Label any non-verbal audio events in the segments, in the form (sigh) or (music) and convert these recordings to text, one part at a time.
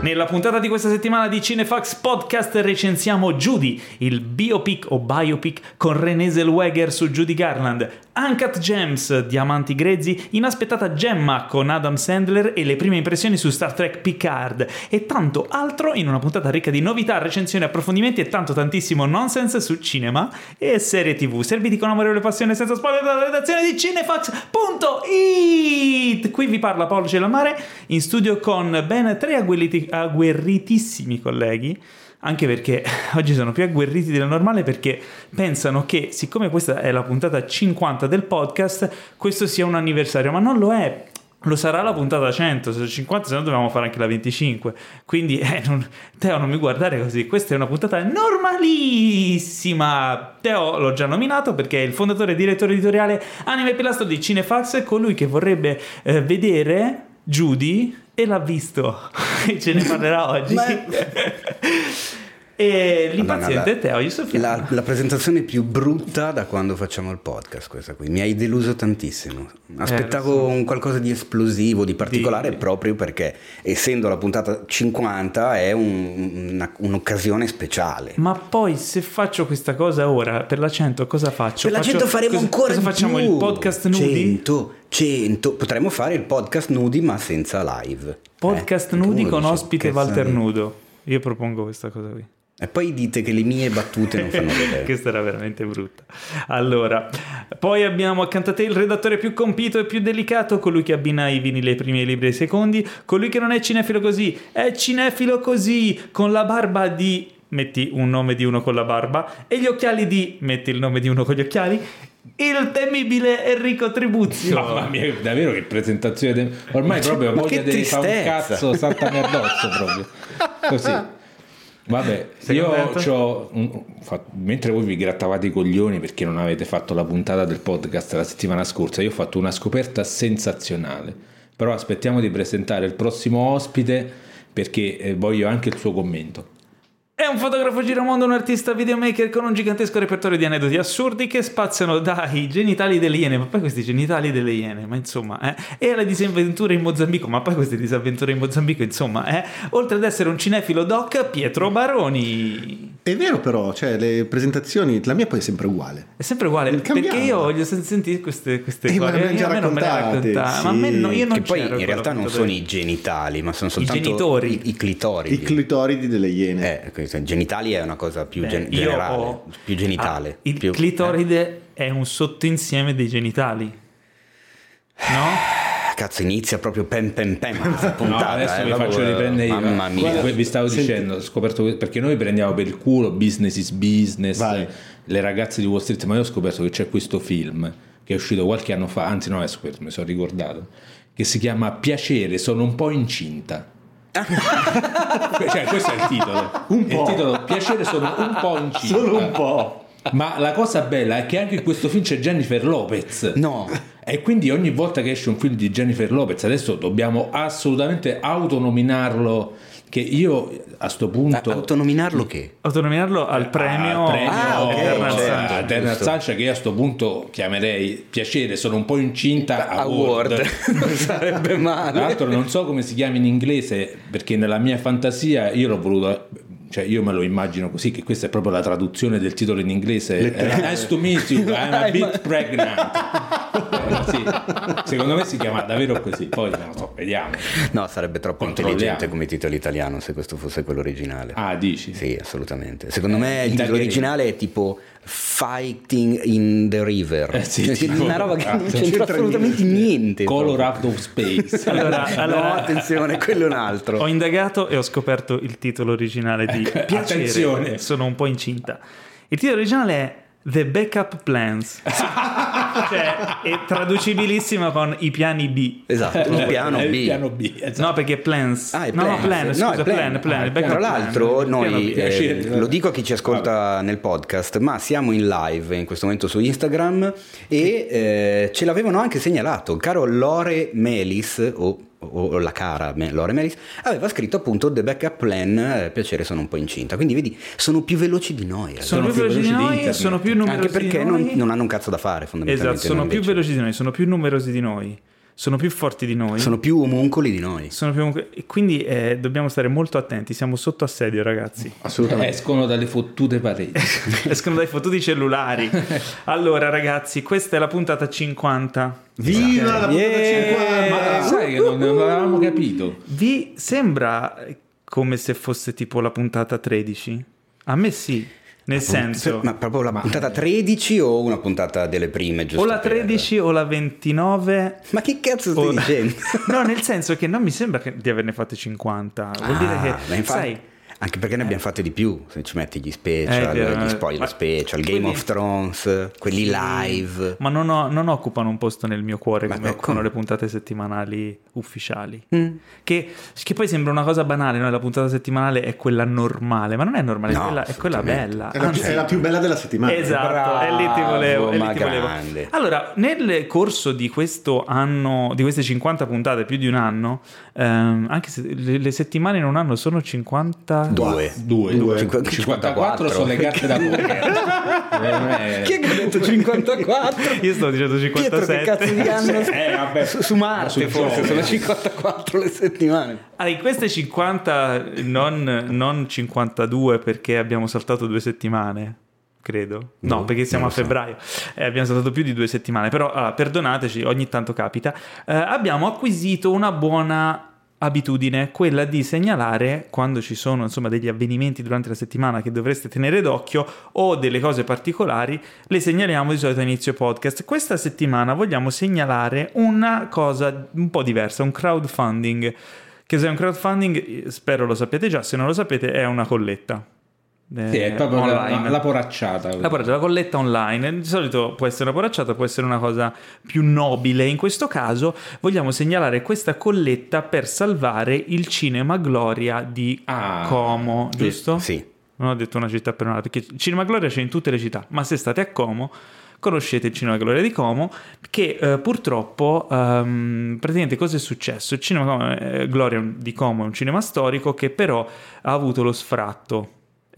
Nella puntata di questa settimana di Cinefax Podcast recensiamo Judy, il biopic o biopic con Renée Zellweger su Judy Garland, Uncut Gems, Diamanti Grezzi, Inaspettata Gemma con Adam Sandler e le prime impressioni su Star Trek Picard. E tanto altro in una puntata ricca di novità, recensioni, approfondimenti e tanto tantissimo nonsense su cinema e serie tv. Serviti con amorevole passione senza spoiler dalla redazione di Cinefax.it Qui vi parla Paolo Celamare in studio con ben tre agguerriti, agguerritissimi colleghi anche perché (laughs) oggi sono più agguerriti del normale perché pensano che siccome questa è la puntata 50 del podcast, questo sia un anniversario, ma non lo è. Lo sarà la puntata 100, se 50, se no dobbiamo fare anche la 25. Quindi, (laughs) eh, non, Teo, non mi guardare così. Questa è una puntata normalissima. Teo l'ho già nominato perché è il fondatore e direttore editoriale Anime Pilastro di Cinefax, colui che vorrebbe eh, vedere Judy e l'ha visto. (laughs) e ce ne parlerà oggi. Ma... (laughs) E l'impaziente è Teo Yusuf. La, la, presentazione più brutta da quando facciamo il podcast, questa qui. Mi hai deluso tantissimo. Aspettavo eh, un qualcosa di esplosivo, di particolare, di... proprio perché, essendo la puntata 50, è un, una, un'occasione speciale. Ma poi, se faccio questa cosa ora, per la 100, cosa faccio? Per la 100 faremo cosa, ancora cosa facciamo? Il podcast nudi? 100, 100. Potremmo fare il podcast nudi, ma senza live. Podcast eh, nudi con ospite Walter Nudo. Io propongo questa cosa qui. E poi dite che le mie battute non fanno vedere. (laughs) Questa era veramente brutta. Allora, poi abbiamo accanto a te il redattore più compito e più delicato, colui che abbina i vinili ai primi e ai libri ai secondi, colui che non è cinefilo così, è cinefilo così, con la barba di metti un nome di uno con la barba e gli occhiali di metti il nome di uno con gli occhiali il temibile Enrico Tribuzio. Mamma mia, davvero che presentazione. Ormai proprio voglia di fare un cazzo, saltami addosso proprio. (laughs) Così. Vabbè, Sei io ho mentre voi vi grattavate i coglioni perché non avete fatto la puntata del podcast la settimana scorsa, io ho fatto una scoperta sensazionale. Però aspettiamo di presentare il prossimo ospite perché eh, voglio anche il suo commento. È un fotografo giramondo, un artista videomaker con un gigantesco repertorio di aneddoti assurdi che spaziano dai genitali delle iene, ma poi questi genitali delle iene, ma insomma, eh, e alle disavventure in Mozambico, ma poi queste disavventure in Mozambico, insomma, eh, oltre ad essere un cinefilo doc, Pietro Baroni. È vero però, cioè le presentazioni, la mia poi è sempre uguale. È sempre uguale, perché io voglio sentire queste, queste eh, cose, ma io a me non me le raccontate, sì. ma a me no, io non Che poi in realtà non sono i genitali, ma sono soltanto I genitori, i, i clitoridi. I clitoridi delle iene. Eh, genitali è una cosa più Beh, gen- generale, ho... più genitale. Ah, il più, clitoride eh. è un sottoinsieme dei genitali, no? Cazzo, inizia proprio pem pem pem. Puntata, no, adesso eh, vi faccio riprendere io. Mamma mia. Guarda, vi stavo Senti. dicendo, ho scoperto perché noi prendiamo per il culo business is business, Vai. le ragazze di Wall Street, ma io ho scoperto che c'è questo film che è uscito qualche anno fa, anzi no, è scoperto, mi sono ricordato, che si chiama Piacere, sono un po' incinta (laughs) cioè, questo è il titolo. Un po'. Il titolo Piacere sono un po' incinta. (laughs) Solo un po'. Ma la cosa bella è che anche in questo film c'è Jennifer Lopez. No. E quindi ogni volta che esce un film di Jennifer Lopez, adesso dobbiamo assolutamente autonominarlo che io a sto punto autonominarlo che? autonominarlo al premio, al premio ah, okay, certo, Eternal Sunshine che io a sto punto chiamerei piacere sono un po' incinta award, award. (laughs) non sarebbe male tra l'altro non so come si chiama in inglese perché nella mia fantasia io l'ho voluto cioè io me lo immagino così che questa è proprio la traduzione del titolo in inglese. Eh, nice to meet you I'm a bit pregnant. Eh, sì. secondo me si chiama davvero così poi non so vediamo. No sarebbe troppo intelligente come titolo italiano se questo fosse quello originale. Ah dici? sì assolutamente. Secondo eh, me il titolo originale è tipo Fighting in the River. Eh sì, cioè, una roba che non c'entra assolutamente niente Color Out of Space. (laughs) Allora, allora, no attenzione quello è un altro. ho indagato e ho scoperto il titolo originale di ecco, Piacere. attenzione. Sono un po' incinta. Il titolo originale è The Backup Plans, (laughs) cioè è traducibilissima con i piani B. Esatto, il piano B. Il piano B esatto. No, perché plans. Ah, no, no, plan, scusa, no, plan, plan, plan, ah, Tra l'altro, noi eh, lo dico a chi ci ascolta nel podcast, ma siamo in live in questo momento su Instagram e eh, ce l'avevano anche segnalato, caro Lore Melis o o la cara Lore Melis, aveva scritto appunto The Backup Plan, eh, piacere sono un po' incinta. Quindi vedi, sono più veloci di noi. Sono, sono più, più veloci, veloci di noi, sono più numerosi Anche perché non, non, hanno un cazzo da fare fondamentalmente. Esatto, sono più veloci di noi, sono più numerosi di noi. Sono più forti di noi. Sono più omuncoli di noi. Sono più omuncoli. E quindi eh, dobbiamo stare molto attenti. Siamo sotto assedio, ragazzi. (laughs) Assolutamente. Escono dalle fottute pareti. (laughs) Escono dai fottuti cellulari. (laughs) allora, ragazzi, questa è la puntata 50. Viva la puntata yeah! 50! Ma sai che non, non avevamo capito. Vi sembra come se fosse tipo la puntata 13? A me sì. Nel senso... Ma proprio la puntata 13 o una puntata delle prime? o la 13 per... o la 29. Ma che cazzo stai o... dicendo? (laughs) no, nel senso che non mi sembra di averne fatte 50. Vuol ah, dire che... Infatti... Sai, anche perché ne abbiamo fatte di più, se ci metti gli special, eh, gli spoiler ma special, Game quelli... of Thrones, quelli sì, live. Ma non, ho, non, occupano un posto nel mio cuore ma come occupano le puntate settimanali ufficiali. Mm. Che, che, poi sembra una cosa banale, no? la puntata settimanale è quella normale, ma non è normale, no, è, quella, è quella bella. È la, Anzi, è la, più bella della settimana. Esatto, Bravo, è lì ti volevo. Lì ti volevo. Allora, nel corso di questo anno, di queste 50 puntate, più di un anno, ehm, anche se le, le settimane in un anno sono 50... Due. Due. Due. 54, 54 sono le gatte da poker. (laughs) Chi è che ha detto 54? Io sto dicendo 57. Pietro, che cazzo di anno? (laughs) Eh, vabbè. Su, su Marte forse sono 54 le settimane. Allora, in queste 50, non, non 52 perché abbiamo saltato due settimane credo. No, no perché siamo a febbraio. So. Eh, abbiamo saltato più di due settimane, però allora, perdonateci, ogni tanto capita. Eh, abbiamo acquisito una buona abitudine, quella di segnalare quando ci sono insomma degli avvenimenti durante la settimana che dovreste tenere d'occhio o delle cose particolari, le segnaliamo di solito a inizio podcast. Questa settimana vogliamo segnalare una cosa un po' diversa, un crowdfunding. Che se è un crowdfunding, spero lo sappiate già, se non lo sapete è una colletta eh, sì, è proprio online. La, la, poracciata. La, poracciata, la colletta online. Di solito può essere una poracciata, può essere una cosa più nobile. In questo caso vogliamo segnalare questa colletta per salvare il Cinema Gloria di ah, Como, giusto? Sì. Non ho detto una città per una, perché Cinema Gloria c'è in tutte le città, ma se state a Como conoscete il Cinema Gloria di Como, che eh, purtroppo um, praticamente cosa è successo? Il Cinema eh, Gloria di Como è un cinema storico che però ha avuto lo sfratto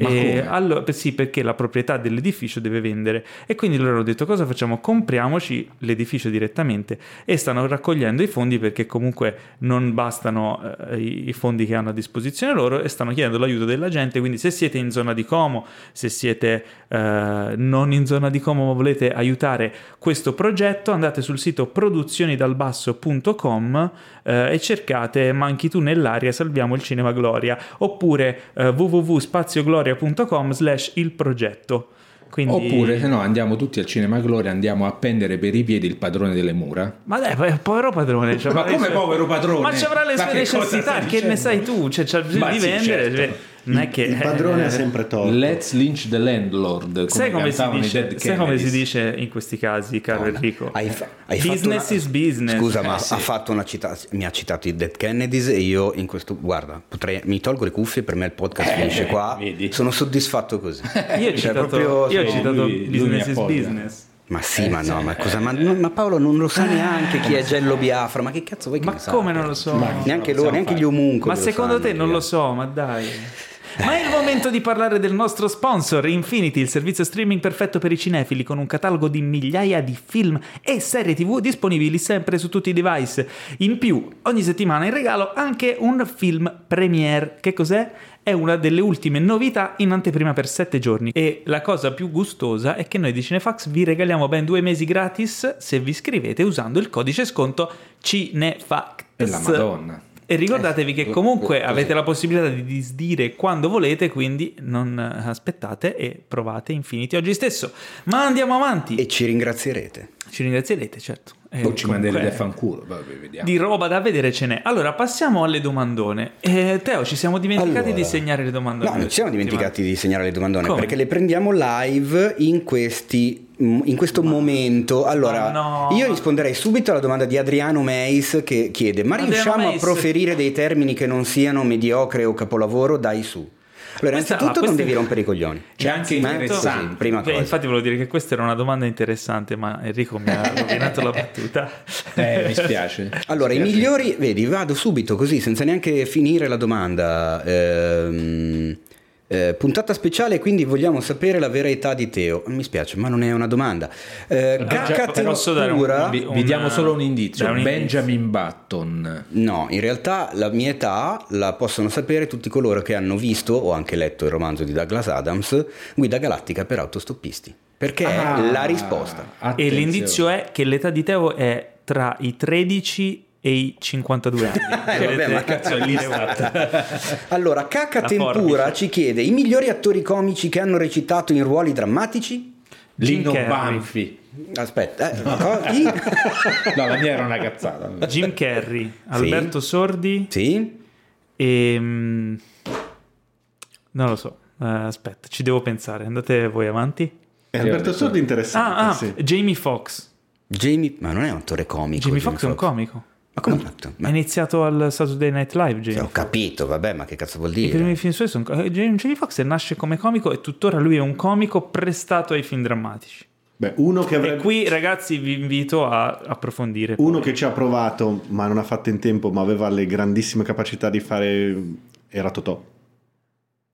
e allora, sì, perché la proprietà dell'edificio deve vendere. E quindi loro hanno detto cosa facciamo? Compriamoci l'edificio direttamente e stanno raccogliendo i fondi perché comunque non bastano eh, i fondi che hanno a disposizione loro e stanno chiedendo l'aiuto della gente. Quindi se siete in zona di Como, se siete eh, non in zona di Como ma volete aiutare questo progetto, andate sul sito produzionidalbasso.com eh, e cercate Manchi tu nell'aria, salviamo il cinema Gloria oppure eh, www.spaziogloria gloria.com slash il progetto. Quindi... Oppure se no andiamo tutti al Cinema Gloria, andiamo a pendere per i piedi il padrone delle mura. Ma dai, povero padrone. Cioè, ma come povero padrone? Ma ci avrà le sue necessità, che ne sai tu? Cioè, c'è bisogno di vendere. Certo. Cioè, non è che, il padrone eh, ha sempre torto. Let's lynch the landlord. Come sai come, si dice, sai come si dice in questi casi, caro no, Enrico? Hai, hai business una, is business. Scusa, ma eh, sì. ha una cita- mi ha citato i Dead Kennedys e io in questo. Guarda, potrei, mi tolgo le cuffie, per me il podcast eh, finisce qua. Vedi. Sono soddisfatto così. io ho cioè, citato, proprio, io ho citato lui, business lui is business. Ma sì, eh, ma no, ma, cosa, ma, ma, Paolo non lo sa neanche chi è Gello Biafra, ma che cazzo vuoi che Ma come non lo so? Ma neanche loro, neanche gli omuncoli. Ma secondo te non lo so, ma dai. Ma è il momento di parlare del nostro sponsor, Infinity, il servizio streaming perfetto per i cinefili con un catalogo di migliaia di film e serie TV disponibili sempre su tutti i device. In più, ogni settimana in regalo anche un film premiere. Che cos'è? È una delle ultime novità in anteprima per 7 giorni. E la cosa più gustosa è che noi di Cinefax vi regaliamo ben due mesi gratis se vi iscrivete usando il codice sconto Cinefax. E la Madonna. E ricordatevi che comunque avete la possibilità di disdire quando volete, quindi non aspettate e provate Infinity oggi stesso. Ma andiamo avanti. E ci ringrazierete. Ci ringrazierete, certo. Eh, o ci manderete a fanculo, vabbè, vediamo. Di roba da vedere ce n'è. Allora, passiamo alle domandone. Eh, Teo, ci siamo dimenticati allora, di segnare le domandone. No, non ci siamo dimenticati di segnare le domandone Come? perché le prendiamo live in questi in questo momento, allora no. io risponderei subito alla domanda di Adriano Meis che chiede: Ma riusciamo a proferire dei termini che non siano mediocre o capolavoro? Dai su. Allora, questa, innanzitutto non devi rompere i coglioni. C'è anche interessante. Così, prima cosa. Infatti volevo dire che questa era una domanda interessante, ma Enrico mi ha (laughs) rovinato la battuta. Eh, mi spiace. (laughs) Allora, mi spiace. i migliori, vedi, vado subito così, senza neanche finire la domanda. Ehm, Eh, puntata speciale, quindi vogliamo sapere la vera età di Teo. Mi spiace, ma non è una domanda. Eh, cacca posso dare un, vi, vi diamo solo un indizio. Un Benjamin indizio. Button. No, in realtà la mia età la possono sapere tutti coloro che hanno visto o anche letto il romanzo di Douglas Adams, Guida Galattica per autostoppisti. Perché ah, è la risposta. Attenzione. E l'indizio è che l'età di Teo è tra i 13 e i 52 anni. (laughs) eh, vabbè, ma cazzo lì (laughs) allora, Cacca Tempura ci chiede i migliori attori comici che hanno recitato in ruoli drammatici? Lino Banfi. Aspetta, eh, no. (laughs) no, la mia era una cazzata. Jim Carrey, Alberto sì. Sordi. Sì. E mm, non lo so. Uh, aspetta, ci devo pensare. Andate voi avanti. E Alberto Sordi interessante. Ah, ah sì. Jamie Foxx. Jamie, ma non è un attore comico. Jamie, Jamie Foxx è un comico. Ma come fatto? Ma... È iniziato al Saturday Night Live. Jamie ho capito, vabbè, ma che cazzo vuol dire? I primi film suoi sono. Eh, Jamie Foxx nasce come comico e tuttora lui è un comico prestato ai film drammatici. Beh, uno che avrebbe... E qui, ragazzi, vi invito a approfondire. Uno poi. che ci ha provato, ma non ha fatto in tempo, ma aveva le grandissime capacità di fare. era Totò.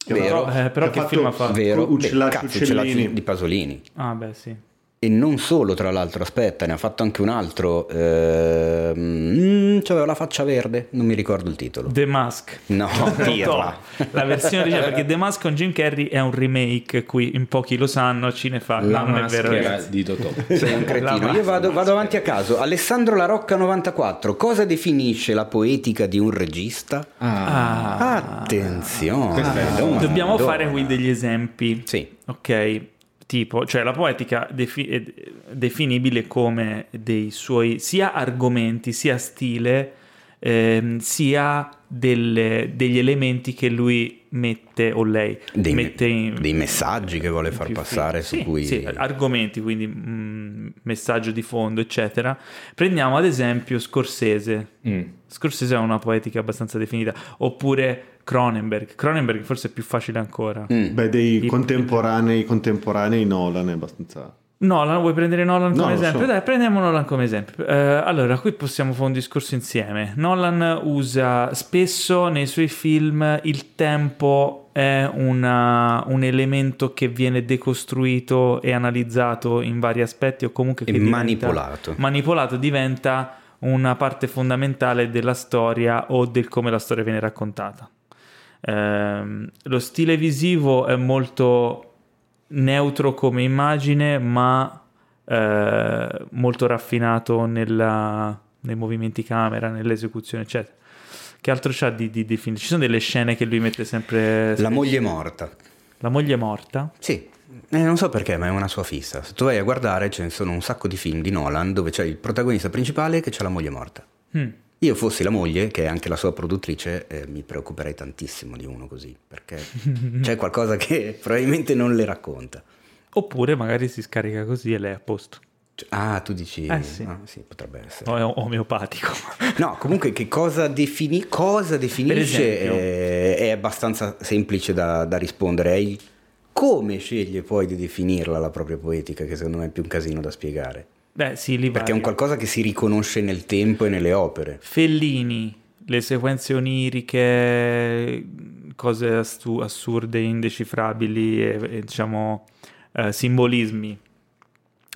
Vero, eh, però che, che film ha fatto? Vero, Beh, cazzo, Uccellini di Pasolini. Ah, beh, sì. E non solo, tra l'altro, aspetta, ne ha fatto anche un altro. Ehm, mm, c'aveva la faccia verde, non mi ricordo il titolo. The Mask. No, (laughs) dirla. la versione originale, perché The Mask con Jim Carrey è un remake, qui in pochi lo sanno, cinefa. La non è vero. Ragazzi. di Totò. Sei un (laughs) cretino. Io vado, vado, avanti a caso. Alessandro La Rocca 94, cosa definisce la poetica di un regista? Ah. ah. Attenzione. Ah. Dobbiamo fare qui degli esempi. Sì. Ok tipo, cioè la poetica defi- è definibile come dei suoi sia argomenti, sia stile, ehm, sia delle, degli elementi che lui mette o lei dei, mette in, dei messaggi che vuole far passare sì, su cui sì, argomenti quindi mh, mm, messaggio di fondo eccetera. Prendiamo ad esempio Scorsese. Mm. Scorsese ha una poetica abbastanza definita oppure Cronenberg Cronenberg forse è più facile ancora mm. beh dei I, contemporanei contemporanei Nolan è abbastanza Nolan, vuoi prendere Nolan come no, esempio? So. Dai, prendiamo Nolan come esempio. Eh, allora, qui possiamo fare un discorso insieme. Nolan usa spesso nei suoi film il tempo è una, un elemento che viene decostruito e analizzato in vari aspetti o comunque che e manipolato. Manipolato diventa una parte fondamentale della storia o del come la storia viene raccontata. Eh, lo stile visivo è molto neutro come immagine, ma eh, molto raffinato nella, nei movimenti camera, nell'esecuzione, eccetera. Che altro c'ha di, di, di film? Ci sono delle scene che lui mette sempre... La moglie morta. La moglie morta? Sì. Eh, non so perché, ma è una sua fissa. Se tu vai a guardare, ce ne sono un sacco di film di Nolan dove c'è il protagonista principale che c'ha la moglie morta. Mm. Io fossi la moglie, che è anche la sua produttrice, eh, mi preoccuperei tantissimo di uno così, perché (laughs) c'è qualcosa che (laughs) probabilmente non le racconta. Oppure magari si scarica così e lei è a posto. Ah, tu dici... Eh sì. Ah, sì potrebbe essere. O è omeopatico. (laughs) No, comunque che cosa, defini- cosa definisce è, è, abbastanza semplice da, da rispondere. È come sceglie poi di definirla la propria poetica, che secondo me è più un casino da spiegare. Beh, sì, li Perché è un qualcosa che si riconosce nel tempo e nelle opere. Fellini, le sequenze oniriche, cose astu- assurde, indecifrabili e, e diciamo eh, simbolismi.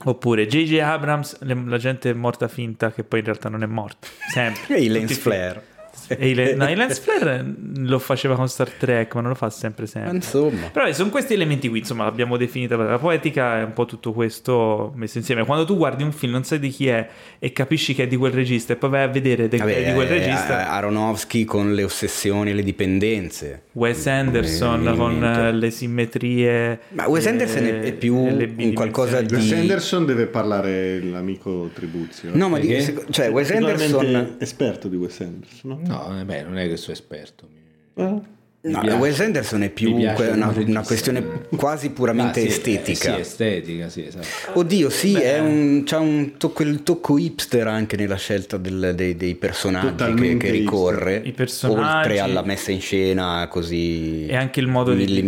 Oppure J.J. Abrams, le, la gente morta finta che poi in realtà non è morta. Sempre. e i lens flare. E il, no, flare lo faceva con Star Trek, ma non lo fa sempre sempre. Insomma. Però sono questi elementi qui, insomma, l'abbiamo definita la poetica, è un po' tutto questo messo insieme. Quando tu guardi un film, non sai di chi è e capisci che è di quel regista e poi vai a vedere de- Vabbè, di quel eh, regista. Aronofsky con le ossessioni e le dipendenze. Wes Anderson con uh, le simmetrie. Ma Wes Anderson è, è più un qualcosa di... Wes Anderson deve parlare l'amico Tribuzio. No, ma di, cioè Wes Anderson... esperto di Wes Anderson, no? No, eh, beh, non è che sono esperto. Eh? No, Wes Anderson è più una, una, questione quasi puramente ah, sì, estetica. Eh, sì, estetica, sì, esatto. Oddio, sì, un, c'ha un tocco, il tocco hipster anche nella scelta del, dei, dei, personaggi che, che, ricorre, oltre alla messa in scena così e anche il modo, di, il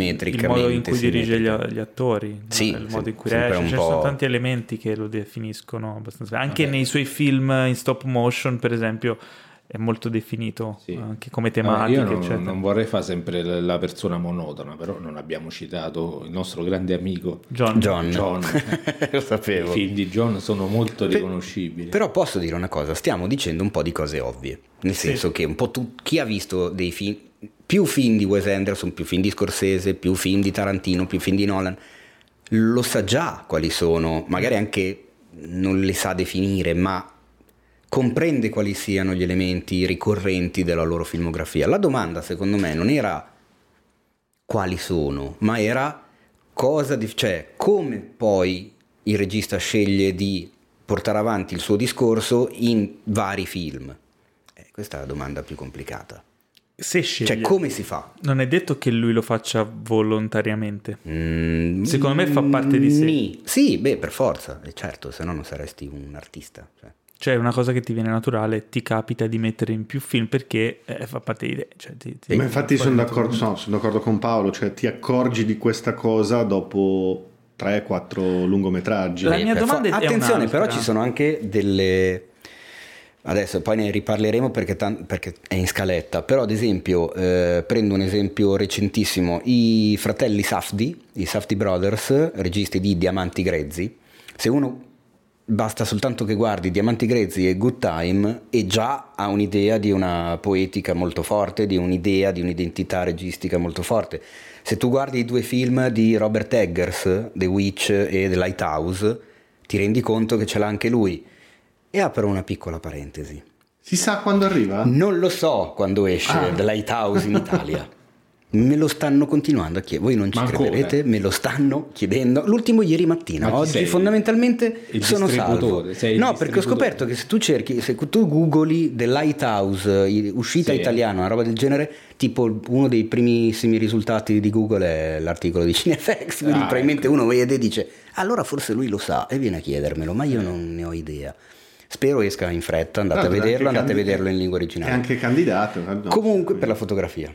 modo in cui dirige gli, gli, attori, sì, il modo in cui recita, ci sono tanti elementi che lo definiscono abbastanza. Anche Vabbè. nei suoi film in stop motion, per esempio è molto definito sì. anche come tematica. Allora, io non, non, vorrei fare sempre la persona monotona, però non abbiamo citato il nostro grande amico John. John. John. (laughs) Lo sapevo. I film di John sono molto riconoscibili. Però posso dire una cosa, stiamo dicendo un po' di cose ovvie, nel senso sì. che un po' tu, chi ha visto dei film, più film di Wes Anderson, più film di Scorsese, più film di Tarantino, più film di Nolan, lo sa già quali sono, magari anche non le sa definire, ma comprende quali siano gli elementi ricorrenti della loro filmografia. La domanda, secondo me, non era quali sono, ma era cosa, di, cioè come poi il regista sceglie di portare avanti il suo discorso in vari film. Eh, questa è la domanda più complicata. Se sceglie, cioè, come si fa? Non è detto che lui lo faccia volontariamente. Mm, Secondo me fa parte di sé. Ni. Sì, beh, per forza, certo, se no non saresti un artista. Cioè. Cioè, una cosa che ti viene naturale, ti capita di mettere in più film perché eh, fa parte di te. Cioè, ti, ti Ma infatti sono d'accordo, no, sono d'accordo, con Paolo, cioè ti accorgi di questa cosa dopo 3-4 lungometraggi. La mia domanda è Attenzione, però ci sono anche delle... Adesso poi ne riparleremo perché, t- perché è in scaletta, però ad esempio eh, prendo un esempio recentissimo, i fratelli Safdi, i Safdi Brothers, registi di Diamanti Grezzi, se uno basta soltanto che guardi Diamanti Grezzi e Good Time e già ha un'idea di una poetica molto forte, di un'idea, di un'identità registica molto forte. Se tu guardi i due film di Robert Eggers, The Witch e The Lighthouse, ti rendi conto che ce l'ha anche lui. E apro una piccola parentesi. Si sa quando arriva? Non lo so quando esce ah. The Lighthouse in Italia. (laughs) Me lo stanno continuando a chiedere, voi non ci Ma crederete, ancora? me lo stanno chiedendo. L'ultimo ieri mattina, oggi sei? fondamentalmente il sono salvo. no, perché ho scoperto che se tu cerchi, se tu googli The Lighthouse, uscita sì. italiana, una roba del genere, tipo uno dei primissimi risultati di Google è l'articolo di Cinefx, quindi ah, probabilmente ecco. uno vede e dice allora forse lui lo sa e viene a chiedermelo, ma io eh. non ne ho idea. Spero esca in fretta, andate no, a vederlo, andate a vederlo in lingua originale. È anche candidato. No, Comunque per la fotografia.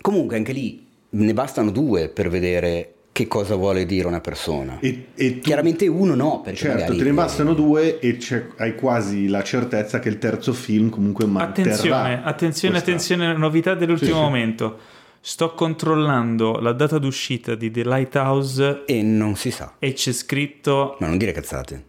Comunque anche lì ne bastano due per vedere che cosa vuole dire una persona. E, e tu, Chiaramente uno no, perché certo, te ne bastano due e hai quasi la certezza che il terzo film comunque manterrà. Attenzione, attenzione, questa... attenzione, novità dell'ultimo sì, sì. momento. Sto controllando la data d'uscita di The Lighthouse e non si sa. E c'è scritto Ma non dire cazzate.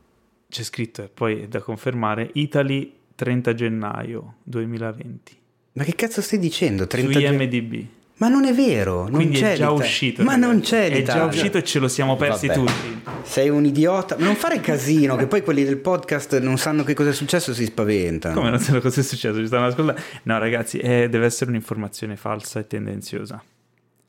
C'è scritto e poi è da confermare Italy 30 gennaio 2020. Ma che cazzo stai dicendo? 30 Su IMDb. Gen- ma non è vero, non Quindi c'è è già uscito. Ma non c'è È già uscito e ce lo siamo persi Vabbè. tutti. Sei un idiota. Ma non fare casino, che poi quelli del podcast non sanno che cosa è successo e si spaventano. Come non sanno cosa è successo? Ci stanno ascoltando. No, ragazzi, eh, deve essere un'informazione falsa e tendenziosa.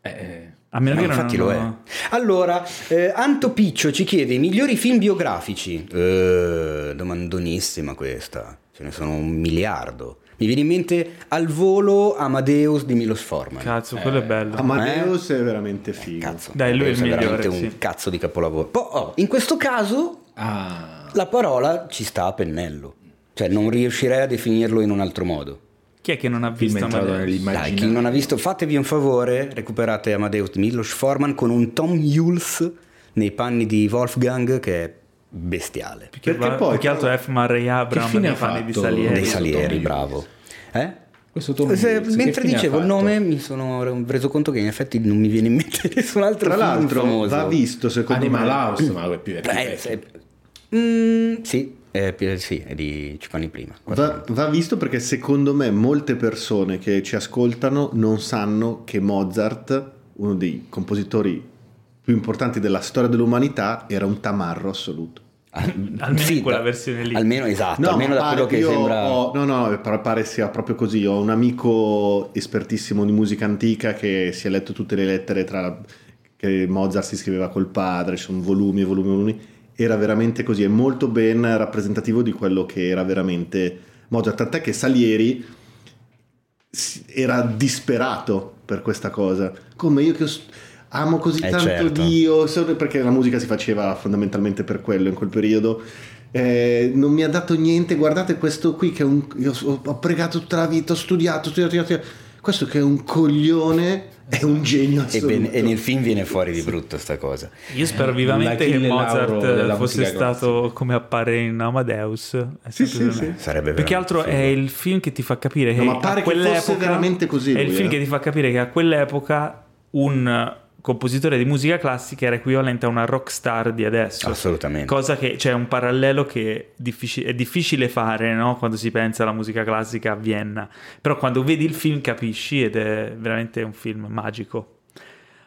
Eh, a meno che no, infatti non... lo è. Allora, eh, Anto Piccio ci chiede i migliori film biografici. Eh, domandonissima questa. Ce ne sono un miliardo. Mi viene in mente al volo Amadeus di Milos Forman. Cazzo, quello eh, è bello. Amadeus eh? è veramente figo. Eh, cazzo, Dai, lui è, il migliore, veramente sì. un cazzo di capolavoro. Poi, oh, in questo caso ah. la parola ci sta a pennello. Cioè, non riuscirei a definirlo in un altro modo. Chi è che non ha visto Amadeus? Dai, chi non ha visto, fatevi un favore, recuperate Amadeus di Milos Forman con un Tom Jules nei panni di Wolfgang che è bestiale. Perché, Perché poi, più che altro F. Murray Abram nei fanni di Salieri. Dei Salieri, bravo. Eh? Se, mentre dicevo il nome mi sono reso conto che in effetti non mi viene in mente (laughs) nessun altro Tra l'altro famoso. va visto secondo Animal me House ma è più, è più eh, se, mm, sì, eh, sì, è di 5 anni prima. Va, va, visto perché secondo me molte persone che ci ascoltano non sanno che Mozart, uno dei compositori più importanti della storia dell'umanità, era un tamarro assoluto. almeno sì, in quella versione lì. Almeno esatto, no, almeno da quello che sembra... Ho, no, no, pare sia proprio così. Ho un amico espertissimo di musica antica che si è letto tutte le lettere tra... che Mozart si scriveva col padre, ci sono volumi e volumi e volumi. Era veramente così, è molto ben rappresentativo di quello che era veramente Mozart. Tant'è che Salieri era disperato per questa cosa. Come io che ho amo così eh tanto certo. Dio, perché la musica si faceva fondamentalmente per quello in quel periodo. Eh, non mi ha dato niente, guardate questo qui che un, io ho pregato tutta la vita, ho studiato, studiato, studiato. questo che è un coglione è un genio e, ben, e, nel film viene fuori di brutto sta cosa io spero vivamente che Mozart fosse stato come appare in Amadeus sì, sì, sì. sarebbe più che altro figo. è il film che ti fa capire che no, ma pare che fosse veramente così è il film eh? che ti fa capire che a quell'epoca un compositore di musica classica era equivalente a una rock star di adesso. Assolutamente. Cosa che c'è cioè, un parallelo che difficile, è difficile fare no? quando si pensa alla musica classica a Vienna. Però quando vedi il film capisci ed è veramente un film magico.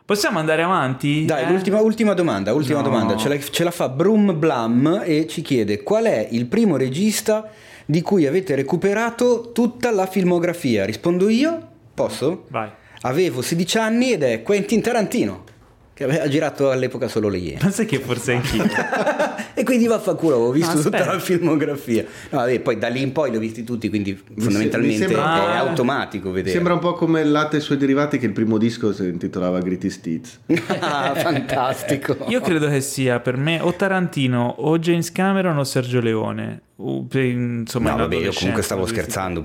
Possiamo andare avanti? Dai, eh? l'ultima ultima domanda, ultima no. domanda. Ce la, ce la fa Brum Blum e ci chiede qual è il primo regista di cui avete recuperato tutta la filmografia. Rispondo io? Posso? Vai. Avevo 16 anni ed è Quentin Tarantino che aveva girato all'epoca solo le Iene. Non sai che forse anch'io. (laughs) e quindi vaffanculo, avevo visto no, tutta la filmografia. No, vabbè, poi da lì in poi li ho visti tutti, quindi fondamentalmente sembra, è automatico vedere. Sembra un po' come il latte e i suoi derivati che il primo disco si intitolava Greatest Hits. (laughs) ah, fantastico. Io credo che sia per me o Tarantino o James Cameron o Sergio Leone insomma, no, vabbè, io comunque stavo scherzando,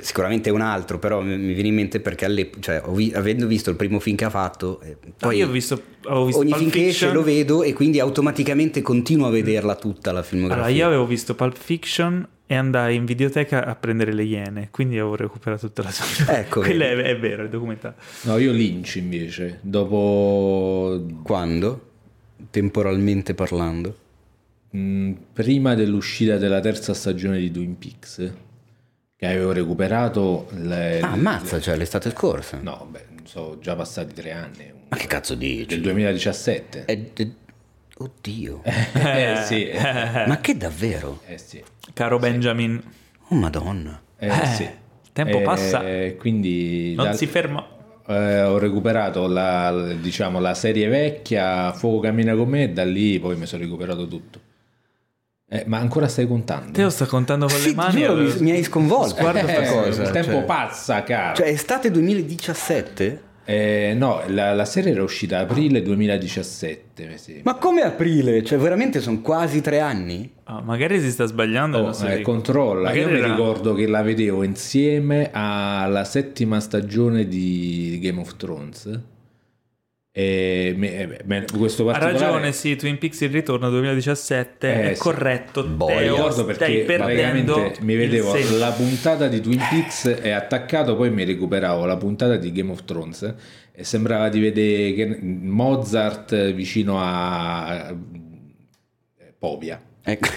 sicuramente è un altro, però mi, mi viene in mente perché cioè, vi- avendo visto il primo film che ha fatto, eh, poi io ho visto, ho visto ogni Pulp film Fiction. che esce lo vedo e quindi automaticamente continuo a vederla tutta la filmografia. Allora, io avevo visto Pulp Fiction e andai in videoteca a prendere le iene, quindi avevo recuperato tutta la sua. (laughs) Ecco, quello è, è, vero, è documentato. No, io Lynch invece, dopo... Quando? Temporalmente parlando? Mm, prima dell'uscita della terza stagione di Twin Peaks che avevo recuperato le, ah ammazza cioè l'estate scorsa. No beh sono già passati tre anni. Ma che cazzo dici? del 2017 è de... oddio. (laughs) Eh, sì. Ma che davvero? eh sì. Caro sì. Benjamin. Oh madonna. Eh, eh sì. tempo eh, passa. quindi non si ferma. Eh, ho recuperato la, diciamo, la serie vecchia Fuoco cammina con me e da lì poi mi sono recuperato tutto eh, ma ancora stai contando? Teo sta contando con sì, le mani. Giuro, mi, mi hai sconvolto. Guarda questa eh, cosa. Il tempo cioè, pazza, caro. Cioè, estate 2017? Eh, no, la, la, serie era uscita aprile 2017. Ma come aprile? Cioè, veramente sono quasi tre anni? Oh, magari si sta sbagliando. Oh, eh, controlla. Io era... mi ricordo che la vedevo insieme alla settima stagione di Game of Thrones. E me, me, questo particolare... Ha ragione, sì, Twin Peaks il ritorno 2017 eh, è sì. corretto. Boh, Teo, ricordo perché praticamente mi vedevo la puntata di Twin Peaks e attaccato poi mi recuperavo la puntata di Game of Thrones e sembrava di vedere Mozart vicino a Povia. Ecco.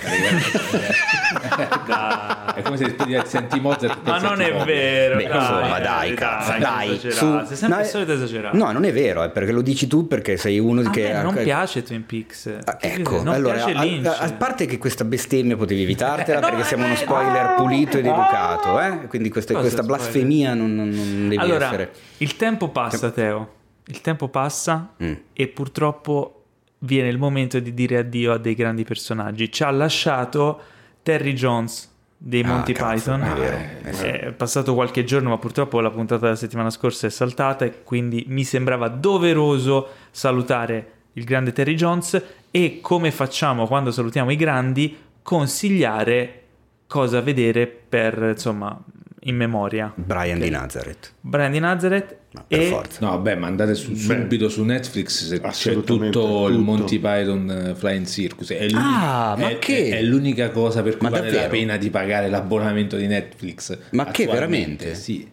è come se senti Mozart ma non è vero Beh, dai, insomma dai cazzo dai, dai su, sei sempre no, solito esagerato. No non è vero è perché lo dici tu perché sei uno a che non piace Twin Peaks. Ah, ecco non allora a, a, parte che questa bestemmia potevi evitartela no, perché siamo uno spoiler pulito ed educato eh? quindi questa, questa blasfemia non, non, non devi allora, essere il tempo passa Teo. Il tempo passa mm. e purtroppo viene il momento di dire addio a dei grandi personaggi. Ci ha lasciato Terry Jones dei Monty ah, Python. È, vero, è, è passato qualche giorno, ma purtroppo la puntata della settimana scorsa è saltata e quindi mi sembrava doveroso salutare il grande Terry Jones e come facciamo quando salutiamo i grandi, consigliare cosa vedere per insomma in memoria. Brian okay. di Nazareth. Brian di Nazareth. No, per e... forza. No, beh, ma andate su, subito su Netflix se c'è tutto, tutto, il Monty Python eh, Flying Circus. È, ah, ma è, che? È, è, l'unica cosa per cui ma vale davvero? la pena di pagare l'abbonamento di Netflix. Ma che veramente? Sì.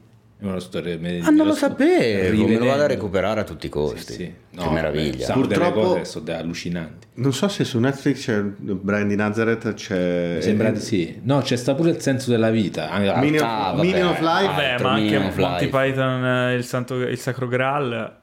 Storia, me, ah, non lo sapevo, me lo vado a recuperare a tutti i costi. Sì, sì. No, che meraviglia. Beh, Purtroppo cose sono allucinanti. Non so se su Netflix c'è Brian di Nazareth, c'è... Mi sembra di sì. No, c'è sta pure il senso della vita. Ah, of, Meaning of Life. Vabbè, ma anche Monty Python, eh, il, Santo, il Sacro Graal...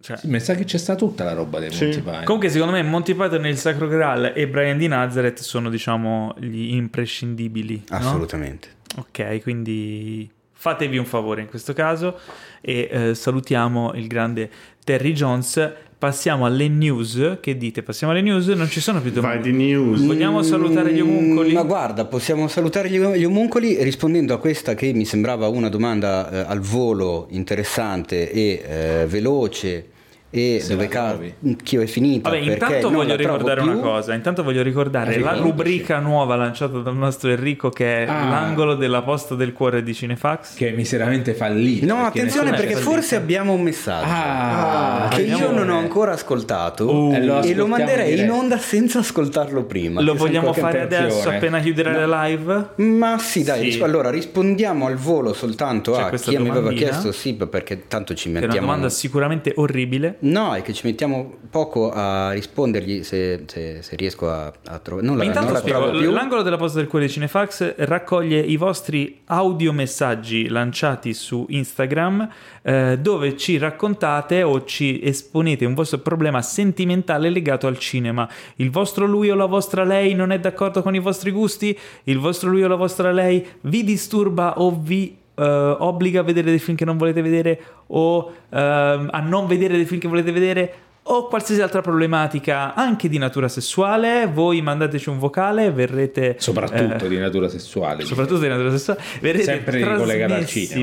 Cioè. Sì, mi sa che c'è sta tutta la roba dei sì. Monty Python. Comunque, secondo me, Monty Python, il Sacro Graal e Brian di Nazareth sono, diciamo, gli imprescindibili. Assolutamente. No? Ok, quindi fatevi un favore in questo caso e eh, salutiamo il grande Terry Jones. Passiamo alle news. Che dite? Passiamo alle news? Non ci sono più domande. Vai di news. Vogliamo salutare gli omuncoli? Ma guarda, possiamo salutare gli, gli omuncoli rispondendo a questa che mi sembrava una domanda eh, al volo interessante e eh, veloce e Se dove cacchio è finita. Vabbè, intanto voglio ricordare una cosa. Intanto voglio ricordare la rubrica nuova lanciata dal nostro Enrico che è ah. l'angolo della posta del cuore di Cinefax. Che è miseramente fallito. No, perché attenzione perché forse abbiamo un messaggio ah, che io non ho ancora ascoltato uh, e lo, e lo manderei in onda senza ascoltarlo prima. Lo vogliamo fare adesso appena chiudere no. la live? Ma sì, dai. Sì. Allora rispondiamo al volo soltanto C'è a chi mi aveva chiesto sì, perché tanto ci mettiamo. È una domanda sicuramente orribile. No, è che ci mettiamo poco a rispondergli se, se, se riesco a, a trovare. Non, la, non la trovo più. L'angolo della posta del cuore di Cinefax raccoglie i vostri audiomessaggi lanciati su Instagram eh, dove ci raccontate o ci esponete un vostro problema sentimentale legato al cinema. Il vostro lui o la vostra lei non è d'accordo con i vostri gusti? Il vostro lui o la vostra lei vi disturba o vi uh, obbliga a vedere dei film che non volete vedere o uh, a non vedere dei film che volete vedere o qualsiasi altra problematica anche di natura sessuale, voi mandateci un vocale, verrete soprattutto eh, di natura sessuale. Soprattutto di natura sessuale, verrete sempre.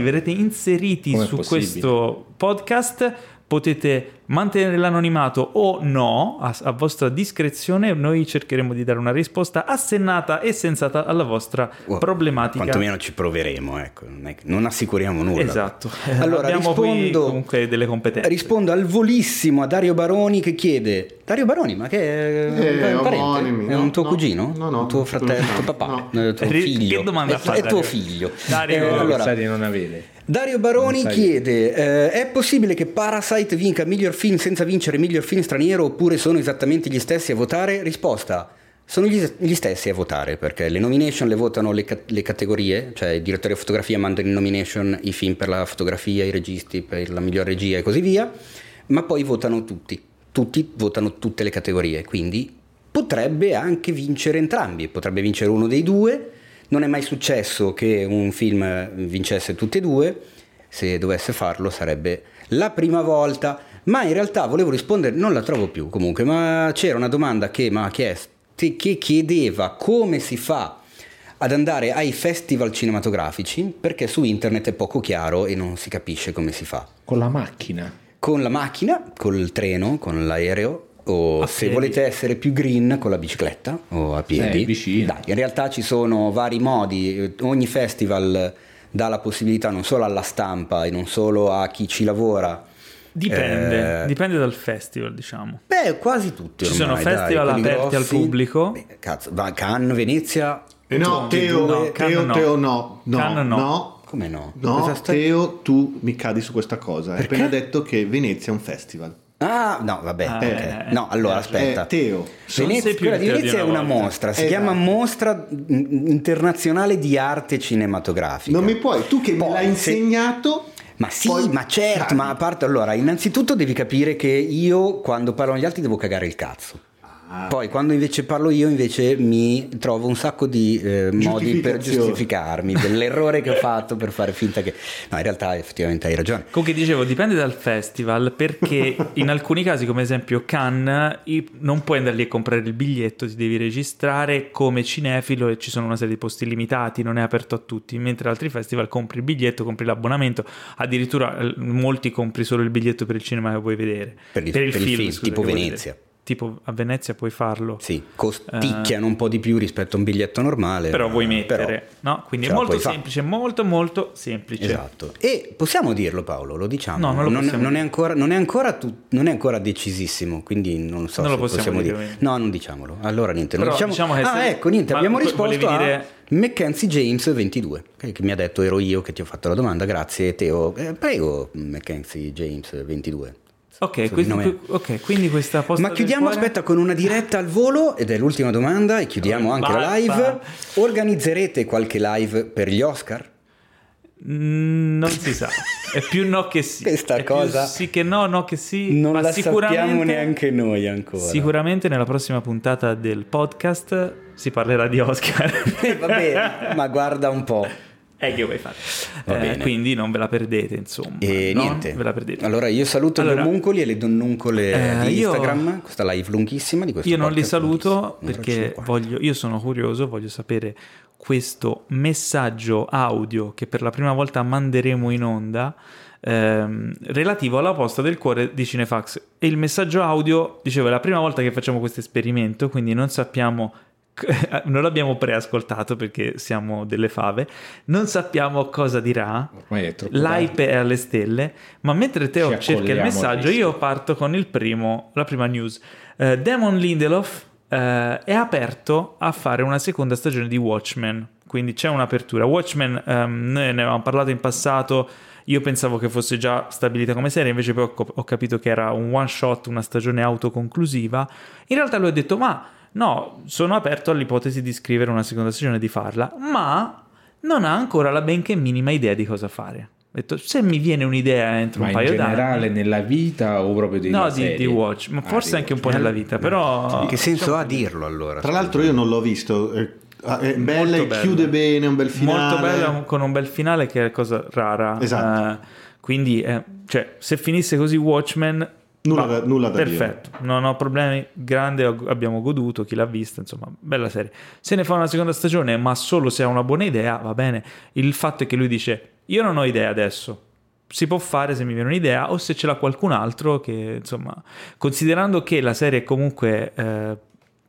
Verrete inseriti Com'è su possibile? questo podcast potete mantenere l'anonimato o no, a, a, vostra discrezione, noi cercheremo di dare una risposta assennata e sensata alla vostra oh, problematica. Quantomeno ci proveremo, ecco, non, non assicuriamo nulla. Esatto. Allora, Abbiamo rispondo, comunque delle competenze. Rispondo al volissimo a Dario Baroni che chiede Dario Baroni, ma che è, eh, un parente? È un tuo no, cugino? No, no. Un tuo fratello, no, tuo papà? No. Tuo figlio? Che domanda è, fa? È tuo figlio. Dario, eh, allora, di non avere. Dario Baroni chiede: eh, È possibile che Parasite vinca miglior film senza vincere miglior film straniero oppure sono esattamente gli stessi a votare? Risposta: Sono gli, gli stessi a votare perché le nomination le votano le, le categorie, cioè i direttori di fotografia mandano in nomination i film per la fotografia, i registi per la miglior regia e così via, ma poi votano tutti. Tutti votano tutte le categorie, quindi potrebbe anche vincere entrambi, potrebbe vincere uno dei due non è mai successo che un film vincesse tutti e due, se dovesse farlo sarebbe la prima volta, ma in realtà volevo rispondere, non la trovo più comunque, ma c'era una domanda che mi ha chiesto, che chiedeva come si fa ad andare ai festival cinematografici perché su internet è poco chiaro e non si capisce come si fa. Con la macchina? Con la macchina, col treno, con l'aereo o a se piedi. volete essere più green con la bicicletta o a piedi. Sì, Dai, in realtà ci sono vari modi, ogni festival dà la possibilità non solo alla stampa e non solo a chi ci lavora Dipende, eh, dipende dal festival, diciamo. Beh, quasi tutti. Ci sono festival dai, aperti grossi. al pubblico. Beh, cazzo, va Cannes, Venezia. Eh no, Teo, no, Teo, no. Teo no. No, no. no. Come no? No, Teo, tu mi cadi su questa cosa. Hai appena detto che Venezia è un festival. Ah, no, vabbè. Ah, okay. eh, no, allora aspetta. Eh, Teo. Venezia, quella di Venezia è una mostra, si esatto. chiama Mostra Internazionale di Arte Cinematografica. Non mi puoi, tu che Poi, me l'hai insegnato. Ma sì, Poi... ma certo, ma a parte allora, innanzitutto devi capire che io quando parlo agli altri devo cagare il cazzo. Ah. Poi quando invece parlo io invece mi trovo un sacco di eh, modi per giustificarmi dell'errore che ho fatto per fare finta che... No, in realtà effettivamente hai ragione. Comunque dicevo, dipende dal festival perché (laughs) in alcuni casi, come esempio Cannes, non puoi andare lì a comprare il biglietto, ti devi registrare come cinefilo e ci sono una serie di posti limitati, non è aperto a tutti, mentre altri festival compri il biglietto, compri l'abbonamento, addirittura eh, molti compri solo il biglietto per il cinema che vuoi vedere. Per il, per il, per film, il film, tipo Venezia tipo a Venezia puoi farlo. Sì, costicchiano uh, un po' di più rispetto a un biglietto normale. Però vuoi mettere, no? Quindi è molto semplice, fa. molto molto semplice. Esatto. E possiamo dirlo Paolo, lo diciamo. No, non, lo non, non, è, ancora, non, è, ancora tu, non è ancora decisissimo, quindi non so non se possiamo, possiamo dire. dire. No, non diciamolo. Allora niente, Però, diciamo... diciamo che ah, ecco, niente, abbiamo risposto a dire... Mackenzie James 22, che mi ha detto ero io che ti ho fatto la domanda, grazie Teo. Eh, prego Mackenzie James 22. Ok, quindi, ok, quindi questa posta Ma chiudiamo, aspetta, con una diretta al volo, ed è l'ultima domanda, e chiudiamo anche basta. la live. Organizzerete qualche live per gli Oscar? Mm, non si sa, è più no che sì. (laughs) Questa è cosa sì che no, no che sì. Non ma la sappiamo neanche noi ancora. Sicuramente nella prossima puntata del podcast si parlerà di Oscar. (laughs) eh, vabbè, ma guarda un po'. E che vuoi fare? Eh, quindi non ve la perdete, insomma. E no? niente. Ve la perdete. Allora io saluto allora, gli omuncoli e le donnuncole eh, di Instagram, io, questa live lunghissima di questo Io non li saluto perché voglio, io sono curioso, voglio sapere questo messaggio audio che per la prima volta manderemo in onda ehm, relativo alla posta del cuore di Cinefax e il messaggio audio, dicevo, è la prima volta che facciamo questo esperimento, quindi non sappiamo (laughs) non l'abbiamo preascoltato perché siamo delle fave, non sappiamo cosa dirà, l'hype è alle stelle, ma mentre Teo cerca il messaggio io parto con il primo, la prima news. Uh, Damon Lindelof uh, è aperto a fare una seconda stagione di Watchmen, quindi c'è un'apertura. Watchmen, um, noi ne avevamo parlato in passato, io pensavo che fosse già stabilita come serie, invece poi ho, ho capito che era un one shot, una stagione autoconclusiva. In realtà lui ha detto ma No, sono aperto all'ipotesi di scrivere una seconda stagione e di farla, ma non ha ancora la benché minima idea di cosa fare. Ho detto, se mi viene un'idea entro ma un paio d'anni... in generale nella vita o proprio di No, di, di, Watch, ma ah, forse anche un po' nella vita, però... Che senso diciamo ha dirlo allora? Tra l'altro io non l'ho visto, eh, ah, è bella e chiude bene, un bel finale. Molto bella, con un bel finale che è cosa rara. Esatto. Uh, quindi, eh, cioè, se finisse così Watchmen Nulla, da, nulla da perfetto, dire. non ho problemi. Grande, abbiamo goduto. Chi l'ha vista, insomma, bella serie. Se ne fa una seconda stagione, ma solo se ha una buona idea, va bene. Il fatto è che lui dice: Io non ho idea adesso. Si può fare se mi viene un'idea, o se ce l'ha qualcun altro che, insomma, considerando che la serie comunque eh,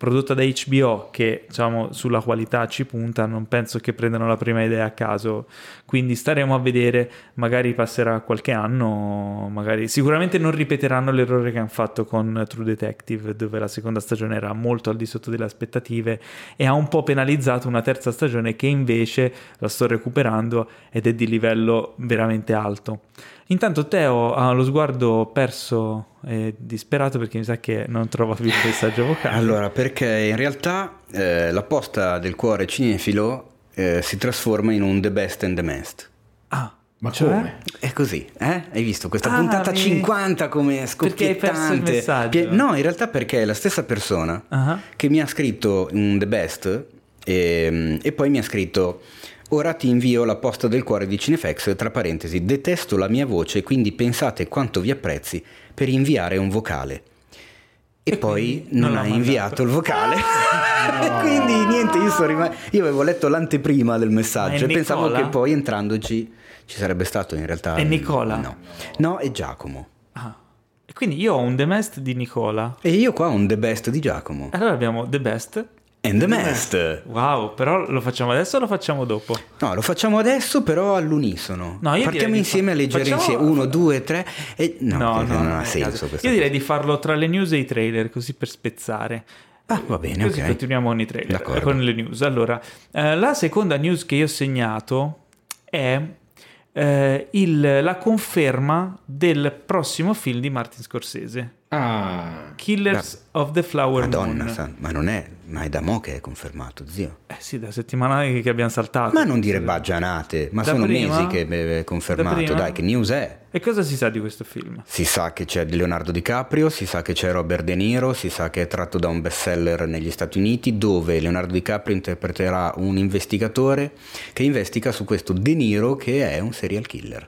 prodotta da HBO che diciamo sulla qualità ci punta, non penso che prendano la prima idea a caso, quindi staremo a vedere, magari passerà qualche anno, magari sicuramente non ripeteranno l'errore che hanno fatto con True Detective dove la seconda stagione era molto al di sotto delle aspettative e ha un po' penalizzato una terza stagione che invece la sto recuperando ed è di livello veramente alto. Intanto Teo ha lo sguardo perso e disperato perché mi sa che non trova più il messaggio vocale. Allora, perché in realtà eh, la posta del cuore cinefilo eh, si trasforma in un The Best and the Mest. Ah. Ma cioè? come? È così, eh? Hai visto questa ah, puntata mi... 50 come scoppiettante? Perché hai perso il messaggio? No, in realtà perché è la stessa persona uh-huh. che mi ha scritto un The Best e, e poi mi ha scritto Ora ti invio la posta del cuore di Cinefex, tra parentesi, detesto la mia voce, quindi pensate quanto vi apprezzi per inviare un vocale. E, e poi non, non ha inviato il vocale. no. (laughs) quindi niente, io, rimasto, io avevo letto l'anteprima del messaggio e pensavo che poi entrandoci ci sarebbe stato in realtà... È Nicola? No, no è Giacomo. Ah. E quindi io ho un The Best di Nicola. E io qua ho un The Best di Giacomo. Allora abbiamo The Best And the Mast. Wow, però lo facciamo adesso o lo facciamo dopo? No, lo facciamo adesso, però all'unisono. No, io Partiamo insieme fa... a leggere facciamo... insieme. Uno, due, tre. E... No, no, no, non ha senso. Io direi di farlo tra le news e i trailer, così per spezzare. Ah, va bene, così ok. continuiamo con i trailer, D'accordo. con le news. Allora, eh, la seconda news che io ho segnato è eh, il, la conferma del prossimo film di Martin Scorsese. Ah, Killers da, of the Flower Madonna, Moon. Sa, ma non è, ma è da mo' che è confermato, zio. Eh sì, da settimane che abbiamo saltato. Ma non dire baggianate, ma da sono prima? mesi che è confermato, dai, che news è? E cosa si sa di questo film? Si sa che c'è Leonardo DiCaprio, si sa che c'è Robert De Niro, si sa che è tratto da un bestseller negli Stati Uniti dove Leonardo DiCaprio interpreterà un investigatore che investiga su questo De Niro che è un serial killer.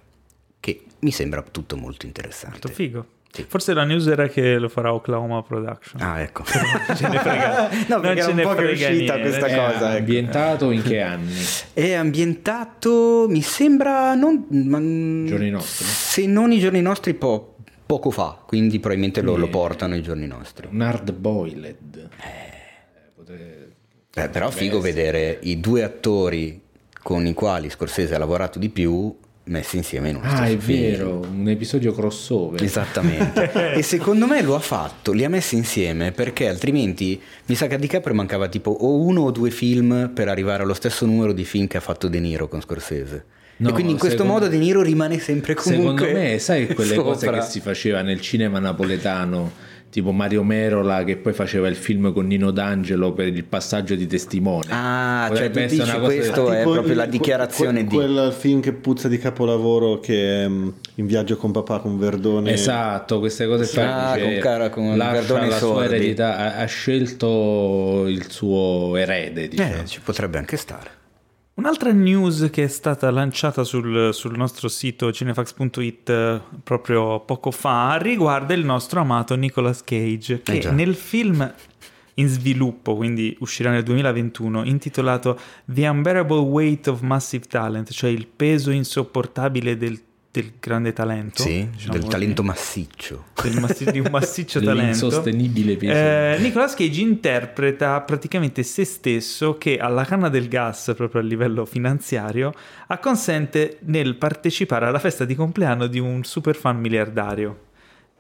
Che mi sembra tutto molto interessante. Molto figo. Sì. Forse la news era che lo farà Oklahoma Production. Ah, ecco. (laughs) non ce ne frega. (laughs) no, non ce ne frega è uscita niente. questa è cosa. È ambientato in che anni? (laughs) È ambientato, mi sembra, non, ma, giorni nostri. Se non i giorni nostri, po- poco fa, quindi probabilmente lo, lo, portano i giorni nostri. Un hard boiled. Eh. Potre... Beh, però figo vedere i due attori con i quali Scorsese ha lavorato di più messi insieme in uno ah, è vero, un episodio crossover. Esattamente. (laughs) e secondo me lo ha fatto, li ha messi insieme perché altrimenti mi sa che a DiCaprio mancava tipo o uno o due film per arrivare allo stesso numero di film che ha fatto De Niro con Scorsese. No, e quindi in questo modo De Niro rimane sempre comunque Secondo me, sai quelle sopra. cose che si faceva nel cinema napoletano tipo Mario Merola che poi faceva il film con Nino D'Angelo per il passaggio di testimone. Ah, cioè tu dici questo è proprio il, la dichiarazione quel, di... Quel film che puzza di capolavoro che è mm, in viaggio con papà con Verdone. Esatto, queste cose sì, ah, con, cara, con Verdone la sua eredità, ha, ha, scelto il suo erede, diciamo. Eh, ci potrebbe anche stare. Un'altra news che è stata lanciata sul, sul nostro sito cinefax.it eh, proprio poco fa riguarda il nostro amato Nicolas Cage che eh nel film in sviluppo, quindi uscirà nel 2021, intitolato The Unbearable Weight of Massive Talent, cioè il peso insopportabile del del grande talento. Sì, diciamo del talento massiccio. Del massi- di un massiccio (laughs) talento. Insostenibile peso. Eh, Nicolas Cage interpreta praticamente se stesso che alla canna del gas, proprio a livello finanziario, acconsente nel partecipare alla festa di compleanno di un super fan miliardario.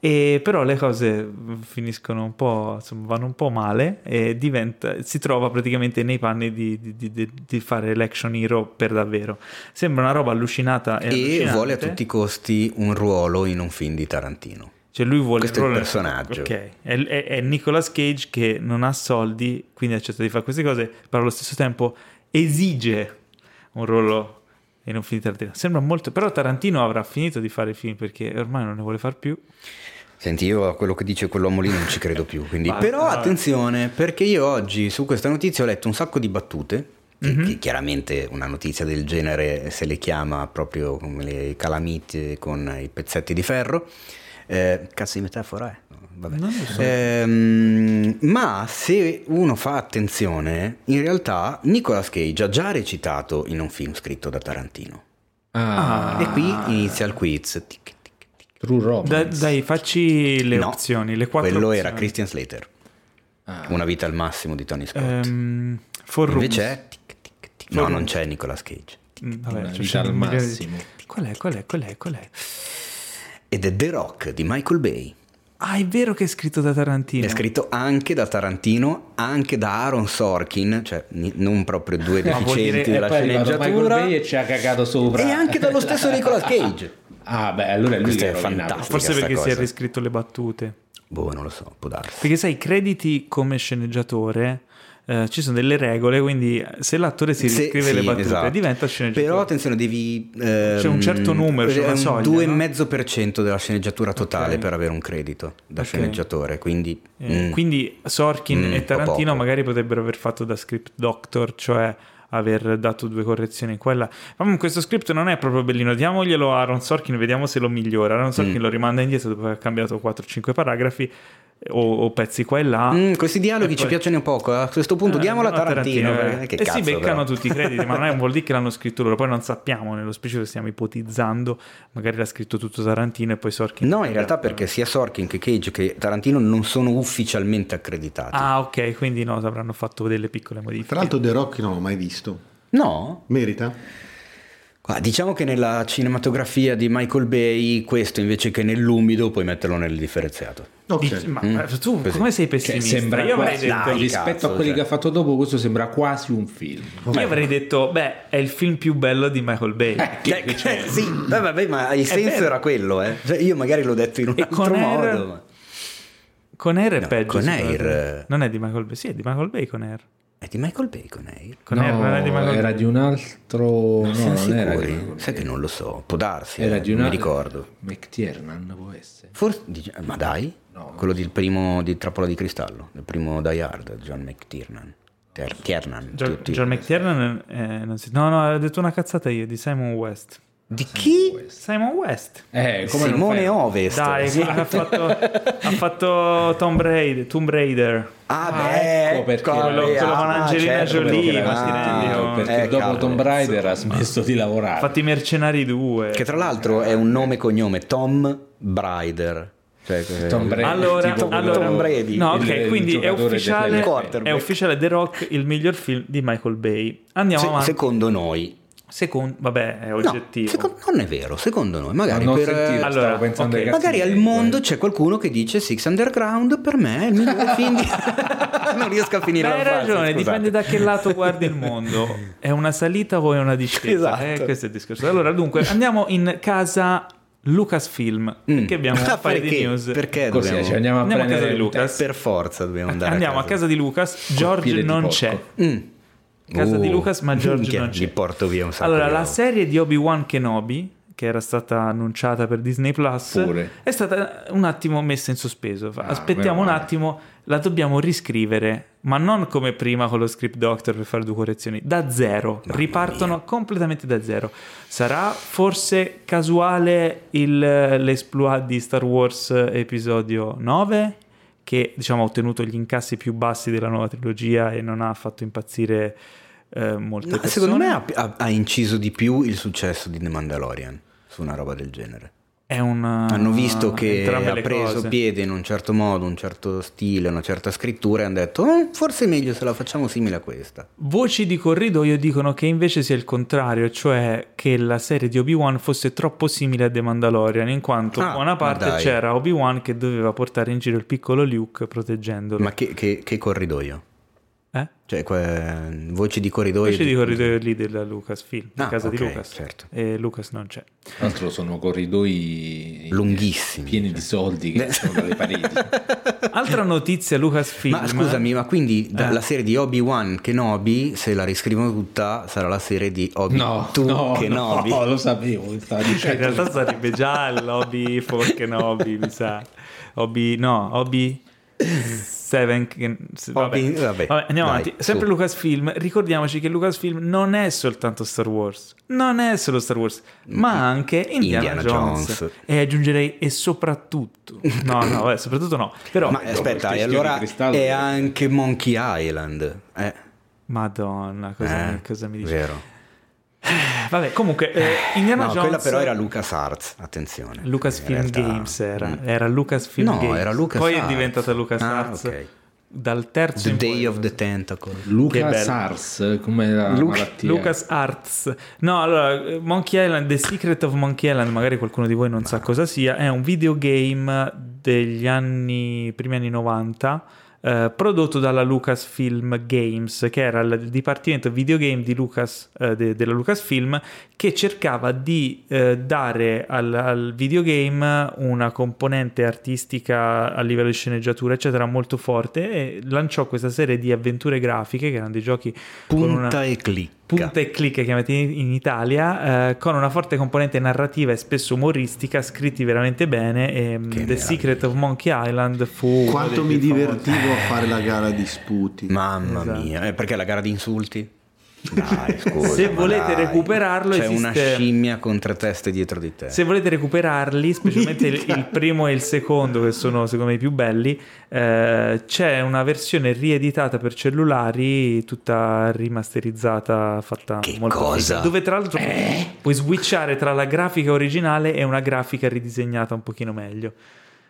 E però le cose finiscono un po', insomma, vanno un po' male e diventa, si trova praticamente nei panni di, di, di, di fare l'action hero per davvero. Sembra una roba allucinata e, e vuole a tutti i costi un ruolo in un film di Tarantino. Cioè lui vuole Questo il, è il personaggio. Ok, è, è, è Nicolas Cage che non ha soldi, quindi accetta di fare queste cose, però allo stesso tempo esige un ruolo in un film di Tarantino. Sembra molto, però Tarantino avrà finito di fare film perché ormai non ne vuole fare più. Senti, io a quello che dice quell'uomo lì non ci credo più. Quindi... Però attenzione, perché io oggi su questa notizia ho letto un sacco di battute. Mm-hmm. Che chiaramente una notizia del genere se le chiama proprio come le calamite con i pezzetti di ferro. Eh, cazzo di metafora è? Vabbè. So. Eh, ma se uno fa attenzione, in realtà Nicolas Cage ha già recitato in un film scritto da Tarantino. Ah. E qui inizia il quiz. Tic, True Romance. Da, dai, facci le no, opzioni, le quattro quello opzioni. era Christian Slater. Ah. Una vita al massimo di Tony Scott. Um, Invece è... Tic, tic, tic. No, non c'è Nicolas Cage. Mm, vabbè, Una vita al massimo. Qual è, qual è, qual è, qual è? Ed è The Rock di Michael Bay. Ah, è vero che è scritto da Tarantino. È scritto anche da Tarantino, anche da Aaron Sorkin, cioè non proprio due (laughs) deficienti dire, della sceneggiatura. Michael Bay e ci ha cagato sopra. E anche dallo stesso (laughs) Nicolas Cage. Ah, beh, allora lui è fantastico. Forse perché si è riscritto le battute. Boh, non lo so, può darsi. Perché sai, i crediti come sceneggiatore eh, ci sono delle regole, quindi se l'attore si riscrive sì, le battute esatto. diventa sceneggiatore. Però attenzione, devi... Ehm, c'è un certo numero, c'è una soglia. Un 2,5% no? della sceneggiatura totale okay. per avere un credito da okay. sceneggiatore, quindi... Eh, mm, quindi Sorkin mm, e Tarantino magari potrebbero aver fatto da script doctor, cioè aver dato due correzioni in quella. Ma questo script non è proprio bellino, diamoglielo a Aaron Sorkin, vediamo se lo migliora. Aaron Sorkin mm. lo rimanda indietro dopo aver cambiato 4-5 paragrafi o, o, pezzi qua e là. Mm, questi dialoghi poi... ci piacciono un poco. A questo punto eh, diamola a Tarantino. Tarantino eh. Che e cazzo, si beccano però. tutti i crediti, ma non è, (laughs) vuol dire che l'hanno scritto loro. Poi non sappiamo, nello specifico stiamo ipotizzando. Magari l'ha scritto tutto Tarantino e poi Sorkin. No, in realtà perché sia Sorkin che Cage che Tarantino non sono ufficialmente accreditati. Ah, ok, quindi no, avranno fatto delle piccole modifiche. Tra l'altro The Rock non l'ho mai visto. No. Merita? Diciamo che nella cinematografia di Michael Bay questo invece che nell'umido puoi metterlo nel differenziato. Okay. Ma mm. tu Così. come sei pessimista? Cioè, sembra io avrei detto dai, rispetto cazzo, a quelli cioè. che ha fatto dopo questo sembra quasi un film. Io avrei detto beh è il film più bello di Michael Bay. Eh, che, che, cioè, sì, vabbè, ma il senso era quello, eh. Cioè, io magari l'ho detto in un e altro con modo. Air... Ma... Con Air è no, peggio. Con Air... Non è di Michael Bay, sì, è di Michael Bay con Air. È di Michael Bay con Air? Con no, non è di Michael era di un altro... No, non sicuri? era di Sai che non lo so, può darsi, era eh, di un non mi ricordo. McTiernan può essere. Forse, ma dai? No, Quello del primo di Trappola di Cristallo, del primo Die Hard, John McTiernan. Tiernan. John, John McTiernan eh, non si... No, no, ho detto una cazzata io, di Simon West. Di chi? Simon West. Eh, Simone Ovest. Dai, ha, fatto, ha fatto Tomb Raider. Tomb Raider. Ah, ah beh, ecco perché quello, quello con ah, Angelina certo, Jolie, ma si rendi perché eh, dopo cavolo, Tomb Raider ha smesso di lavorare. Ha fatto i Mercenari 2. Che tra l'altro è un nome e cognome, Tom Brider. Cioè, Tom Brady, allora, allora, Tom Brady. No, ok, il, quindi il è ufficiale, è ufficiale The Rock il miglior film di Michael Bay. Andiamo Se, avanti. Secondo noi. Secondo, vabbè, è oggettivo. No, secondo, non è vero, secondo noi. Magari, per, sentito, allora, okay. magari al mondo c'è qualcuno che dice Six Underground per me è il migliore (laughs) film di... (laughs) non riesco a finire Beh, la frase, Hai ragione, scusate. dipende da che lato guardi il mondo. È una salita o è una discesa? Esatto. Eh, questo è il discorso. Allora, dunque, andiamo in casa Lucasfilm mm. perché abbiamo (laughs) un paio di news perché Così, dobbiamo... cioè, andiamo, a, andiamo a casa di Lucas per forza dobbiamo andare andiamo a casa, a casa di Lucas George non c'è mm. Casa uh, di Lucas, ma George non c'è. Porto via un sacco Allora, la serie di Obi-Wan Kenobi, che era stata annunciata per Disney Plus, Pure. è stata un attimo messa in sospeso. Ah, Aspettiamo un attimo, la dobbiamo riscrivere, ma non come prima con lo script doctor per fare due correzioni, da zero. Mamma Ripartono mia. completamente da zero. Sarà forse casuale il, l'esploit di Star Wars episodio 9? Che diciamo, ha ottenuto gli incassi più bassi della nuova trilogia e non ha fatto impazzire eh, molte no, persone. Secondo me ha, ha, ha, inciso di più il successo di The Mandalorian. su una roba del genere. Una... Hanno visto che ha preso cose. piede in un certo modo, un certo stile, una certa scrittura e hanno detto oh, forse è meglio se la facciamo simile a questa. Voci di corridoio dicono che invece sia il contrario, cioè che la serie di Obi-Wan fosse troppo simile a The Mandalorian, in quanto ah, buona parte c'era Obi-Wan che doveva portare in giro il piccolo Luke proteggendolo. Ma che, che, che corridoio? Eh? Cioè, que... voci di corridoio. Voci di corridoio lì della Lucasfilm, ah, casa okay, di Lucas. Certo. E Lucas non c'è. Tra l'altro sono corridoi lunghissimi, pieni cioè. di soldi che (laughs) sono dalle pareti. Altra notizia Lucasfilm. Ma scusami, ma quindi eh. la serie di Obi-Wan Kenobi, se la riscrivono tutta, sarà la serie di Obi no, no, Kenobi. No, lo sapevo, (laughs) in realtà sarebbe già l'Obi for Kenobi, mi sa. Obi no, Obi Seven, che, vabbè. vabbè, vabbè, andiamo dai, avanti. Sempre su. Lucasfilm, ricordiamoci che Lucasfilm non è soltanto Star Wars, non è solo Star Wars, ma mm. anche Indiana, Indiana Jones. Jones. E aggiungerei e soprattutto, no, no, vabbè, soprattutto no. Però, ma aspetta, e allora è anche Monkey Island. Eh. Madonna, cosa, eh, cosa mi dici? Vero. Vabbè, comunque, eh, Indiana no, Jones... quella però era LucasArts, attenzione. Lucasfilm realtà... Games era, mm. era Lucasfilm no, Games. era Lucas Poi Arts. è diventata LucasArts. Ah, okay. Dal terzo The Day of the Tentacle. Lucas Arts, come la Lu- malattia. Lucas Arts. No, allora, Monkey Island, The Secret of Monkey Island, magari qualcuno di voi non Ma. sa cosa sia, è un videogame degli anni, primi anni 90 eh, prodotto dalla Lucasfilm Games, che era il dipartimento videogame di Lucas, eh, de, della Lucasfilm, che cercava di eh, dare al, al, videogame una componente artistica a livello di sceneggiatura, eccetera, molto forte e lanciò questa serie di avventure grafiche, che erano dei giochi punta una... e clic punta e clic chiamati in Italia, eh, con una forte componente narrativa e spesso umoristica, scritti veramente bene. E mm, The Secret of Monkey Island fu. Quanto mi divertivo a fare la gara di sputi. Mamma esatto. mia, eh, perché la gara di insulti? Dai, (laughs) scusa, se volete dai. recuperarlo, c'è esiste... una scimmia con tre teste dietro di te. Se volete recuperarli, specialmente il, il, (laughs) primo e il secondo, che sono secondo me i più belli, eh, c'è una versione rieditata per cellulari, tutta rimasterizzata, fatta che molto cosa? Dove tra l'altro eh? puoi switchare tra la grafica originale e una grafica ridisegnata un pochino meglio.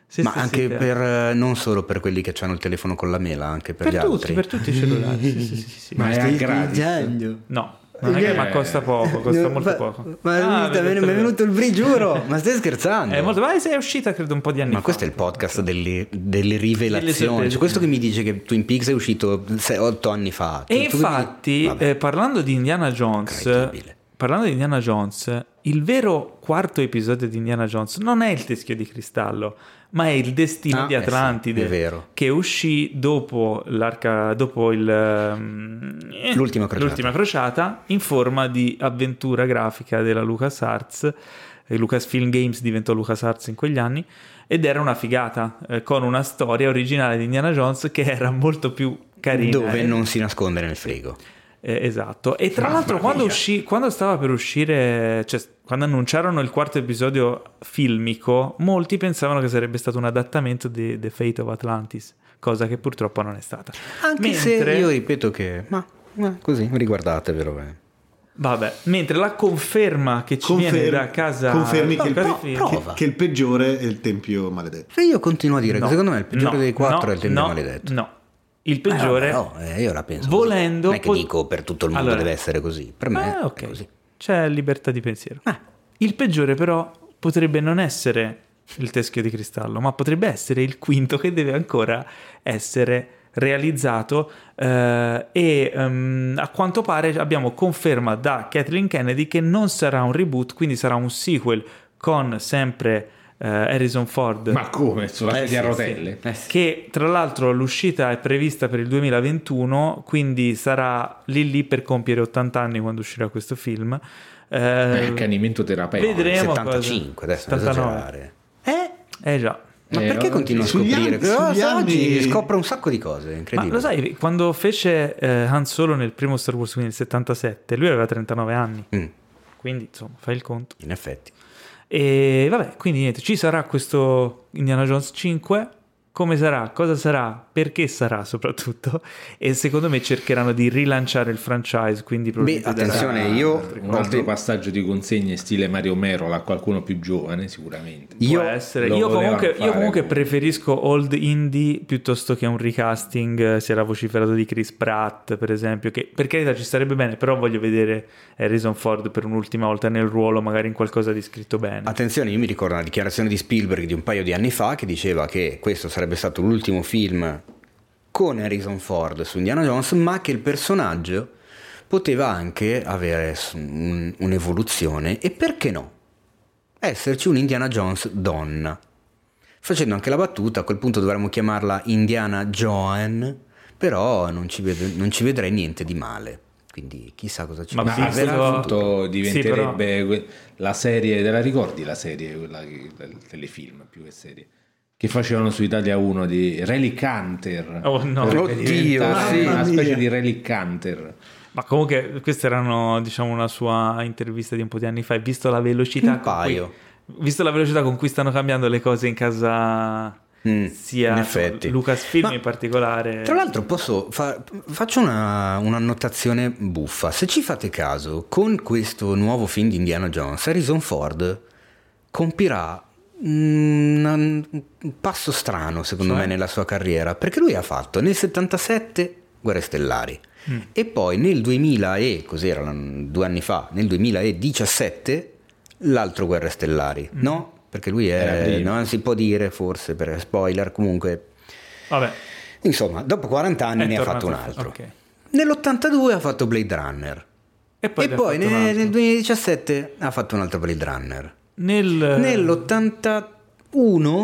Sì, Ma sì, anche sì, per, eh, non solo per quelli che hanno il telefono con la mela, anche per, per gli tutti, altri. Per tutti i cellulari. Ma, Ma è gratis. No. Non è che, ma costa poco, costa molto ma, poco. Ma ah, mi è venuto il bri, giuro. Ma stai scherzando? È molto, ma è uscita credo un po' di anni ma fa. Ma questo è il podcast delle, delle rivelazioni. Cioè, questo che mi dice che Twin Peaks è uscito 8 anni fa. E infatti, mi... eh, parlando di Indiana Jones, parlando di Indiana Jones, il vero quarto episodio di Indiana Jones non è il teschio di cristallo, ma è il destino ah, di Atlantide, eh sì, che uscì dopo, l'arca, dopo il, eh, l'ultima, crociata. l'ultima, crociata. in forma di avventura grafica della LucasArts. Lucasfilm Games diventò LucasArts in quegli anni ed era una figata eh, con una storia originale di Indiana Jones che era molto più carina. Dove eh. non si nasconde nel frigo. Eh, esatto. E tra Mamma l'altro, quando, uscì, quando, stava per uscire, cioè quando annunciarono il quarto episodio filmico, molti pensavano che sarebbe stato un adattamento di The Fate of Atlantis, cosa che purtroppo non è stata. Anche Mentre... se io ripeto che, ma, ma così, riguardatevelo bene. Vabbè, mentre la conferma che ci Confer- viene da casa confermi che il, pro- che, che il, peggiore è il tempio maledetto. E io continuo a dire no, che secondo me il peggiore no, dei quattro no, è il tempio maledetto. No, il peggiore, eh, no, eh, io la penso volendo, così. non è che po- dico per tutto il mondo allora, deve essere così, per me ah, okay. è così. C'è libertà di pensiero. Ah. Il peggiore però potrebbe non essere il teschio di cristallo, ma potrebbe essere il quinto che deve ancora essere realizzato eh, e um, a quanto pare abbiamo conferma da Kathleen Kennedy che non sarà un reboot, quindi sarà un sequel con sempre uh, Harrison Ford. Ma come? Sulla sedia a rotelle? Sì, sì. Che tra l'altro l'uscita è prevista per il 2021, quindi sarà lì lì per compiere 80 anni quando uscirà questo film. Eh, accanimento terapeutico. Vedremo 75, cosa. adesso 79. Eh? Eh già. Ma eh, perché continua a scoprire? Anni, oh, oggi scopre un sacco di cose, incredibile. Ma lo sai, quando fece eh, Han Solo nel primo Star Wars, quindi nel 77, lui aveva 39 anni. Mm. Quindi, insomma, fai il conto. In effetti. E vabbè, quindi niente, ci sarà questo Indiana Jones 5. Come sarà? Cosa sarà? Perché sarà soprattutto e secondo me cercheranno di rilanciare il franchise quindi Beh, attenzione io un altro pe- passaggio di consegne stile Mario Mero a qualcuno più giovane sicuramente. Io, Può essere. io comunque, io comunque preferisco old indie piuttosto che un recasting si era vociferato di Chris Pratt per esempio che per carità ci sarebbe bene però voglio vedere Harrison Ford per un'ultima volta nel ruolo magari in qualcosa di scritto bene. Attenzione io mi ricordo una dichiarazione di Spielberg di un paio di anni fa che diceva che questo sarebbe stato l'ultimo film con Harrison Ford su Indiana Jones, ma che il personaggio poteva anche avere un, un'evoluzione e perché no? Esserci un Indiana Jones donna. Facendo anche la battuta, a quel punto dovremmo chiamarla Indiana Joan, però non ci, ved- non ci vedrei niente di male quindi chissà cosa ci ma a questo punto diventerebbe sì, però... la serie te la ricordi la serie quella del telefilm più che serie che facevano su Italia 1 di Relic Hunter. Oh no, oddio, sì. una specie di Relic Hunter. Ma comunque questa erano, diciamo, una sua intervista di un po' di anni fa. E visto la velocità un paio. Cui, visto la velocità con cui stanno cambiando le cose in casa Mm, sia in Lucasfilm Ma, in particolare. Tra l'altro posso fa, faccio una, un'annotazione buffa. Se ci fate caso, con questo nuovo film di Indiana Jones, Harrison Ford compirà un, passo strano secondo cioè? me nella sua carriera perché lui ha fatto nel 77 Guerre Stellari mm. e poi nel 2000 e cos'era due anni fa nel 2017 l'altro Guerre Stellari mm. no? perché lui è non si può dire forse per spoiler comunque vabbè insomma dopo 40 anni è ne ha fatto un altro okay. nell'82 ha fatto Blade Runner e poi, e poi nel, nel 2017 ha fatto un altro Blade Runner nel... Nell'81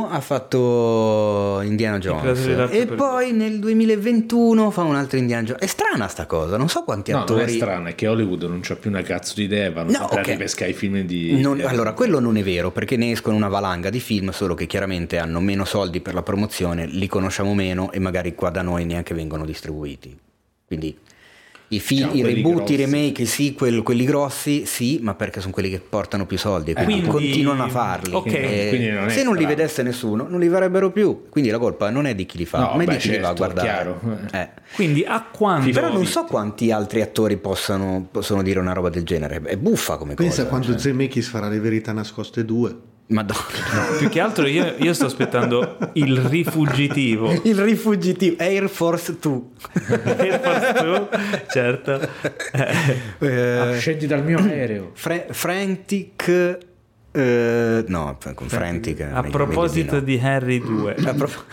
ha fatto Indiana Jones e poi nel 2021 fa un altro Indiana Jones. È strana sta cosa, non so quanti no, attori... Non è strana, è che Hollywood non c'ha più una cazzo di idea, vanno no, okay. a pescare i film di... Non, allora, quello non è vero, perché ne escono una valanga di film, solo che chiaramente hanno meno soldi per la promozione, li conosciamo meno e magari qua da noi neanche vengono distribuiti. Quindi i, film, i reboot, i remake, i sequel, quelli grossi, sì, ma perché sono quelli che portano più soldi, quindi, quindi continuano a farli. Okay. Eh, non se non li vedesse nessuno, non li farebbero più. Quindi la colpa non è di chi li fa, no, ma è di chi certo, li va a certo, guardare. Eh. Quindi a quanto... Però non so quanti altri attori possano, possono dire una roba del genere. È buffa come Pensa cosa. Pensa quando cioè. Zemeckis farà le verità nascoste due. Madonna. No, (laughs) più che altro io, io, sto aspettando il rifugitivo. Il rifugitivo, Air Force 2. (laughs) Air Force 2, certo. (laughs) Eh, ah, scendi dal mio (clears throat) aereo. Fra- Frantic... Eh, no, con Frantic. A proposito no. di Harry 2. A proposito...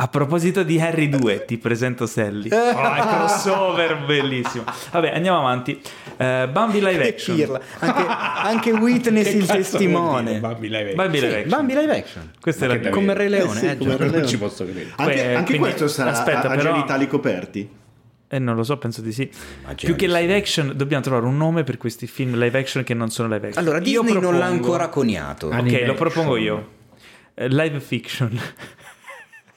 A proposito di Harry 2, ti presento Sally. (laughs) Oh, è crossover, bellissimo. Vabbè, andiamo avanti. Uh, Bambi live action. Anche, (laughs) anche Witness il testimone. Bambi live action. Bambi live action. Bambi live action. Questo era come Re Leone. Eh sì, eh, come Re Leone. Non ci posso credere. Anche, Beh, anche quindi, questo sarà aspetta, a, a però... genitali coperti. Eh, non lo so, penso di sì. Più che live action, dobbiamo trovare un nome per questi film live action che non sono live action. Allora, Disney propongo... non l'ha ancora coniato. Ok, lo propongo io. Uh, live fiction.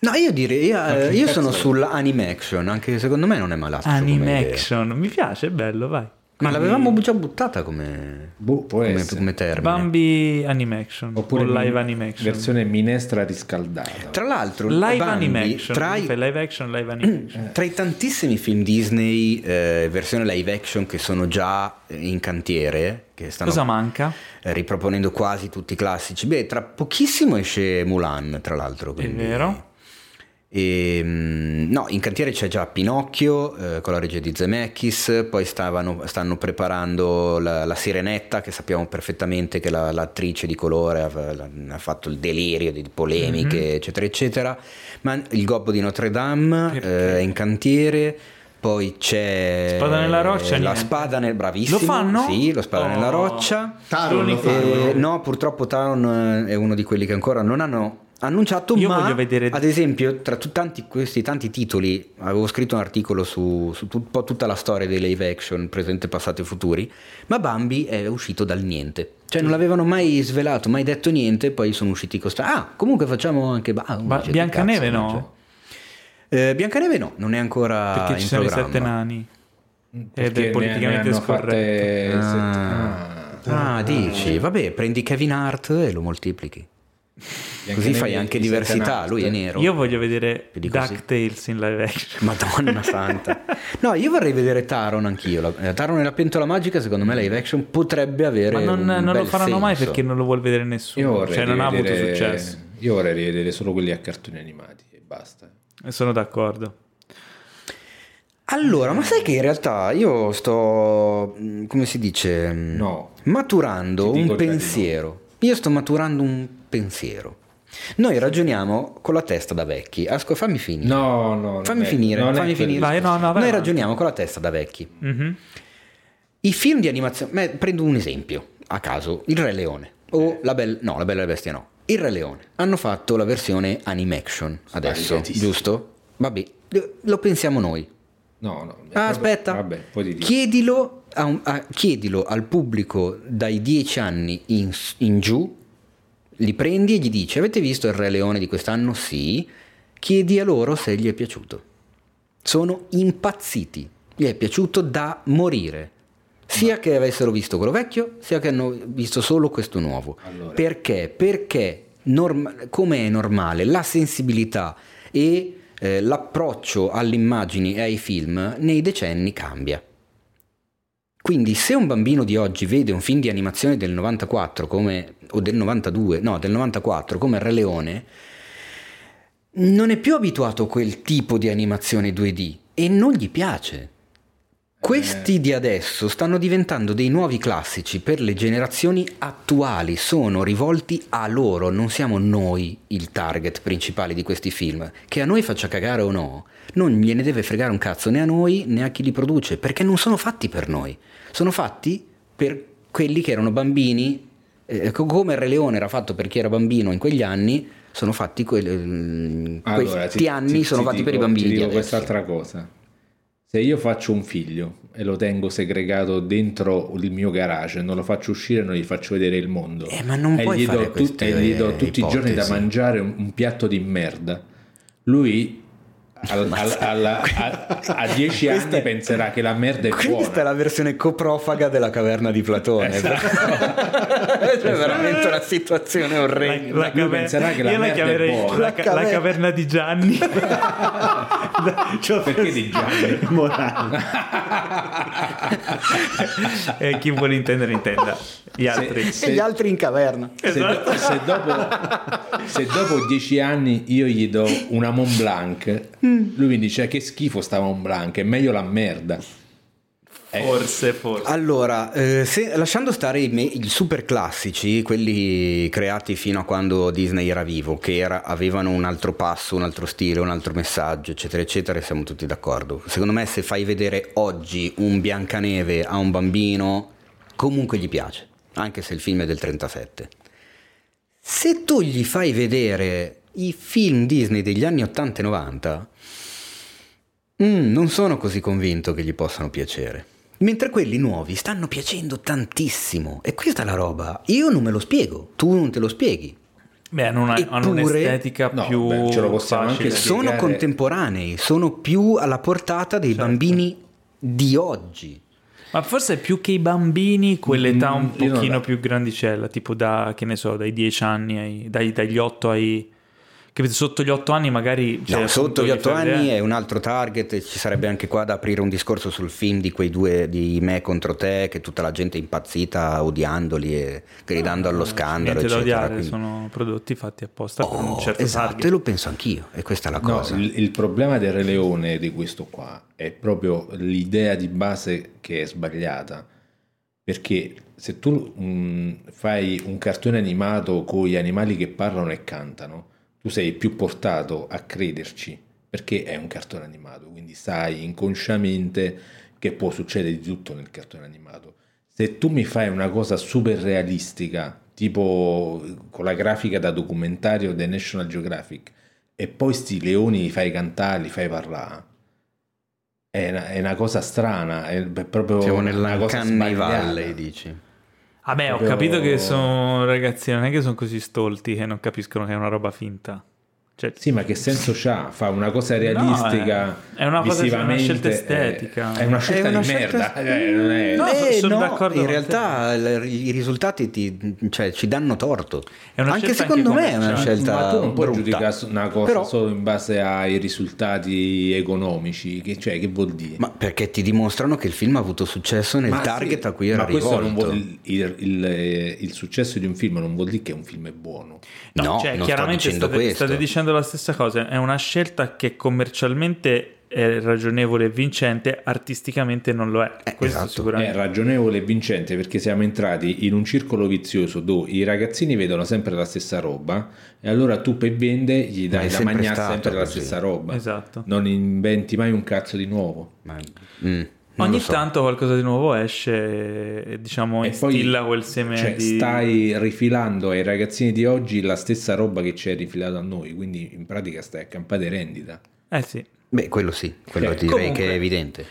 No, io direi, io, eh, io sono sull'animaction, anche secondo me non è malato. Animaction, mi piace, è bello, vai. Ma l'avevamo già buttata come, boh, come, come termine. Bambi animaction oppure o live animaction. Versione minestra riscaldata. Tra l'altro, live Bambi, animation. Tra i, live action, live animation. Tra i tantissimi film Disney eh, versione live action che sono già in cantiere, che stanno Cosa manca? riproponendo quasi tutti i classici. Beh, tra pochissimo esce Mulan, tra l'altro. Quindi... È vero. E, mm, no, in cantiere c'è già Pinocchio eh, con la regia di Zemeckis, poi stavano, stanno preparando la, la, Sirenetta, che sappiamo perfettamente che la, l'attrice di colore ha, ha, fatto il delirio di polemiche, mm-hmm. eccetera, eccetera. Ma il Gobbo di Notre Dame eh, è in cantiere. Poi c'è Spada nella roccia. La spada nel bravissimo. Lo fanno? Sì, lo spada oh. nella roccia. Taron lo eh, no, purtroppo Taron è uno di quelli che ancora non hanno annunciato, Io ma voglio vedere... ad esempio tra tu, tanti, questi tanti titoli avevo scritto un articolo su, su un po' tutta la storia dei live action, presente, passati e futuri, ma Bambi è uscito dal niente. Cioè non l'avevano mai svelato, mai detto niente, poi sono usciti con sta... Ah, comunque facciamo anche... Bah, ba- Biancaneve cazzo, no? Cioè. Eh, Biancaneve no, non è ancora Perché ci sono programma. i sette nani. Ed è politicamente scorretto. Ah, ah, ah, dici, vabbè, prendi Kevin Hart e lo moltiplichi. Così fai anche diversità, lui è nero. Io voglio vedere DuckTales in live action. (laughs) Madonna santa. No, io vorrei vedere Taron anch'io. Eh, Taron e la pentola magica, secondo me live action potrebbe avere Ma non, non lo faranno senso. mai perché non lo vuol vedere nessuno. Cioè non ha avuto successo. Io vorrei rivedere solo quelli a cartoni animati e basta. E sono d'accordo. Allora, ma sai che in realtà io sto, mm, come si dice, no. maturando un pensiero. No. Io sto maturando un pensiero. Noi ragioniamo con la testa da vecchi. Asco, fammi finire. No, no, fammi finire. Fammi finire. Vai, no, no, vai Noi ragioniamo con la testa da vecchi. Mm-hmm. I film di animazione. Beh, prendo un esempio a caso: Il Re Leone. O la Bella. No, la Bella e la Bestia no. Il Re Leone. Hanno fatto la versione animation adesso, giusto? Vabbè, lo pensiamo noi. No, no. Ah, aspetta. Vabbè, chiedilo, un, a, chiedilo, al pubblico dai dieci anni in, in, giù, li prendi e gli dici avete visto il Re Leone di quest'anno? Sì. Chiedi a loro se gli è piaciuto. Sono impazziti. Gli è piaciuto da morire. Sia che avessero visto quello vecchio, sia che hanno visto solo questo nuovo. Allora. Perché? Perché, norm- come è normale, la sensibilità e eh, l'approccio alle immagini e ai film nei decenni cambia. Quindi se un bambino di oggi vede un film di animazione del 94 come, o del 92, no, del 94 come Re Leone, non è più abituato a quel tipo di animazione 2D e non gli piace. Questi di adesso stanno diventando dei nuovi classici per le generazioni attuali, sono rivolti a loro, non siamo noi il target principale di questi film. Che a noi faccia cagare o no, non gliene deve fregare un cazzo né a noi né a chi li produce, perché non sono fatti per noi, sono fatti per quelli che erano bambini, eh, come il Re Leone era fatto per chi era bambino in quegli anni, sono fatti que- allora, questi ti, anni, ti, sono ti fatti dico, per i bambini. Ti dico quest'altra cosa se io faccio un figlio e lo tengo segregato dentro il mio garage, non lo faccio uscire, non gli faccio vedere il mondo. Eh, ma non e puoi gli fare do, tu, e gli do tutti ipotesi. i giorni da mangiare un, un piatto di merda. Lui al, al, al, a, a, dieci anni è, penserà che la merda è questa buona. Questa è la versione coprofaga della caverna di Platone. Esatto. (laughs) è veramente una situazione orrenda. La, la caver- penserà che la merda è buona. La, ca- la, caverna di Gianni. (laughs) cioè, Perché di Gianni? (laughs) e chi vuole intendere intenda. Gli altri. Se, se, e gli altri in caverna. Esatto. Se, se, dopo, se dopo dieci anni io gli do una Mont Blanc Mm. Lui mi dice che schifo sta Mont Blanc, è meglio la merda. Eh. Forse, forse. Allora, eh, se, lasciando stare i, i, super classici, quelli creati fino a quando Disney era vivo, che era, avevano un altro passo, un altro stile, un altro messaggio, eccetera, eccetera, siamo tutti d'accordo. Secondo me, se fai vedere oggi un Biancaneve a un bambino, comunque gli piace, anche se il film è del 37. Se tu gli fai vedere i film Disney degli anni 80 e 90 mm, non sono così convinto che gli possano piacere. Mentre quelli nuovi stanno piacendo tantissimo. E questa è la roba. Io non me lo spiego, tu non te lo spieghi. Beh, hanno, una, Eppure, hanno un'estetica no, più beh, ce lo possiamo anche Sono contemporanei, sono più alla portata dei certo. bambini di oggi. Ma forse più che i bambini, quell'età mm, un pochino più grandicella, tipo da, che ne so, dai 10 anni, ai, dai, dagli 8 ai capito? Sotto gli otto anni magari... No, sotto gli otto anni è un altro target, ci sarebbe anche qua da aprire un discorso sul film di quei due, di me contro te, che tutta la gente è impazzita odiandoli e gridando no, allo scandalo. Niente eccetera, da odiare, quindi... sono prodotti fatti apposta oh, per un oh, certo esatto, target. e lo penso anch'io, e questa è la cosa. No, il, il problema del Re Leone di questo qua è proprio l'idea di base che è sbagliata, perché se tu mh, mm, fai un cartone animato con gli animali che parlano e cantano, tu sei più portato a crederci perché è un cartone animato, quindi sai inconsciamente che può succedere di tutto nel cartone animato. Se tu mi fai una cosa super realistica, tipo con la grafica da documentario del National Geographic, e poi sti leoni li fai cantare, li fai parlare, è una, è una cosa strana, è proprio Siamo nella Canny Valley, dici. Vabbè, ho capito che sono ragazzi, non è che sono così stolti che non capiscono che è una roba finta. Cioè, sì, ma che senso c'ha? Fa una cosa realistica. No, è, è, una cosa, è una scelta estetica. È, è una scelta una di scelta merda. Eh, non è... No, eh, sono no, d'accordo. In realtà te. i risultati ti, cioè, ci danno torto. Anche secondo me è una scelta. Ma tu non puoi brutta. giudicare una cosa Però... solo in base ai risultati economici. Che, cioè, che vuol dire? Ma perché ti dimostrano che il film ha avuto successo nel ma target sì, a cui era ma rivolto. Vuol, il, il, il, il, successo di un film non vuol dire che un film è buono. No, no cioè, chiaramente state, state dicendo la stessa cosa, è una scelta che commercialmente è ragionevole e vincente, artisticamente non lo è. Eh, Questo esatto. È ragionevole e vincente perché siamo entrati in un circolo vizioso dove i ragazzini vedono sempre la stessa roba e allora tu per vendere gli dai da mangiare sempre la stessa roba. Esatto. Non inventi mai un cazzo di nuovo. Ma... Mm. Ogni so. tanto qualcosa di nuovo esce e diciamo e instilla poi, quel seme cioè, di... stai rifilando ai ragazzini di oggi la stessa roba che ci è rifilata a noi quindi in pratica stai a campate rendita. Eh sì. Beh quello sì quello cioè, direi comunque, che è evidente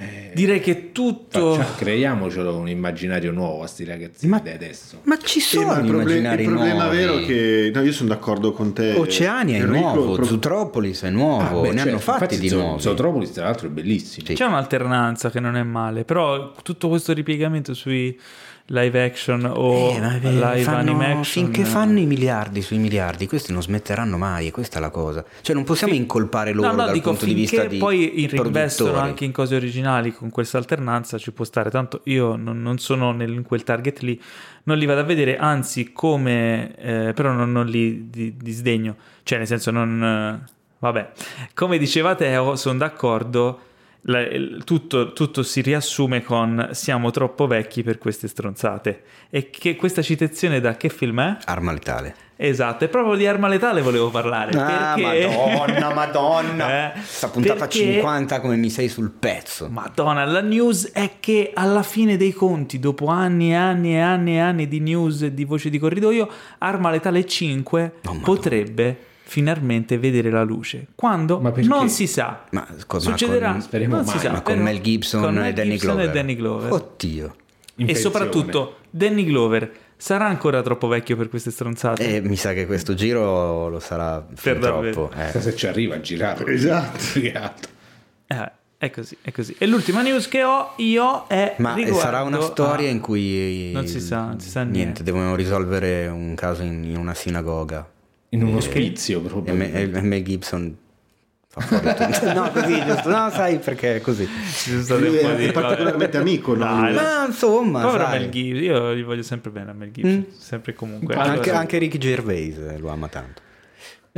eh, direi che tutto cioè, creiamocelo un immaginario nuovo a questi ragazzini ma, di adesso ma ci sono eh, il problema, il problema nuovi. vero che no, io sono d'accordo con te Oceania è Enrico, nuovo pro... Zootropolis è nuovo ah, beh, ne cioè, hanno fatti di nuovi Zootropolis tra l'altro è bellissimo sì. c'è un'alternanza che non è male però tutto questo ripiegamento sui live action o eh, live fanno, animation finché fanno i miliardi sui miliardi questi non smetteranno mai e questa è la cosa. Cioè non possiamo sì. incolpare loro no, no, dal dico, punto di vista di poi reinvestono anche in cose originali con questa alternanza ci può stare. Tanto io non, non sono nel, in quel target lì non li vado a vedere anzi come eh, però non, non li di, disdegno. Cioè nel senso non eh, vabbè. Come diceva Teo sono d'accordo la, tutto, tutto, si riassume con siamo troppo vecchi per queste stronzate. E che questa citazione da che film è? Arma letale. Esatto, è proprio di Arma letale volevo parlare. Ah, perché... madonna, (laughs) madonna. eh, Sta puntata perché... 50 come mi sei sul pezzo. Madonna, la news è che alla fine dei conti, dopo anni e anni e anni e anni di news e di voce di corridoio, Arma letale 5 oh, potrebbe finalmente vedere la luce. Quando? Non si sa. Ma con, Succederà? Ma con, non mai. si sa. Ma con Mel Gibson, con e, Danny Gibson e Danny Glover. Oddio. E soprattutto Danny Glover sarà ancora troppo vecchio per queste stronzate. Eh, mi sa che questo giro lo sarà per troppo. Eh. Se ci arriva a girare. (laughs) Esatto. eh, è così, è così. E l'ultima news che ho io è. Ma riguardo... sarà una storia in cui. Non si sa, non si sa niente. niente. Devono risolvere un caso in, in una sinagoga. In un ospizio proprio. E Mel Gibson fa fuori tutto. (laughs) no, così, giusto. No, sai perché è così. Lui è, è particolarmente (laughs) amico, no? Dai, ma insomma, Povero Mel Gibson, io gli voglio sempre bene a Mel Gibson, mm. sempre e comunque. Anche, anche Ricky Gervais eh, lo ama tanto.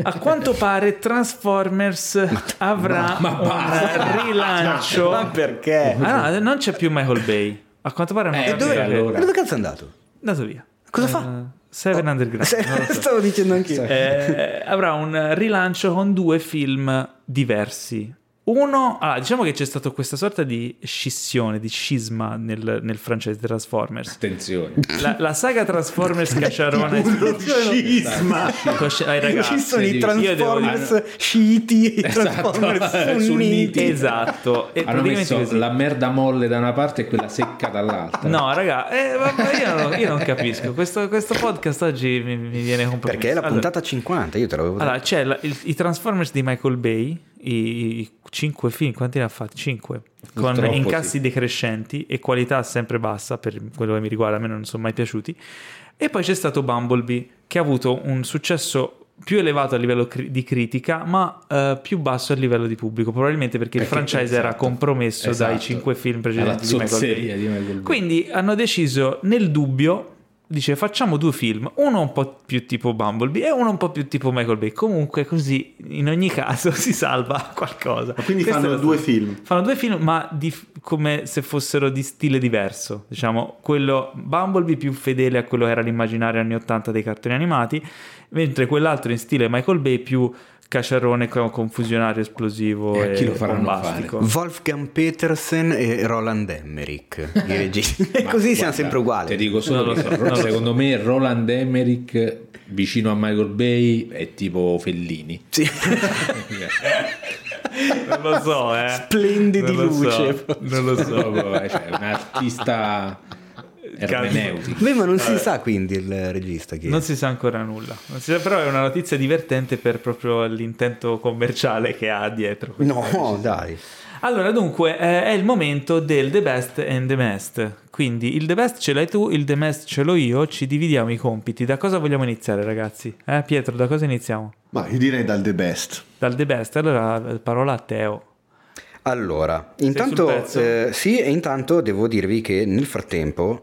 A quanto pare Transformers ma, avrà ma, ma un rilancio. Ma perché? Ah, no, non c'è più Michael Bay. A quanto pare non eh, dove, allora. dove cazzo è andato? È andato via. Cosa uh, fa? Seven oh, Underground. Se. (laughs) Stavo dicendo anch'io. Eh, avrà un rilancio con due film diversi. Uno, ah, diciamo che c'è stata questa sorta di scissione, di scisma nel, nel franchise Transformers. Attenzione. La, la saga Transformers Cacciarone. Uno scisma. Ai ragazzi, Ci sono i Transformers devo... sciiti e esatto. Transformers sunniti. Esatto. E Hanno messo così. la merda molle da una parte e quella secca dall'altra. No, raga, eh, vabbè, io, non, io, non, capisco. Questo, questo podcast oggi mi, mi viene un po'... Perché è la puntata allora, 50, io te l'avevo detto. Allora, c'è la, il, i Transformers di Michael Bay i, cinque film, quanti ne ha fatti? Cinque, con Troppo, incassi sì. decrescenti e qualità sempre bassa per quello che mi riguarda, a me non sono mai piaciuti. E poi c'è stato Bumblebee che ha avuto un successo più elevato a livello cri- di critica, ma uh, più basso a livello di pubblico, probabilmente perché, perché il franchise esatto, era compromesso esatto. dai cinque film precedenti. Di Michael Bay. Quindi hanno deciso nel dubbio dice facciamo due film, uno un po' più tipo Bumblebee e uno un po' più tipo Michael Bay. Comunque così in ogni caso (laughs) si salva qualcosa. Ma quindi Questo fanno due film. Fanno due film ma di, come se fossero di stile diverso. Diciamo, quello Bumblebee più fedele a quello che era l'immaginario anni 80 dei cartoni animati, mentre quell'altro in stile Michael Bay più Cacciarone confusionario esplosivo e, e chi lo bombastico. Wolfgang Petersen e Roland Emmerich, i registi. (laughs) e così siamo sempre uguali. Ti dico solo so, secondo me Roland Emmerich vicino a Michael Bay è tipo Fellini. Sì. (laughs) non lo so, eh. Splendidi luce. So. Non lo so, (laughs) cioè, un artista ermeneutica. Beh, ma non si sa quindi il regista chi è. Non si sa ancora nulla. Si sa, però è una notizia divertente per proprio l'intento commerciale che ha dietro. No, dai. Allora, dunque, eh, è il momento del The Best and The Best. Quindi il The Best ce l'hai tu, il The Best ce l'ho io, ci dividiamo i compiti. Da cosa vogliamo iniziare, ragazzi? Eh, Pietro, da cosa iniziamo? Ma io direi dal The Best. Dal The Best, allora parola a Teo. Allora, intanto eh, sì, e intanto devo dirvi che nel frattempo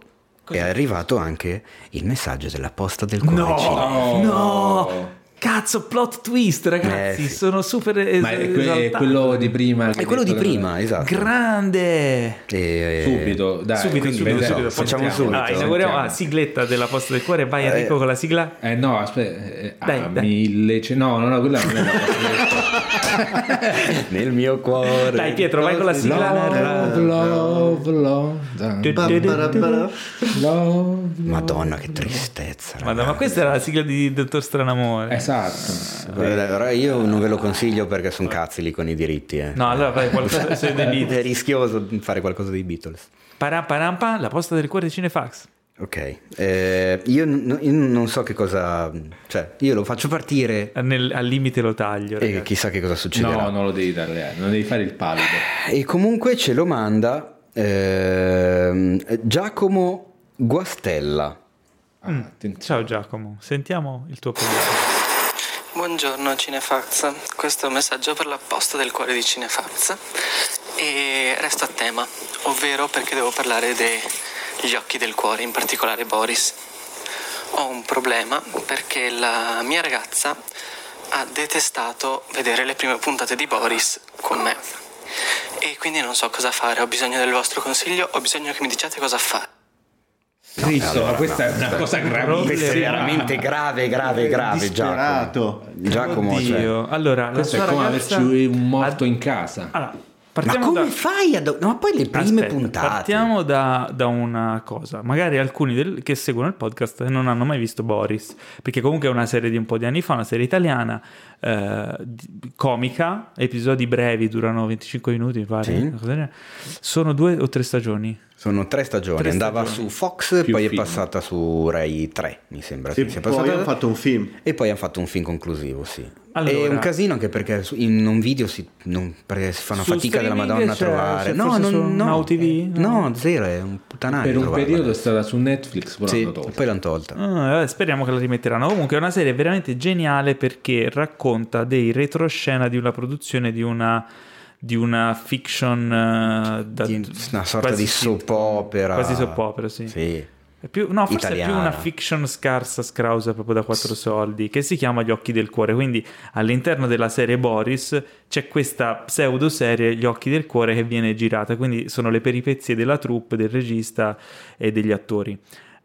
Cos'è? è arrivato anche il messaggio della posta del cuore. No, no, Cazzo, plot twist, ragazzi. Eh, sì. Sono super. Es- Ma è, que- è, quello di prima. È quello di prima, da... esatto. Grande. E... Subito, dai. Subito, subito, subito. Facciamo subito. Ah, inauguriamo. Ah, sigletta della posta del cuore. Vai, Enrico, eh, con la sigla. Eh, no, aspetta. Eh, dai, ah, dai. mille. No, no, no, quella non è la posta del (laughs) Nel mio cuore. Dai, Pietro, vai con la sigla. Love, love, love. Madonna, che tristezza. Madonna, ma questa era la sigla di Dottor Stranamore. Esatto. Esatto. io non ve lo consiglio perché sono cazzi lì con i diritti. Eh. No, allora fai qualcosa (laughs) dei Beatles. È rischioso fare qualcosa dei Beatles. Param, parampa, la posta del cuore di Cinefax. Ok, eh, io, n- io, non so che cosa, cioè io lo faccio partire Nel, al limite lo taglio. Ragazzi. E chissà che cosa succederà. No, non lo devi dare, non devi fare il pallido. E comunque ce lo manda eh, Giacomo Guastella. Mm. Ciao Giacomo, sentiamo il tuo problema. Buongiorno Cinefax, questo è un messaggio per la posta del cuore di Cinefax e resto a tema, ovvero perché devo parlare degli occhi del cuore, in particolare Boris. Ho un problema perché la mia ragazza ha detestato vedere le prime puntate di Boris con me e quindi non so cosa fare, ho bisogno del vostro consiglio, ho bisogno che mi diciate cosa fare. Cristo, allora, questa no, è una cosa gravissima. veramente grave, grave, grave. Giacomo. Giacomo cioè. Allora, questo è come ragazza... averci un morto in casa. Allora, ma come da... fai a... Do... No, ma poi le prime Aspetta, puntate. Partiamo da, da, una cosa. Magari alcuni del... che seguono il podcast non hanno mai visto Boris, perché comunque è una serie di un po' di anni fa, una serie italiana, eh, comica, episodi brevi, durano 25 minuti, mi pare. Sì. Sono due o tre stagioni? Sono tre stagioni, tre andava stagioni. su Fox, Più poi film. è passata su Rai 3, mi sembra. Sì, poi hanno fatto un film. E poi hanno fatto un film conclusivo, sì. Allora, è un casino anche perché in un video si, non, si fanno fatica della Madonna a trovare. No, non, no, Now TV? No. no, zero, è un puttanaio. Per un trovarla. periodo è stata su Netflix, poi sì, l'hanno tolta. poi l'hanno tolta. Ah, speriamo che la rimetteranno. Comunque è una serie veramente geniale perché racconta dei retroscena di una produzione di una di una fiction uh, da, una sorta di soap opera quasi soap opera sì, sì. Più, no, forse Italiana. è più una fiction scarsa, scrausa proprio da quattro soldi, che si chiama Gli occhi del cuore. Quindi all'interno della serie Boris c'è questa pseudo serie Gli occhi del cuore che viene girata. Quindi sono le peripezie della troupe, del regista e degli attori.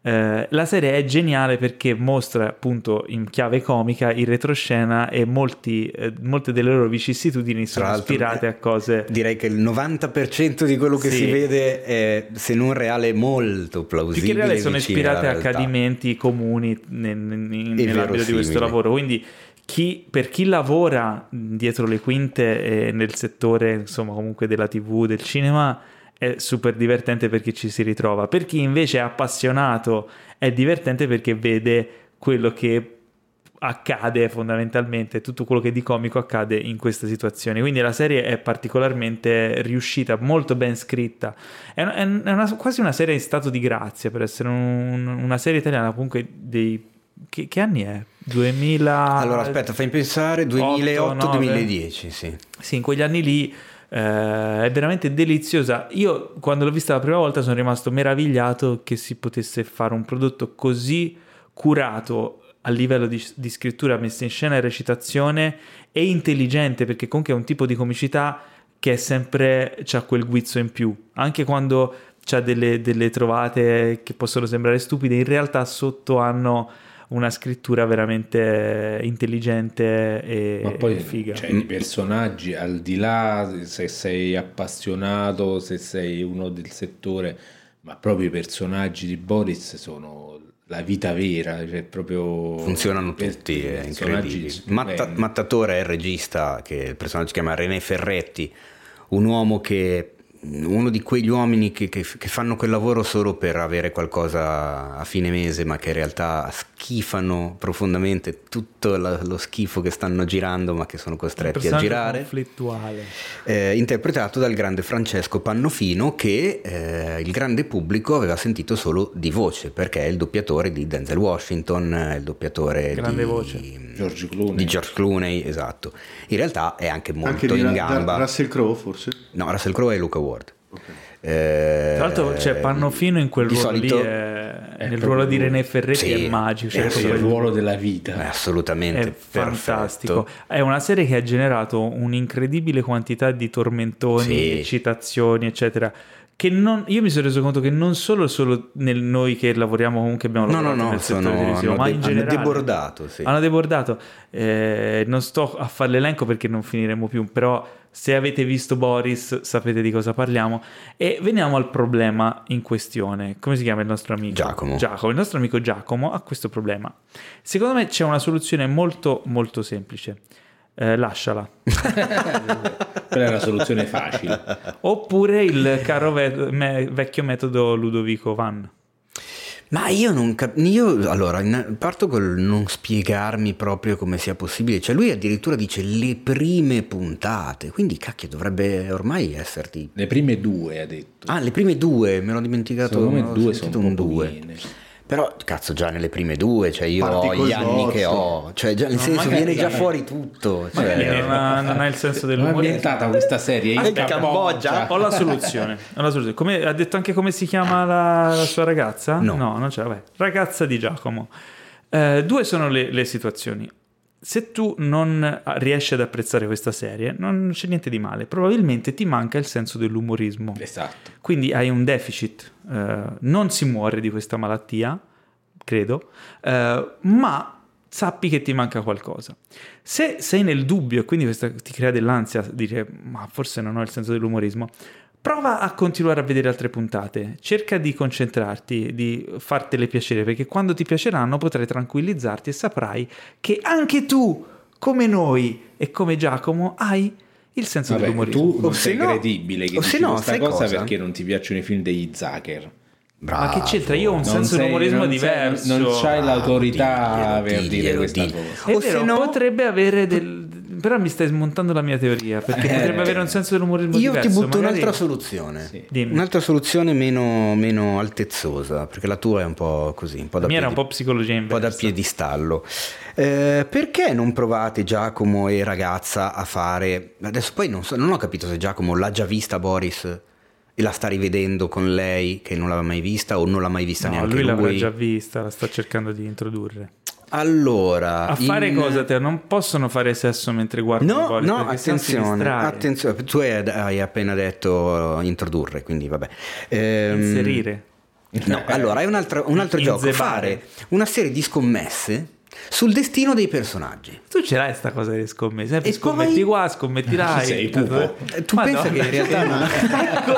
Eh, la serie è geniale perché mostra appunto in chiave comica il retroscena e molti, eh, molte delle loro vicissitudini sono ispirate a cose. Direi che il 90% di quello che sì. si vede è, se non reale, molto plausibile. Più che reale sono ispirate a accadimenti comuni nel, nell'ambito di questo lavoro. Quindi chi, per chi lavora dietro le quinte nel settore, insomma, comunque della TV, del cinema è super divertente perché ci si ritrova. Per chi invece è appassionato è divertente perché vede quello che accade fondamentalmente, tutto quello che di comico accade in questa situazione. Quindi la serie è particolarmente riuscita, molto ben scritta. È, è, è una, quasi una serie in stato di grazia per essere un, una serie italiana comunque dei... Che, che, anni è? 2000... Allora aspetta, fai pensare 2008-2010, sì. Sì, in quegli anni lì eh, è veramente deliziosa. Io quando l'ho vista la prima volta sono rimasto meravigliato che si potesse fare un prodotto così curato a livello di, di scrittura, messa in scena e recitazione e intelligente perché comunque è un tipo di comicità che è sempre c'ha quel guizzo in più, anche quando c'ha delle, delle trovate che possono sembrare stupide, in realtà sotto hanno una scrittura veramente intelligente e, Ma poi, e figa. Cioè, i personaggi, al di là se sei appassionato, se sei uno del settore, ma proprio i personaggi di Boris sono la vita vera, cioè proprio funzionano tutti, è incredibile. Matta, Mattatore è il regista, che il personaggio si chiama René Ferretti, un uomo che uno di quegli uomini che, che, che, fanno quel lavoro solo per avere qualcosa a fine mese, ma che in realtà schifano profondamente tutto la, lo schifo che stanno girando, ma che sono costretti a girare. conflittuale. Eh, interpretato dal grande Francesco Pannofino, che eh, il grande pubblico aveva sentito solo di voce, perché è il doppiatore di Denzel Washington, il doppiatore grande di, voce. George Clooney. di George Clooney, esatto. In realtà è anche molto anche in gamba. Russell Crowe, forse? No, Russell Crowe e Luca Ward. Okay. Eh, Tra l'altro c'è Pannofino in quel ruolo solito, lì, è, nel ruolo di René Ferretti sì, è magico. Cioè è il ruolo della vita. È assolutamente è fantastico. È una serie che ha generato un'incredibile quantità di tormentoni, sì. citazioni, eccetera. Che non, io mi sono reso conto che non solo, solo nel noi che lavoriamo comunque abbiamo lavorato no, no, nel sono, settore televisivo, ma de- in generale hanno debordato, sì. hanno debordato. Eh, non sto a fare l'elenco perché non finiremo più, però se avete visto Boris sapete di cosa parliamo. E veniamo al problema in questione. Come si chiama il nostro amico? Giacomo. Giacomo. Il nostro amico Giacomo ha questo problema. Secondo me c'è una soluzione molto molto semplice. Eh, lasciala. (laughs) Quella è una soluzione facile. Oppure il caro ve- me- vecchio metodo Ludovico Van. Ma io non capisco. Allora, parto col non spiegarmi proprio come sia possibile. Cioè, lui addirittura dice le prime puntate. Quindi, cacchio, dovrebbe ormai esserti. Le prime due, ha detto. Ah, le prime due, me l'ho dimenticato. Secondo me due sono un due. Pochine. Però, cazzo, già nelle prime due, cioè io Parti ho gli anni che ho, cioè già, nel no, senso viene già fuori tutto. Cioè... Non, ha, non, ha, il senso dell'umore. Non è ambientata questa serie in Cambogia. Ho la (laughs) soluzione. Ho la soluzione. Come, ha detto anche come si chiama la, la sua ragazza? No. no, non c'è. Vabbè. Ragazza di Giacomo. Eh, due sono le, le situazioni se tu non riesci ad apprezzare questa serie, non c'è niente di male. Probabilmente ti manca il senso dell'umorismo. Esatto. Quindi hai un deficit. Eh, non si muore di questa malattia, credo, eh, ma sappi che ti manca qualcosa. Se sei nel dubbio e quindi questa ti crea dell'ansia, dire ma forse non ho il senso dell'umorismo, prova a continuare a vedere altre puntate, cerca di concentrarti, di fartele piacere, perché quando ti piaceranno potrai tranquillizzarti e saprai che anche tu, come noi e come Giacomo, hai il senso Vabbè, dell'umorismo. Tu non sei no, credibile che o dici no, questa cosa, cosa perché non ti piacciono i film degli Zucker. Bravo. Ma che c'entra? Io ho un non senso dell'umorismo diverso. Sei, non c'hai l'autorità diglielo, per dire questa diglielo. cosa. È O vero, se no- potrebbe avere del... Però mi stai smontando la mia teoria, perché Eh, potrebbe avere un senso dell'umorismo Io diverso. ti butto magari- un'altra soluzione. Sì. Dimmi. Un'altra soluzione meno, meno altezzosa, perché la tua è un po' così, un po' da La mia era un piedi- po' psicologia un po' da piedistallo. Eh, perché non provate Giacomo e ragazza a fare... Adesso poi non, so, non ho capito se Giacomo l'ha già vista Boris la sta rivedendo con lei che non l'aveva mai vista o non l'ha mai vista No, neanche lui lui. l'avrà già vista, la sta cercando di introdurre. Allora... A fare in- cosa te? Non possono fare sesso mentre guardano No, Boris, no, attenzione, attenzione, tu hai, hai appena detto uh, introdurre, quindi vabbè. Ehm, Inserire. No, allora è un altro, un (laughs) altro gioco, fare una serie di scommesse sul destino dei personaggi. Tu ce l'hai sta cosa delle scommesse? E scommetti poi- qua, scommetti là. Sei pupo. Tu pensa che in realtà non... Ecco.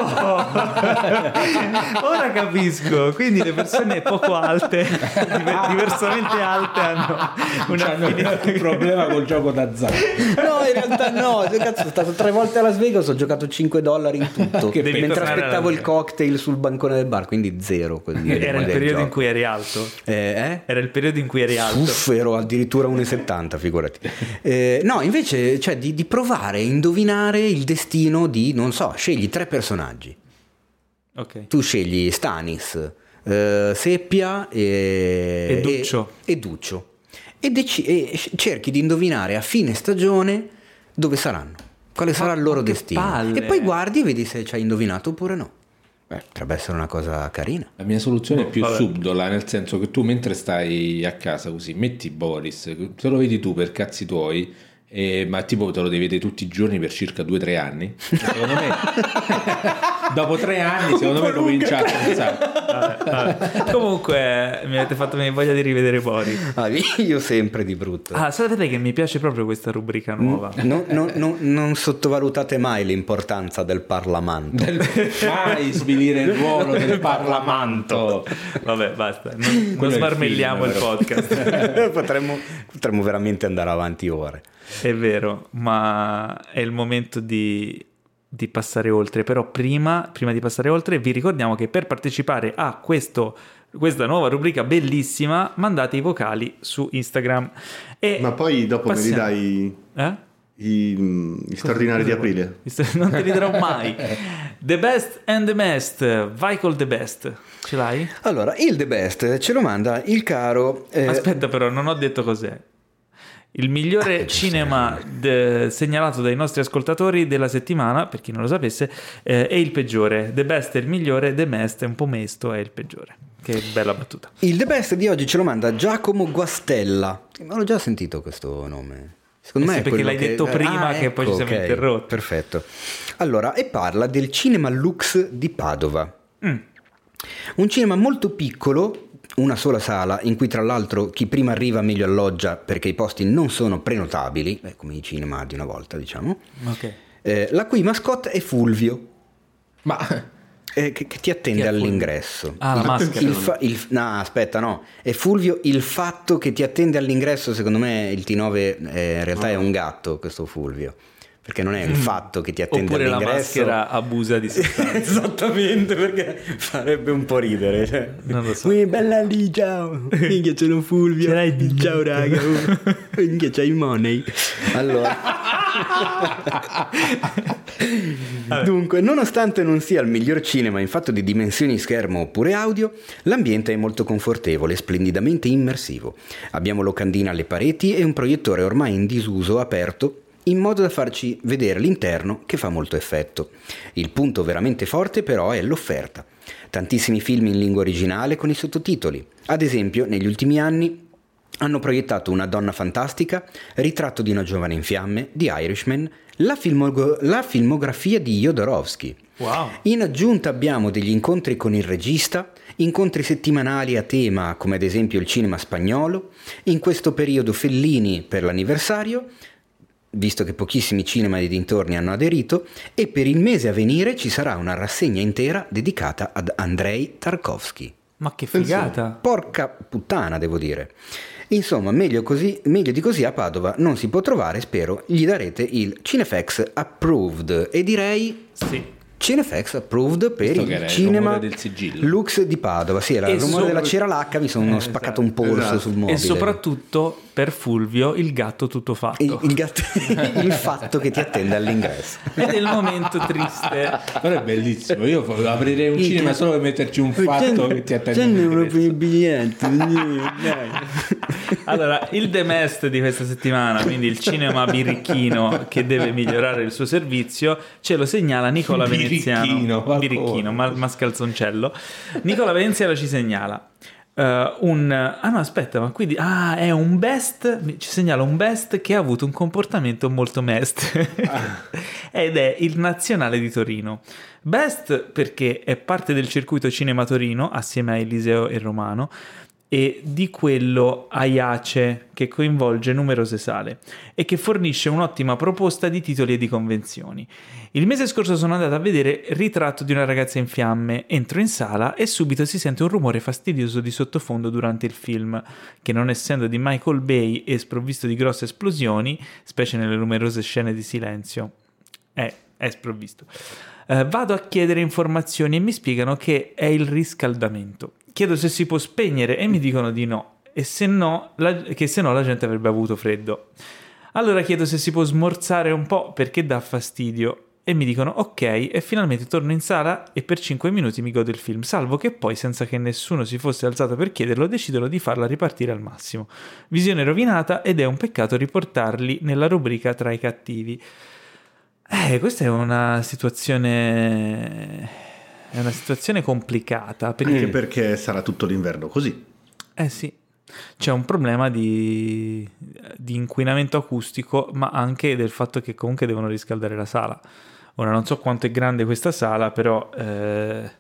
(laughs) Ora capisco. Quindi le persone poco alte, diver- diversamente alte, hanno una Hanno un problema col gioco d'azzardo. No, in realtà no, cioè, cazzo, sono stato tre volte a Las Vegas, ho giocato 5 dollari in tutto, Che mentre aspettavo il cocktail sul bancone del bar, quindi zero. Così, Era il periodo in gioco. cui eri alto. Eh, eh? Era il periodo in cui eri alto. Uff, ero addirittura 1,70, figurati. Eh, no, invece, cioè, di, di provare a indovinare il destino di, non so, scegli tre personaggi. Ok. Tu scegli Stanis, eh, Seppia e, E Duccio. E, e Duccio. E, e cerchi di indovinare a fine stagione dove saranno. Quale sarà il loro destino. palle. E poi guardi e vedi se ci hai indovinato oppure no. Beh, potrebbe essere una cosa carina. La mia soluzione è più Vabbè. subdola, nel senso che tu mentre stai a casa così, metti Boris, se lo vedi tu per cazzi tuoi, eh, ma tipo te lo devi vedere tutti i giorni per circa 2-3 anni. Secondo me, (laughs) dopo tre anni, secondo me comincia a pensare. Vabbè, vabbè. Comunque mi avete fatto venire voglia di rivedere Boris. Ah, io sempre di brutto. Ah, sapete che mi piace proprio questa rubrica nuova. No- no- no- non sottovalutate mai l'importanza del Parlamento. Mai svilire il ruolo del Parlamento. Vabbè, basta. Non, non il smarmelliamo il, film, però. podcast. (laughs) potremmo, potremmo veramente andare avanti ore. È vero, ma è il momento di di passare oltre, però prima, prima di passare oltre vi ricordiamo che per partecipare a questo questa nuova rubrica bellissima, mandate i vocali su Instagram. E Ma poi dopo passiamo. me li dai... Eh? I, gli straordinari di aprile. (laughs) Non te li darò mai. (laughs) the Best and the Best. Vai col The Best. Ce l'hai? Allora, il The Best ce lo manda il caro. Eh... Aspetta, però, non ho detto cos'è. Il migliore ah, cinema de- segnalato dai nostri ascoltatori della settimana, per chi non lo sapesse, eh, è il peggiore. The Best è il migliore, The Best è un po' mesto, è il peggiore. Che bella battuta. Il The Best di oggi ce lo manda Giacomo Guastella. Ma l'ho già sentito questo nome. Secondo eh me sì, perché l'hai che... detto prima ah, che ecco, poi ci siamo okay, interrotti. Perfetto. Allora, e parla del Cinema Lux di Padova. Mm. Un cinema molto piccolo, una sola sala, in cui tra l'altro chi prima arriva meglio alloggia perché i posti non sono prenotabili, eh, come i cinema di una volta, diciamo. Okay. Eh, la cui mascotte è Fulvio. Ma eh, che, che, ti attende che all'ingresso. Ah, la maschera. Il fa- il, no, aspetta, no. È Fulvio, il fatto che ti attende all'ingresso, secondo me il T9 eh, in realtà oh. è un gatto, questo Fulvio. Perché non è il mm. fatto che ti attende Oppure all'ingresso. Oppure la maschera abusa di (laughs) sostanza. Esattamente, perché farebbe un po' ridere. Cioè. Non lo so. Ui, bella lì, ciao. Minchia, c'è un Fulvio. Ciao, raga. Minchia, c'hai i money. Allora. (laughs) Dunque, nonostante non sia il miglior cinema in fatto di dimensioni schermo oppure audio, l'ambiente è molto confortevole splendidamente immersivo. Abbiamo locandina alle pareti e un proiettore ormai in disuso aperto in modo da farci vedere l'interno che fa molto effetto. Il punto veramente forte però è l'offerta. Tantissimi film in lingua originale con i sottotitoli. Ad esempio, negli ultimi anni hanno proiettato Una donna fantastica, Ritratto di una giovane in fiamme, di Irishman, la, filmogo- la filmografia di Jodorowsky. Wow. In aggiunta abbiamo degli incontri con il regista, incontri settimanali a tema come ad esempio il cinema spagnolo, in questo periodo Fellini per l'anniversario, visto che pochissimi cinema dei dintorni hanno aderito, e per il mese a venire ci sarà una rassegna intera dedicata ad Andrei Tarkovsky. Ma che figata! Porca puttana, devo dire. Insomma, meglio, così, meglio, di così a Padova non si può trovare, spero gli darete il Cinefx Approved e direi sì. Cinefx approved per Questo il cinema del Lux di Padova. Sì, era il rumore so... della cera lacca, mi sono eh, spaccato un polso esatto. sul mobile. E soprattutto per Fulvio il gatto tutto fatto. Il, il, gatto, (laughs) il fatto che ti attende all'ingresso. Ed è il momento triste. Però è bellissimo. Io aprirei un il cinema gatto. solo per metterci un fatto che ti attende. C'è proprio il biglietto. allora, il The Mest di questa settimana, quindi il cinema birichino che deve migliorare il suo servizio, ce lo segnala Nicola Veneziano Veneziano. Birichino, ma, mascalzoncello. Nicola Veneziano ci segnala. Uh, un ah no aspetta ma quindi ah è un best ci segnala un best che ha avuto un comportamento molto mest. Ah. (laughs) ed è il nazionale di Torino. Best perché è parte del circuito cinema Torino assieme a Eliseo e Romano e di quello Aiace che coinvolge numerose sale e che fornisce un'ottima proposta di titoli e di convenzioni. Il mese scorso sono andato a vedere Ritratto di una ragazza in fiamme, entro in sala e subito si sente un rumore fastidioso di sottofondo durante il film, che non essendo di Michael Bay e sprovvisto di grosse esplosioni, specie nelle numerose scene di silenzio, è, è sprovvisto. Uh, vado a chiedere informazioni e mi spiegano che è il riscaldamento chiedo se si può spegnere e mi dicono di no, e se no, la, che se no la gente avrebbe avuto freddo. Allora chiedo se si può smorzare un po' perché dà fastidio e mi dicono ok e finalmente torno in sala e per 5 minuti mi godo il film, salvo che poi senza che nessuno si fosse alzato per chiederlo decidono di farla ripartire al massimo. Visione rovinata ed è un peccato riportarli nella rubrica tra i cattivi. Eh, questa è una situazione è una situazione complicata. Perché... Anche perché sarà tutto l'inverno così. Eh sì, c'è un problema di, di, inquinamento acustico, ma anche del fatto che comunque devono riscaldare la sala. Ora non so quanto è grande questa sala, però eh,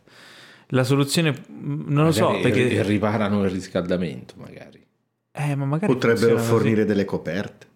la soluzione non lo so perché riparano il riscaldamento, magari. Eh, ma magari potrebbero fornire così. delle coperte.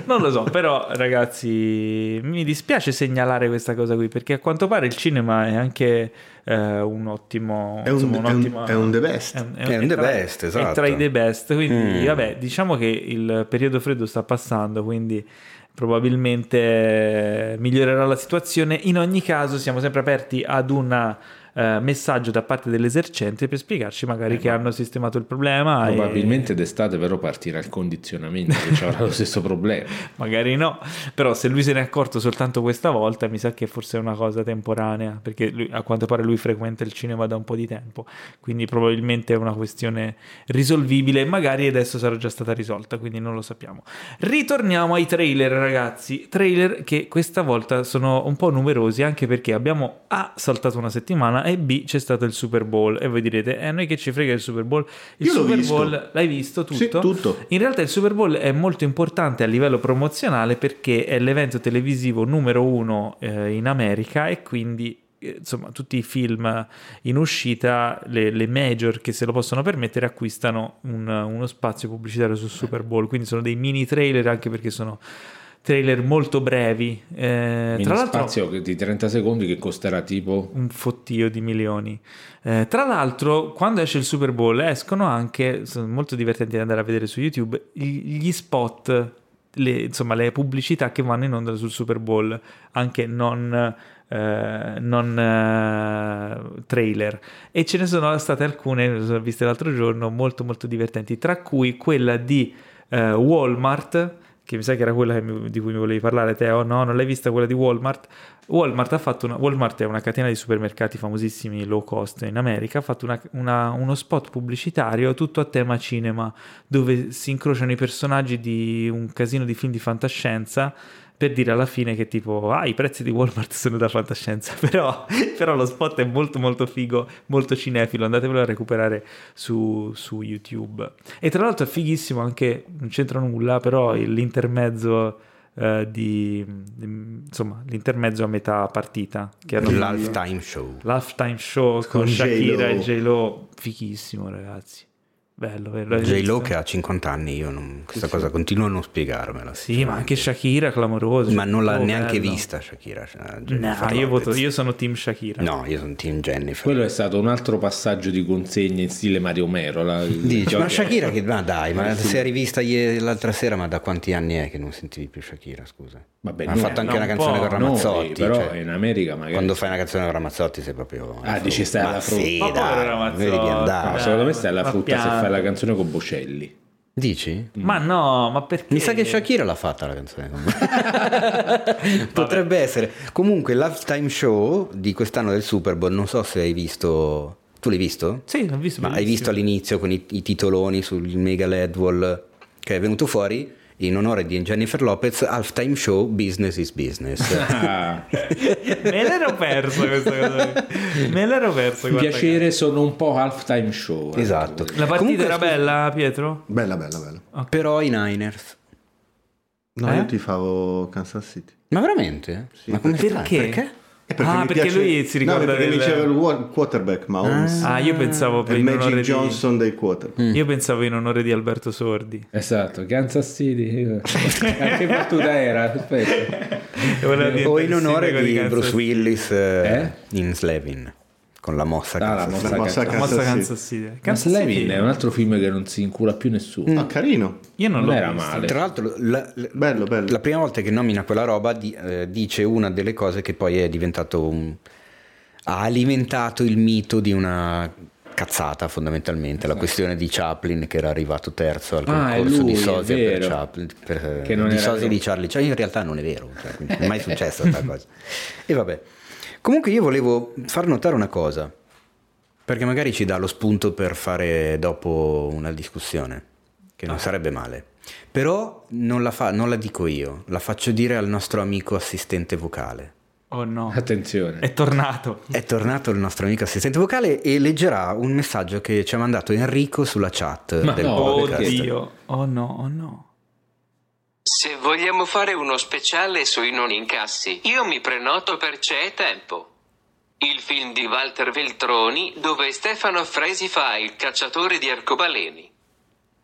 (laughs) non lo so, però ragazzi, mi dispiace segnalare questa cosa qui perché a quanto pare il cinema è anche eh, un ottimo... È un, insomma, un, è un, è un the best. È, un, è, è un the tra, best, esatto. È tra i the best, quindi mm. vabbè, diciamo che il periodo freddo sta passando, quindi probabilmente migliorerà la situazione. In ogni caso siamo sempre aperti ad una eh, messaggio da parte dell'esercente per spiegarci magari eh, che ma hanno sistemato il problema. Probabilmente e... d'estate però partirà il condizionamento che avrà lo stesso problema. (laughs) magari no, però se lui se ne è accorto soltanto questa volta mi sa che forse è una cosa temporanea perché lui, a quanto pare lui frequenta il cinema da un po' di tempo, quindi probabilmente è una questione risolvibile magari adesso sarà già stata risolta, quindi non lo sappiamo. Ritorniamo ai trailer ragazzi, trailer che questa volta sono un po' numerosi anche perché abbiamo A saltato una settimana e B c'è stato il Super Bowl e voi direte, eh noi che ci frega il Super Bowl? Il Io Super visto. Bowl l'hai visto tutto? Sì, tutto. In realtà il Super Bowl è molto importante a livello promozionale perché è l'evento televisivo numero uno eh, in America e quindi eh, insomma tutti i film in uscita, le, le, major che se lo possono permettere acquistano un, uno spazio pubblicitario sul Super Bowl, quindi sono dei mini trailer anche perché sono trailer molto brevi. Eh, tra l'altro, spazio di 30 secondi che costerà tipo un fottio di milioni. Eh, tra l'altro, quando esce il Super Bowl, escono anche, sono molto divertenti da andare a vedere su YouTube, gli spot, le, insomma, le pubblicità che vanno in onda sul Super Bowl, anche non. Uh, non uh, trailer e ce ne sono state alcune, le ho viste l'altro giorno, molto molto divertenti, tra cui quella di uh, Walmart che mi sa che era quella mi, di cui mi volevi parlare Teo, no, non l'hai vista quella di Walmart? Walmart ha fatto una, Walmart è una catena di supermercati famosissimi low cost in America, ha fatto una, una, uno spot pubblicitario tutto a tema cinema, dove si incrociano i personaggi di un casino di film di fantascienza per dire alla fine che tipo, ah, i prezzi di Walmart (laughs) sono da fantascienza, (laughs) però, però lo spot è molto molto figo, molto cinefilo, andatevelo a recuperare su, su YouTube. E tra l'altro è fighissimo anche, non c'entra nulla, però l'intermezzo... Uh, di, di, insomma l'intermezzo a metà partita che hanno l'halftime show l'halftime show con, con Shakira J-Lo. e J-Lo fighissimo ragazzi Bello, bello. J-Lo che ha 50 anni, io non, questa sì, cosa continuo a non spiegarmela. Sì, ma anche Shakira clamoroso. Ma non l'ha oh, neanche bello. vista Shakira. Cioè, no, io, voto, io, sono team Shakira. No, io sono team Jennifer. Quello è stato un altro passaggio di consegne in stile Mario Mero. La, (laughs) Dici, ma Shakira che... Ma dai, ma (laughs) sì. sei rivista ieri, l'altra sera, ma da quanti anni è che non sentivi più Shakira, scusa? Vabbè, ha fatto anche no, una canzone con Ramazzotti. Noi, però cioè, in America magari... Quando fai una canzone con Ramazzotti sei proprio... Ah, dici stai alla frutta. Sì, dai, secondo me stai alla frutta se fai la canzone con Boscelli. Bocelli. Dici? Ma no, ma perché? Mi sa che Shakira l'ha fatta la canzone. (laughs) (laughs) Potrebbe essere. Comunque, l'halftime show di quest'anno del Super Bowl, non so se hai visto. Tu l'hai visto? Sì, l'ho visto. Ma hai visto all'inizio con i, i titoloni sul mega LED wall che è venuto fuori? In onore di Jennifer Lopez, halftime show Business is Business. (laughs) Me l'ero perso questa cosa. Me l'ero perso. Piacere, sono un po' halftime show. Eh. Esatto. La partita Comunque, era bella, Pietro? Bella, bella, bella. Okay. Però i Niners. No, eh? io ti favo Kansas City. Ma veramente? Sì, Ma come perché? perché? Perché ah, perché piace... lui si ricorda no, perché del... diceva il quarterback Mahomes. Ah, io pensavo per il Magic Johnson di... dei quarterback. Mm. Io pensavo in onore di Alberto Sordi. Esatto, Kansas City. (laughs) che battuta era? Aspetta. o in onore di, di Bruce Willis eh? in Slevin con la mossa ah, la mossa, la mossa, Kansas, Kansas, Kansas City. Kansas City è un altro film che non si incula più nessuno. Mm. Ah, carino. Io non, non l'ho era visto. male. Tra l'altro, la, la, bello, bello. la prima volta che nomina quella roba di, eh, dice una delle cose che poi è diventato un. ha alimentato il mito di una cazzata fondamentalmente esatto. la questione di Chaplin che era arrivato terzo al ah, concorso lui, di sosia per Chaplin per, che non di sosia di Charlie cioè in realtà non è vero cioè, non è mai (laughs) successa questa cosa e vabbè comunque io volevo far notare una cosa perché magari ci dà lo spunto per fare dopo una discussione, che non sarebbe male. Però non la, fa, non la dico io, la faccio dire al nostro amico assistente vocale. Oh no. Attenzione. È tornato. È tornato il nostro amico assistente vocale e leggerà un messaggio che ci ha mandato Enrico sulla chat Ma del no, podcast. Oddio. Oh no, oh no. Se vogliamo fare uno speciale sui non incassi, io mi prenoto per C'è Tempo. Il film di Walter Veltroni, dove Stefano Fresi fa il cacciatore di arcobaleni.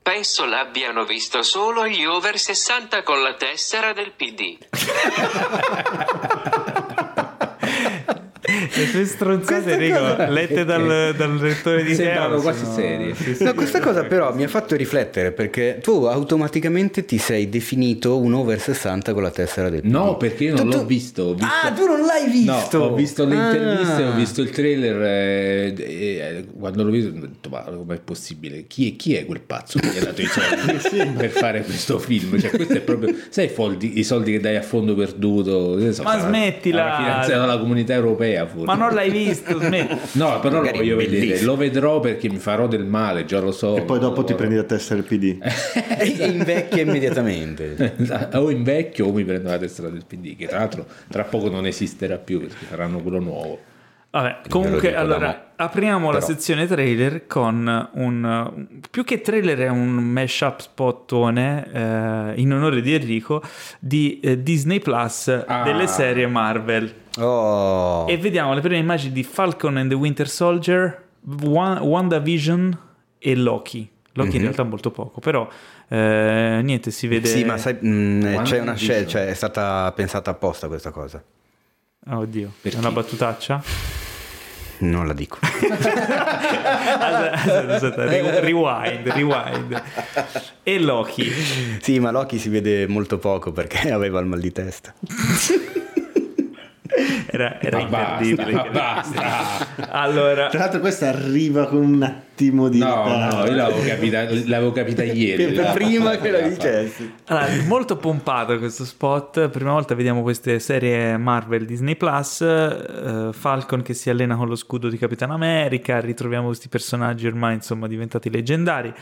Penso l'abbiano visto solo gli over 60 con la tessera del PD. (laughs) Le tue stronzate, Rico, cosa... lette dal, dal lettore di Sembrano quasi no, serie. Sì, sì, no, questa cosa però mi ha fatto riflettere perché tu automaticamente ti sei definito un over 60 con la tessera del PD. No, perché io non tu, l'ho visto, ho visto, Ah, tu non l'hai visto? No, ho visto le interviste, ah. ho visto il trailer e, e, e quando l'ho visto ho detto ma com'è possibile? Chi è, chi è quel pazzo che gli ha dato i soldi (laughs) per fare questo film? Cioè questo è proprio... Sai i, foldi, i soldi che dai a fondo perduto? So, ma smettila! Dalla comunità europea forse. Ma non l'hai visto, (laughs) smetti. No, però lo voglio vedere, lo vedrò perché mi farò del male, già lo so. E poi dopo ti (laughs) prendi la tessera del PD. e invecchia immediatamente. (laughs) o invecchio o mi prendo la tessera del PD, che tra l'altro tra poco non esisterà più perché faranno quello nuovo. Vabbè, comunque allora apriamo Però. la sezione trailer con un più che trailer è un mashup spottone eh, in onore di Enrico di eh, Disney Plus ah. delle serie Marvel. Oh. E vediamo le prime immagini di Falcon and the Winter Soldier, WandaVision e Loki. Loki mm-hmm. in mhm. realtà molto poco, però eh, niente, si vede. Sì, ma sai, mh, mm, c'è una scelta, cioè è stata pensata apposta questa cosa. Oh, oddio, per è una battutaccia? Non la dico. (laughs) aspetta, aspetta, rewind, rewind. E Loki. Sì, ma Loki si vede molto poco perché (laughs) aveva il mal di testa. (laughs) Era, era imperdibile. Basta, Allora, tra l'altro, questa arriva con un attimo di. No, no, io l'avevo capita, l'avevo capita (laughs) ieri. per prima che la dicessi. Allora, molto pompato questo spot. Prima volta vediamo queste serie Marvel Disney Plus. Uh, Falcon che si allena con lo scudo di Capitan America. Ritroviamo questi personaggi ormai insomma diventati leggendari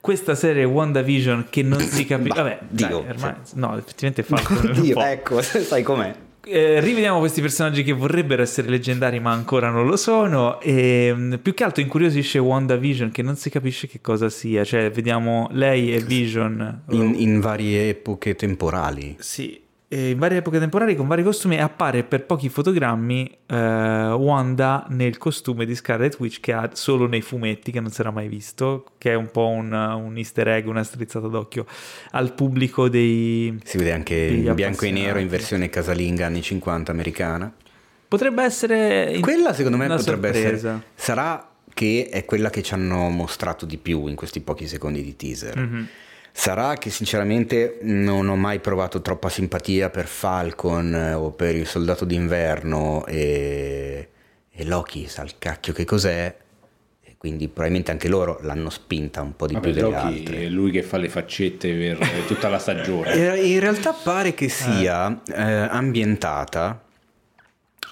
questa serie WandaVision che non si capisce. (laughs) Vabbè, Dio, dai, ormai, no, effettivamente Falcon. (laughs) Dio, ecco, sai com'è eh, rivediamo questi personaggi che vorrebbero essere leggendari ma ancora non lo sono. E mm, più che altro incuriosisce WandaVision che non si capisce che cosa sia, cioè vediamo lei e Vision in, in varie epoche temporali. Sì, in varie epoche temporali con vari costumi e appare per pochi fotogrammi eh, Wanda nel costume di Scarlet Witch che ha solo nei fumetti che non si era mai visto che è un po' un, un easter egg una strizzata d'occhio al pubblico dei si vede anche in bianco e nero in versione casalinga anni 50 americana. Potrebbe essere quella secondo me potrebbe sorpresa. essere sarà che è quella che ci hanno mostrato di più in questi pochi secondi di teaser. Mm-hmm Sarà che sinceramente non ho mai provato troppa simpatia per Falcon eh, o per il soldato d'inverno e, e Loki sa il cacchio che cos'è e quindi probabilmente anche loro l'hanno spinta un po' di Vabbè, più degli Loki altri. È lui che fa le faccette per tutta la stagione. (laughs) In realtà pare che sia eh. Eh, ambientata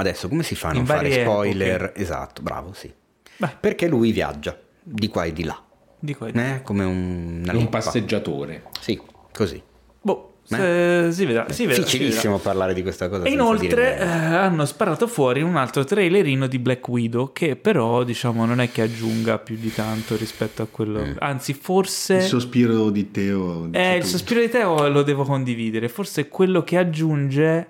Adesso come si fa a non fare spoiler? Epoche. Esatto, bravo, sì. Beh. Perché lui viaggia di qua e di là. Di qua eh, come un, un passeggiatore. Sì, così. Boh, se, si vedrà. Si vedrà Difficilissimo parlare di questa cosa. E inoltre eh, hanno sparato fuori un altro trailerino di Black Widow che però diciamo non è che aggiunga più di tanto rispetto a quello. Mm. Anzi, forse. Il sospiro di Teo. Eh, il sospiro di Teo lo devo condividere. Forse quello che aggiunge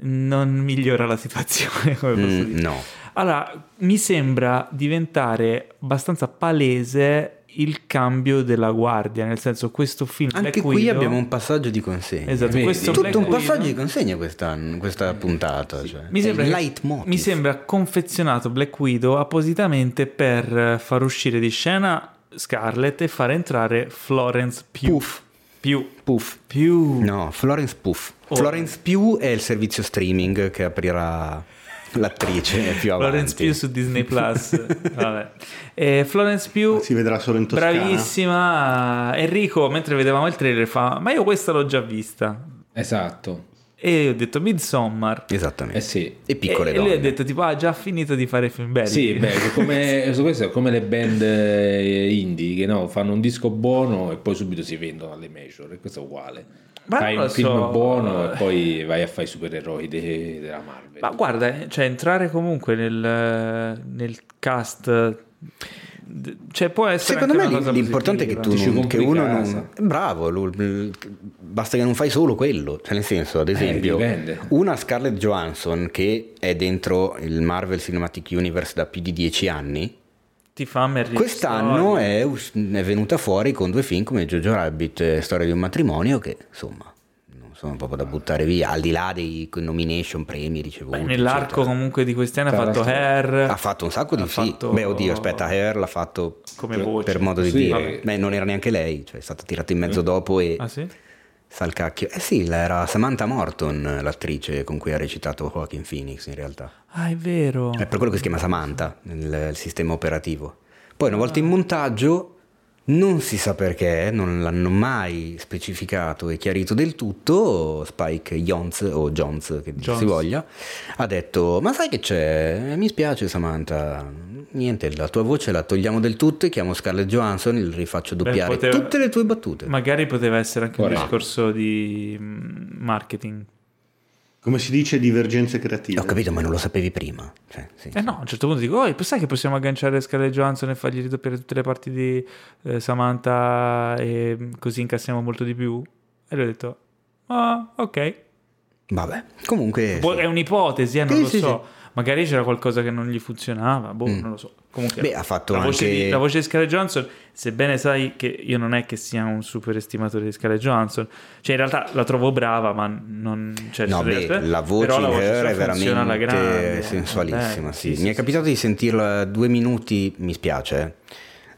non migliora la situazione. (laughs) Come posso mm, dire. No. Allora, mi sembra diventare abbastanza palese il cambio della guardia, nel senso questo film Anche Black qui Widow, abbiamo un passaggio di consegna. Esatto, questo tutto Black un passaggio di consegna questa, questa puntata, sì. cioè. mi, sembra, mi sembra confezionato Black Widow appositamente per far uscire di scena Scarlett e far entrare Florence Pugh. Puff. Più. Puff. Più. No, Florence Puff. Oh. Florence Pugh è il servizio streaming che aprirà l'attrice più avanti. Florence Pugh su Disney Plus. (laughs) Vabbè. E Florence Pugh si vedrà solo in Toscana. Bravissima. Enrico, mentre vedevamo il trailer, fa: Ma io questa l'ho già vista. Esatto. E ho detto Midsommar. Esattamente. Eh sì. E piccole e, donne. E lui ha detto tipo, ah, già finito di fare film belli. Sì, beh, come, (laughs) questo è come le band eh, indie che no, fanno un disco buono e poi subito si vendono alle major. E questo è uguale. Ma fai un film so. buono e poi vai a fare i supereroi de, della Marvel. Ma guarda, cioè entrare comunque nel, nel cast cioè può essere secondo me l'importante positiva. è che tu non, che uno non bravo lui, basta che non fai solo quello. Cioè nel senso ad eh, esempio eh, una Scarlett Johansson che è dentro il Marvel Cinematic Universe da più di dieci anni ti fa Merry quest'anno è, è, venuta fuori con due film come Jojo Rabbit Storia di un matrimonio che insomma sono proprio da buttare via, al di là dei nomination, premi ricevuti. Beh, nell'arco eccetera. comunque di questi anni ha fatto Hair. Ha fatto un sacco di sì. Fatto... Beh, oddio, aspetta, Hair l'ha fatto come voce. per modo di sì, dire. Beh, non era neanche lei, cioè è stata tirata in mezzo dopo e... Ah sì? Sa il cacchio. Eh sì, era Samantha Morton l'attrice con cui ha recitato Joaquin Phoenix in realtà. Ah, è vero. È per quello che si chiama Samantha nel sistema operativo. Poi una volta in montaggio non si sa perché, non l'hanno mai specificato e chiarito del tutto. Spike Jones o Jones, che Jones. si voglia, ha detto: Ma sai che c'è? Mi spiace, Samantha. Niente, la tua voce la togliamo del tutto e chiamo Scarlett Johansson e il rifaccio doppiare Beh, poteva... tutte le tue battute. Magari poteva essere anche Ora. un discorso di mm, marketing come si dice, divergenze creative. Ho capito, ma non lo sapevi prima. Cioè, sì, eh no, a un certo punto dico, oh, sai che possiamo agganciare Scarlett Johansson e fargli ridoppiare tutte le parti di eh, Samantha e così incassiamo molto di più? E lui ha detto, ah, ok. Vabbè, comunque... È un'ipotesi, eh, non sì, lo sì, so. Magari c'era qualcosa che non gli funzionava, boh, mm. non lo so. Comunque, Beh, ha fatto la, anche... voce di, la voce di Scarlett Johansson, sebbene sai che io non è che sia un super estimatore di Scarlett Johansson, cioè in realtà la trovo brava, ma non... Cioè, no, beh, aspetta, la voce in Her è veramente grande, sensualissima, eh, sì. Sì, Mi è capitato di sentirla due minuti, mi spiace,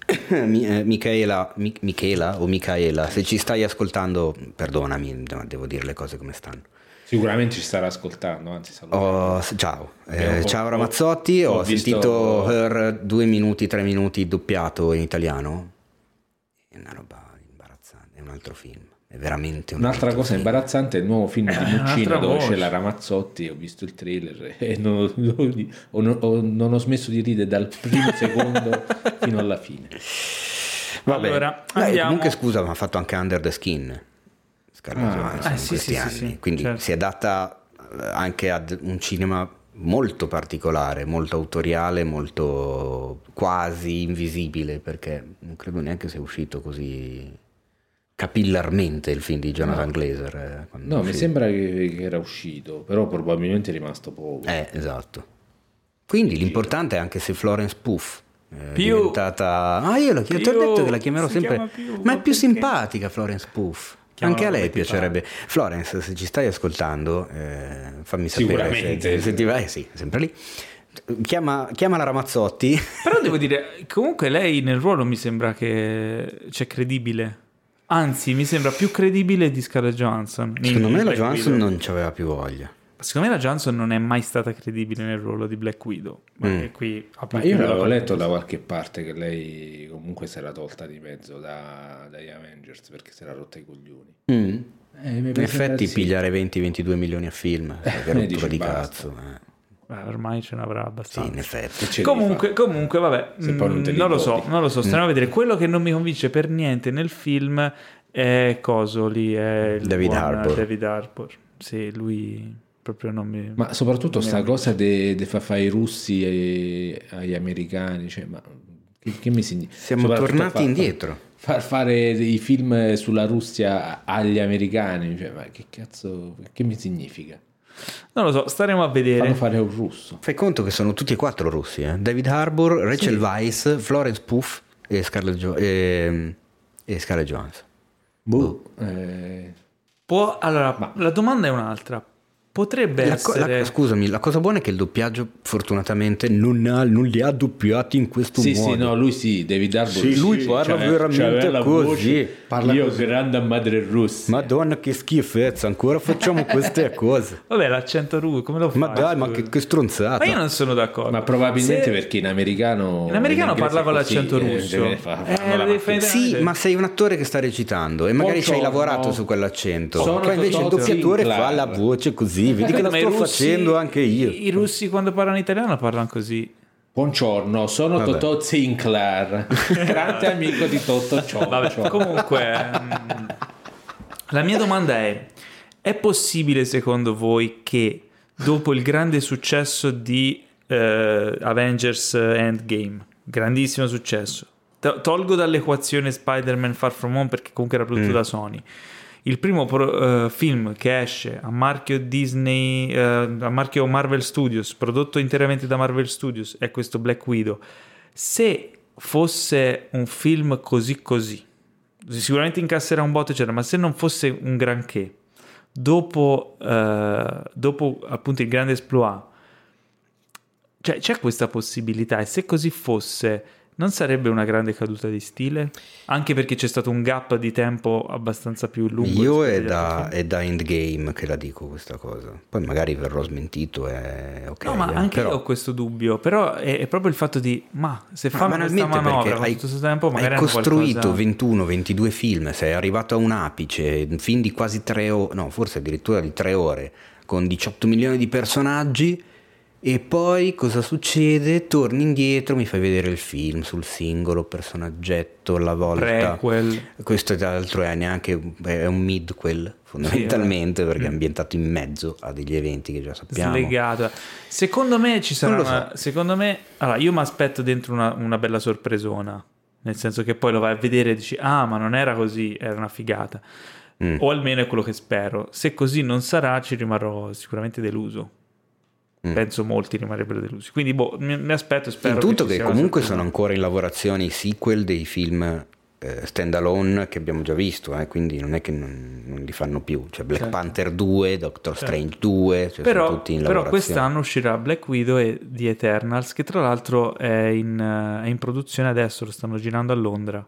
(coughs) eh, Michaela, Michela o Michaela, se ci stai ascoltando, perdonami, devo dire le cose come stanno. Sicuramente ci starà ascoltando, anzi oh, Ciao, eh, ciao Ramazzotti, ho, ho sentito visto... Her due minuti, tre minuti doppiato in italiano. È una roba imbarazzante, è un altro film. È veramente un Un'altra cosa film. imbarazzante è il nuovo film di eh, Muccino dove c'è la Ramazzotti, ho visto il trailer (laughs) e non, non, ho, non ho smesso di ridere dal primo (laughs) secondo fino alla fine. Vabbè, allora, Beh, comunque scusa, ma ha fatto anche Under the Skin. Scarlett ah, Johansson eh, sì, in questi sì, anni. Sì, Quindi certo. si è adatta eh, anche ad un cinema molto particolare, molto autoriale, molto quasi invisibile, perché non credo neanche sia uscito così capillarmente il film di Jonathan no. Glazer. Eh, no, mi sembra che, che, era uscito, però probabilmente è rimasto poco. Eh, esatto. Quindi l'importante è anche se Florence Puff è più. diventata... Ah, io la, più. ti ho detto che la chiamerò si sempre... Più, ma è più simpatica Florence Puff. Anche a lei piacerebbe. Pare. Florence, se ci stai ascoltando, eh, fammi sapere se, se, ti vai. Eh, sì, sempre lì. Chiama, chiama la Ramazzotti. (laughs) Però devo dire, comunque lei nel ruolo mi sembra che c'è credibile. Anzi, mi sembra più credibile di Scarlett Johansson. Secondo me la Johansson non ci aveva più voglia. Secondo me la Johnson non è mai stata credibile nel ruolo di Black Widow. Ma, mm. qui ma io l'avevo letto da qualche parte che lei comunque si era tolta di mezzo da, dagli Avengers perché si era rotta i coglioni. Mm. Eh, in effetti, pigliare 20-22 milioni a film è eh, rottura di basta. cazzo. Eh. Beh, ormai ce n'avrà abbastanza. Sì, in effetti. Comunque, comunque, vabbè, non, non, non lo so, non lo so. Stiamo mm. a vedere. Quello che non mi convince per niente nel film è coso lì, è David Harbour. David Harbour. Sì, lui proprio non mi... Ma soprattutto sta cosa di fa fare i russi ai, agli americani, cioè, ma che, che mi significa? Siamo tornati fa, indietro. Far fare i film sulla Russia agli americani, cioè, ma che cazzo, che mi significa? Non lo so, staremo a vedere. Fanno fare un russo. Fai conto che sono tutti e quattro russi, eh? David Harbour, Rachel sì. Weisz, Florence Puff e Scarlett, jo- e, e Scarlett Johansson. Boh. Eh... Può, allora, ma... la domanda è un'altra Potrebbe la essere... la, scusami, la cosa buona è che il doppiaggio fortunatamente non, ha, non li ha doppiati in questo sì, modo. Sì, sì, no, lui sì, David Harbour. Sì, lui sì, parla cioè, veramente cioè, così. Parla Io così. grande madre russa. Madonna che schifezza, ancora facciamo queste (laughs) cose. Vabbè, l'accento russo, come lo fai? Ma dai, ma che, che, stronzata. Ma io non sono d'accordo. Ma probabilmente Se... perché in americano... In americano in parla con l'accento così, russo. Eh, fa, eh, sì, ma sei un attore che sta recitando e magari ci hai lavorato su quell'accento. Sono invece il doppiatore fa la voce così, vedi che la sto facendo anche io. I russi quando parlano italiano parlano così. Buongiorno, sono Vabbè. Totò Sinclair, grande amico di Totò Ciò. Vabbè, comunque, mm, la mia domanda è, è possibile secondo voi che dopo il grande successo di eh, Avengers Endgame, grandissimo successo, tolgo dall'equazione Spider-Man Far From Home perché comunque era prodotto mm. da Sony, il primo pro, uh, film che esce a marchio Disney, uh, a marchio Marvel Studios, prodotto interamente da Marvel Studios, è questo Black Widow. Se fosse un film così così, sicuramente incasserà un botto, eccetera, ma se non fosse un granché, dopo, uh, dopo appunto il grande esploit, cioè c'è questa possibilità e se così fosse non sarebbe una grande caduta di stile? Anche perché c'è stato un gap di tempo abbastanza più lungo. Io è da, è da, Endgame che la dico questa cosa. Poi magari verrò smentito. È ok. No, ma eh, anche però... io ho questo dubbio. Però è, è, proprio il fatto di, ma se fa questa manovra hai, questo tempo, magari hai costruito qualcosa... 21-22 film, sei arrivato a un apice, un film di quasi tre ore, no, forse addirittura di tre ore, con 18 milioni di personaggi e poi cosa succede? Torni indietro, mi fai vedere il film sul singolo personaggetto alla volta. Prequel. Questo tra l'altro è neanche è un midquel fondamentalmente sì, perché è ambientato in mezzo a degli eventi che già sappiamo. Slegato. Secondo me ci sarà una, so. secondo me allora io mi aspetto dentro una, una bella sorpresona, nel senso che poi lo vai a vedere e dici "Ah, ma non era così, era una figata". Mm. O almeno è quello che spero. Se così non sarà, ci rimarrò sicuramente deluso. Mm. Penso molti rimarrebbero delusi. Quindi boh, mi, mi aspetto e spero. Il tutto che, che comunque sono ancora in lavorazione i sequel dei film eh, standalone che abbiamo già visto, eh, quindi non è che non, non, li fanno più. C'è Black certo. Panther 2, Doctor certo. Strange 2, cioè però, tutti in Però quest'anno uscirà Black Widow e The Eternals, che tra l'altro è in, è in produzione adesso, lo stanno girando a Londra.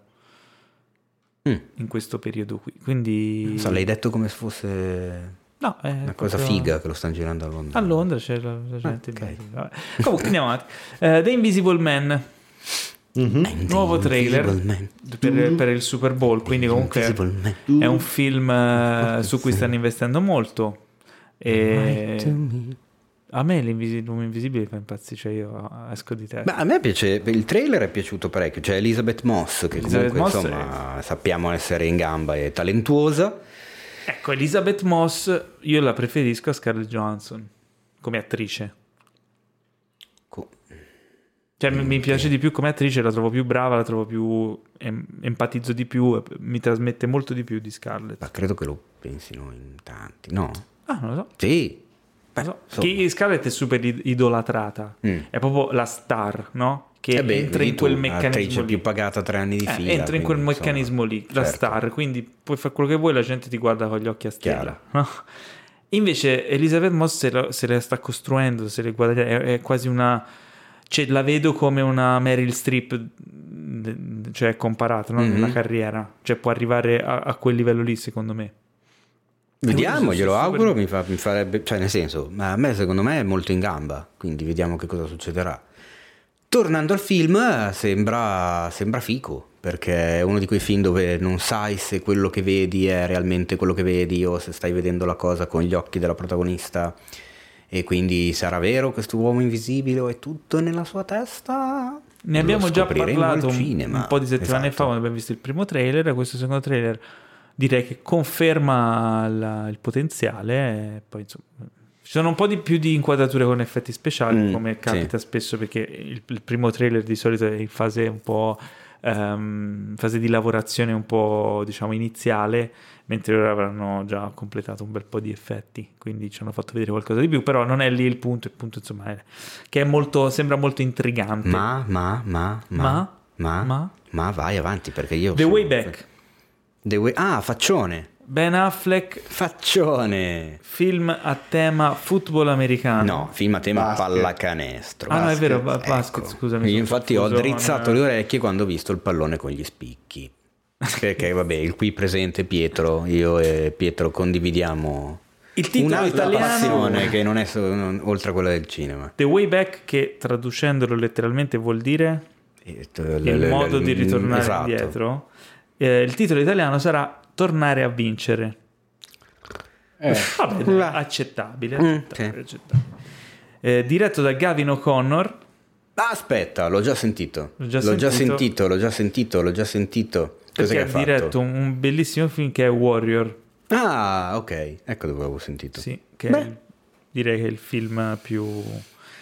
Mm. In questo periodo qui. Quindi... So, l'hai detto come se fosse No, è una cosa proprio... figa che lo stanno girando a Londra. A Londra c'è la, la gente. Ah, okay. Comunque andiamo avanti. Uh, The Invisible Man. Mm-hmm. Nuovo trailer per, per, il Super Bowl, quindi comunque è un film uh, su cui stanno investendo molto. E a me l'uomo invisibile fa impazzire, cioè io esco di testa. Beh, a me piace, il trailer è piaciuto parecchio, cioè Elizabeth Moss che Elizabeth comunque Moss insomma è... sappiamo essere in gamba e talentuosa Ecco, Elizabeth Moss io la preferisco a Scarlett Johansson come attrice. Co- cioè, mm, mi piace di più come attrice, la trovo più brava, la trovo più. Em- empatizzo di più, mi trasmette molto di più di Scarlett. Ma credo che lo pensino in tanti, no? Ah, non lo so. Sì. Beh, so. Che Scarlett è super idolatrata, mm. è proprio la star, no? Che eh beh, entra in quel tu, meccanismo più pagata tre anni di eh, fila entra in quel insomma, meccanismo lì la certo. star quindi puoi fare quello che vuoi la gente ti guarda con gli occhi a stella no? (laughs) invece Elizabeth Moss se, lo, se la sta costruendo se le guarda, è, è quasi una cioè la vedo come una Meryl Streep cioè comparata no? mm-hmm. nella carriera cioè può arrivare a, a quel livello lì secondo me Vediamo, glielo auguro, mi, fa, mi, farebbe, cioè nel senso, ma a me secondo me è molto in gamba, quindi vediamo che cosa succederà. Tornando al film, sembra, sembra fico, perché è uno di quei film dove non sai se quello che vedi è realmente quello che vedi o se stai vedendo la cosa con gli occhi della protagonista e quindi sarà vero questo uomo invisibile o è tutto nella sua testa? Ne abbiamo già parlato un, po' di settimane esatto. fa quando abbiamo visto il primo trailer, questo secondo trailer direi che conferma la, il potenziale e poi insomma ci sono un po' di più di inquadrature con effetti speciali, mm, come capita sì. spesso, perché il, il, primo trailer di solito è in fase un po'. Um, fase di lavorazione un po' diciamo iniziale, mentre ora avranno già completato un bel po' di effetti, quindi ci hanno fatto vedere qualcosa di più, però non è lì il punto, il punto insomma è che è molto, sembra molto intrigante. Ma, ma, ma, ma, ma, ma, ma vai avanti perché io... The Way Back. The way... Ah, faccione. Ben Affleck Faccione Film a tema football americano No, film a tema basket. pallacanestro Ah basket. no è vero, basket ecco. scusami Io infatti ho drizzato le orecchie quando ho visto il pallone con gli spicchi (laughs) Perché vabbè, il qui presente Pietro Io e Pietro condividiamo il titolo Un'altra italiano passione che non è solo, non, oltre a quella del cinema The Way Back che traducendolo letteralmente vuol dire Il modo di ritornare esatto. indietro eh, Il titolo italiano sarà tornare a vincere. Eh. (laughs) Vabbè, accettabile. accettabile, mm, accettabile. Eh, diretto da Gavin O'Connor. aspetta, l'ho già sentito. L'ho già, l'ho sentito. già sentito, l'ho già sentito, l'ho già sentito. Cos'è che ha fatto? diretto un, un, bellissimo film che è Warrior. Ah, ok. Ecco dove avevo sentito. Sì, che è, direi che è il film più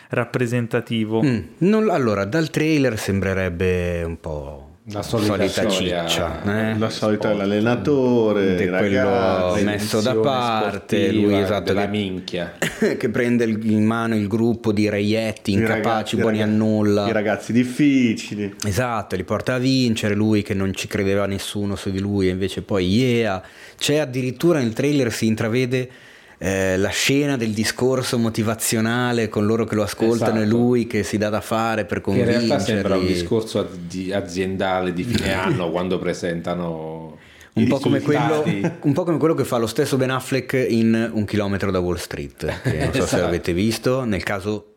rappresentativo. Mm, non, allora, dal trailer sembrerebbe un po' la solita, solita ciccia, eh? la solita l'allenatore, di quello ragazzi, messo da parte, lui esatto che, minchia. (laughs) che prende in mano il gruppo di reietti incapaci, buoni a nulla, i ragazzi difficili. Esatto, li porta a vincere, lui che non ci credeva nessuno su di lui, invece poi yeah, c'è addirittura nel trailer si intravede eh, la scena del discorso motivazionale con loro che lo ascoltano esatto. e lui che si dà da fare per convincerli. in realtà sembra un discorso aziendale di fine (laughs) anno quando presentano un po, quello, un po, come quello, che fa lo stesso Ben Affleck in Un chilometro da Wall Street, che non so esatto. se l'avete visto, nel caso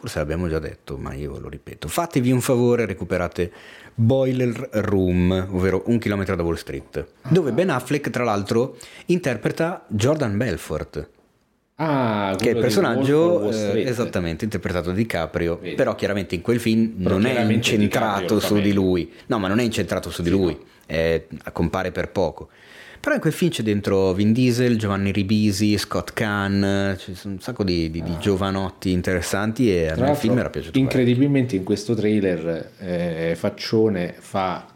forse l'abbiamo già detto, ma io lo ripeto. Fatevi un favore, recuperate Boiler Room, ovvero Un chilometro da Wall Street, dove Ben Affleck, tra l'altro, interpreta Jordan Belfort. Ah, che è il personaggio eh, esattamente interpretato da DiCaprio, Vedi. però chiaramente in quel film però non è incentrato su di lui. No, ma non è incentrato su sì, di lui, no. è, compare per poco. Però in quel film c'è dentro Vin Diesel, Giovanni Ribisi, Scott Kahn, c'è un sacco di, di, di giovanotti interessanti e a me il film era piaciuto. Incredibilmente in questo trailer eh, Faccione fa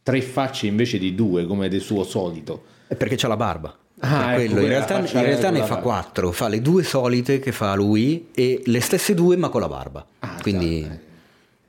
tre facce invece di due come del suo solito. È perché c'ha la barba. Ah, ecco, in realtà, in realtà ne fa quattro, fa le due solite che fa lui e le stesse due ma con la barba. Ah, Quindi... Esatto.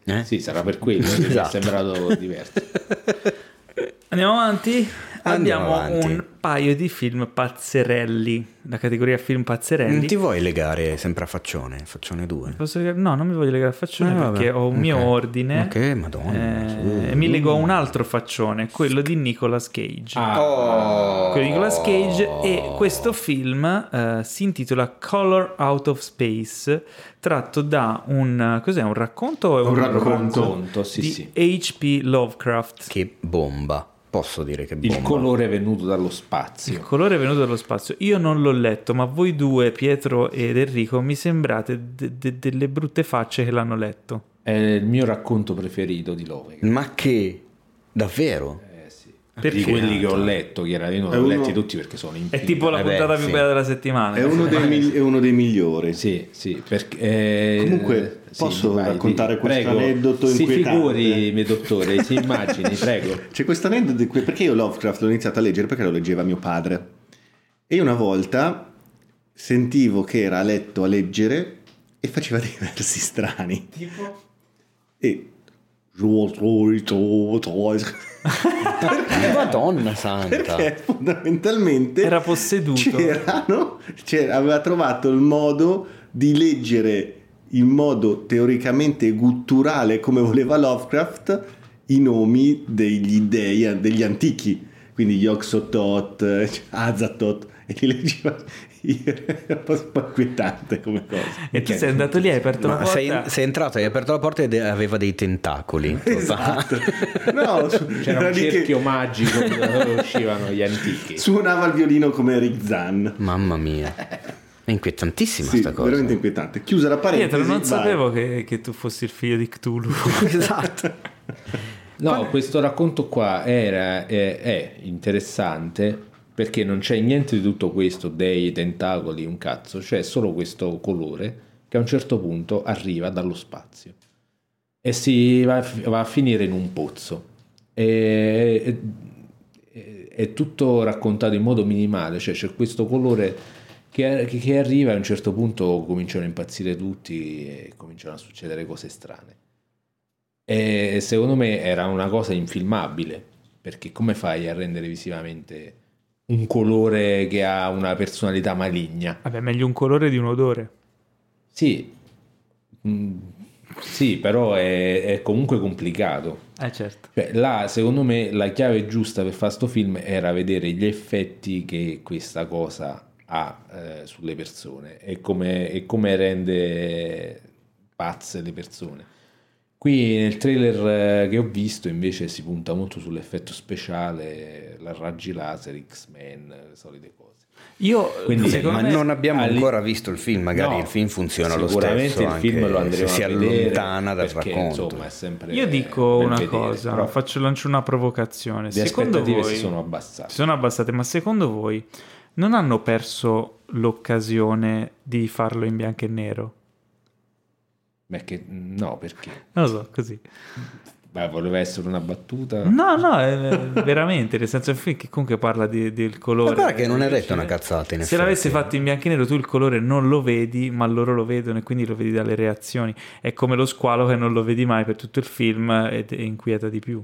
Eh? Sì, sarà per quello, esatto. mi è esatto. sembrato diverso. (laughs) Andiamo avanti? Andiamo Abbiamo un paio di film pazzerelli, la categoria film pazzerelli. Non ti vuoi legare sempre a Faccione, Faccione 2? Legare... No, non mi voglio legare a Faccione eh, perché ho un okay. mio ordine. Ok, madonna. Eh, e mi lego a un altro Faccione, quello di Nicolas Cage. Ah. Oh. Quello di Nicolas Cage e questo film eh, si intitola Color Out of Space, tratto da un... cos'è? Un racconto? O un, un racconto, racconto sì, di sì. H.P. Lovecraft. Che bomba posso dire che bomba. Il colore è venuto dallo spazio. Il colore è venuto dallo spazio. Io non l'ho letto, ma voi due, Pietro ed Enrico, mi sembrate de- de- delle brutte facce che l'hanno letto. È il mio racconto preferito di Love. Ma che? Davvero? Perché? di quelli che ho letto, chiaramente non l'ho letti tutti perché sono in È tipo la eh puntata beh, più sì. bella della settimana. È uno, dei, migli- è uno dei migliori. Sì, sì. Perché, eh, Comunque, posso vai, raccontare di, questo prego, aneddoto si inquietante? Si figuri, mio dottore, si immagini, (laughs) prego. C'è questo aneddoto perché io Lovecraft l'ho iniziato a leggere perché lo leggeva mio padre. E una volta sentivo che era a letto a leggere e faceva dei versi strani. Tipo? E perché, Madonna santa. Perché fondamentalmente era posseduto. C'erano, c'era, aveva trovato il modo di leggere in modo teoricamente gutturale come voleva Lovecraft i nomi degli dei degli antichi quindi Yog-Sothoth, Azathoth e li leggeva era (laughs) un po' inquietante come cosa. E tu sei andato lì, hai aperto Ma la porta. Sei, sei, entrato, hai aperto la porta e aveva dei tentacoli. Esatto. (laughs) no, c'era un cerchio che... magico dove uscivano gli antichi. Suonava il violino come Rick Zan. Mamma mia. È inquietantissima sì, cosa. veramente inquietante. Chiusa la parentesi. Pietro, non vai. sapevo che, che, tu fossi il figlio di Cthulhu. (laughs) esatto. No, questo racconto qua era, è, è interessante perché non c'è niente di tutto questo, dei tentacoli, un cazzo, c'è solo questo colore che a un certo punto arriva dallo spazio e si va, va a finire in un pozzo. E, è, è, tutto raccontato in modo minimale, cioè c'è questo colore che, che arriva e a un certo punto cominciano a impazzire tutti e cominciano a succedere cose strane. E secondo me era una cosa infilmabile, perché come fai a rendere visivamente un colore che ha una personalità maligna. Vabbè, meglio un colore di un odore. Sì, mm, sì però è, è, comunque complicato. Eh certo. Cioè, là, secondo me, la chiave giusta per fare questo film era vedere gli effetti che questa cosa ha eh, sulle persone e come, e come rende pazze le persone. Qui nel trailer eh, che ho visto invece si punta molto sull'effetto speciale, la raggi laser, X-Men, le solite cose. Io Quindi, ma me, non abbiamo alli... ancora visto il film, magari no, il film funziona lo stesso. Sicuramente il film lo andremo si allontana dal perché, racconto. Insomma, sempre Io dico una vedere, cosa, però faccio lancio una provocazione. Le secondo voi si sono abbassate. Si sono abbassate, ma secondo voi non hanno perso l'occasione di farlo in bianco e nero? Perché, no, perché? Non lo so, così. Beh, voleva essere una battuta? No, no, è veramente, nel senso che comunque parla di, del colore. Ma guarda che non è detto una cazzata in Se effetti. l'avesse fatto in bianco e nero tu il colore non lo vedi, ma loro lo vedono e quindi lo vedi dalle reazioni. È come lo squalo che non lo vedi mai per tutto il film e, e inquieta di più.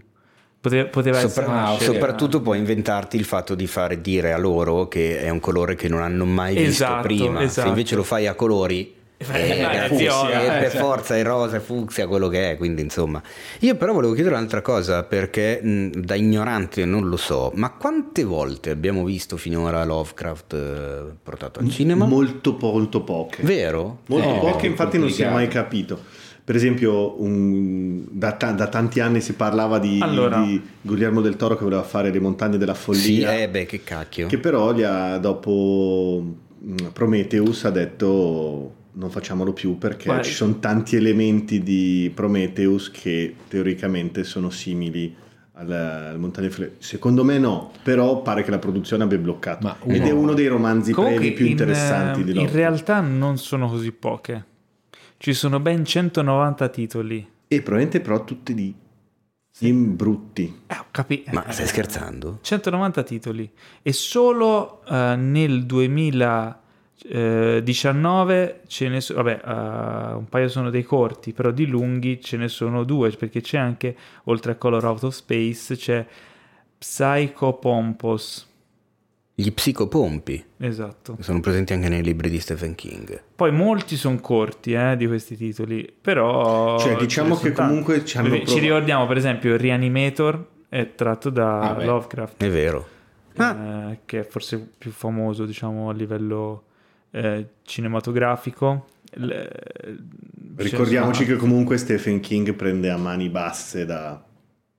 Poteva, poteva Sopra, essere soprattutto puoi inventarti il fatto di fare dire a loro che è un colore che non hanno mai esatto, visto prima. Esatto. Se invece lo fai a colori eh, eh, fucsia, eh, per forza è rosa, fucsia, quello che è, quindi insomma. Io però volevo chiedere un'altra cosa perché mh, da ignorante non lo so, ma quante volte abbiamo visto finora Lovecraft eh, portato al cinema? Molto, molto poche. Vero? Molto eh, poche, infatti non si è mai capito. Per esempio, un, da, da, tanti anni si parlava di, allora. di, Guglielmo del Toro che voleva fare le montagne della follia. Sì, eh beh, che cacchio. Che però gli ha, dopo Prometheus ha detto non facciamolo più perché Guarda. ci sono tanti elementi di Prometheus che teoricamente sono simili al, al Montagne Fle. Secondo me no, però pare che la produzione abbia bloccato. Uno... Ed è uno dei romanzi brevi più in, interessanti di Lovecraft. In realtà non sono così poche. Ci sono ben 190 titoli. E probabilmente però tutti di sì. in brutti. Eh, ho capito. Ma stai scherzando? 190 titoli. E solo uh, nel 2000 eh, 19 ce ne sono, vabbè, uh, un paio sono dei corti, però di lunghi ce ne sono due, perché c'è anche, oltre a Color Out of Space, c'è Psychopompos. Gli psicopompi. Esatto. Sono presenti anche nei libri di Stephen King. Poi molti sono corti eh, di questi titoli, però... Cioè diciamo che comunque ci hanno... Ci ricordiamo per esempio Reanimator è tratto da ah, Lovecraft. È vero. Eh, ah. Che è forse più famoso diciamo a livello eh, cinematografico. Le, Ricordiamoci che comunque Stephen King prende a mani basse da,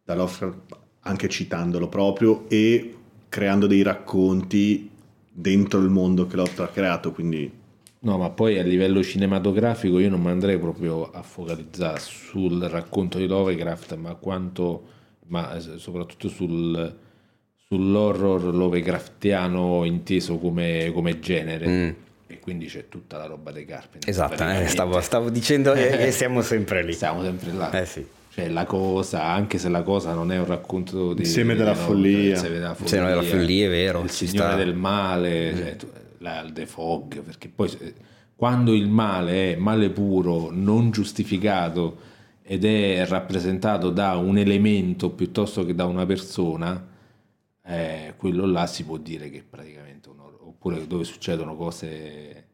da Lovecraft, anche citandolo proprio e creando dei racconti dentro il mondo che Lovecraft ha creato, quindi... No, ma poi a livello cinematografico io non mi andrei proprio a focalizzare sul racconto di Lovecraft, ma quanto, ma soprattutto sul, sull'horror Lovecraftiano inteso come, come genere. Mm quindi c'è tutta la roba dei Carpenter. Esatto, eh, stavo, stavo, dicendo e, siamo sempre lì. Siamo sempre là. Eh sì. Cioè la cosa, anche se la cosa non è un racconto di... Insieme della, follia. Insieme della follia. Insieme della follia, è vero. Il Signore sta... del male, mm. cioè, la, The Fog, perché poi quando il male è male puro, non giustificato ed è rappresentato da un elemento piuttosto che da una persona, eh, quello là si può dire che praticamente oppure dove succedono cose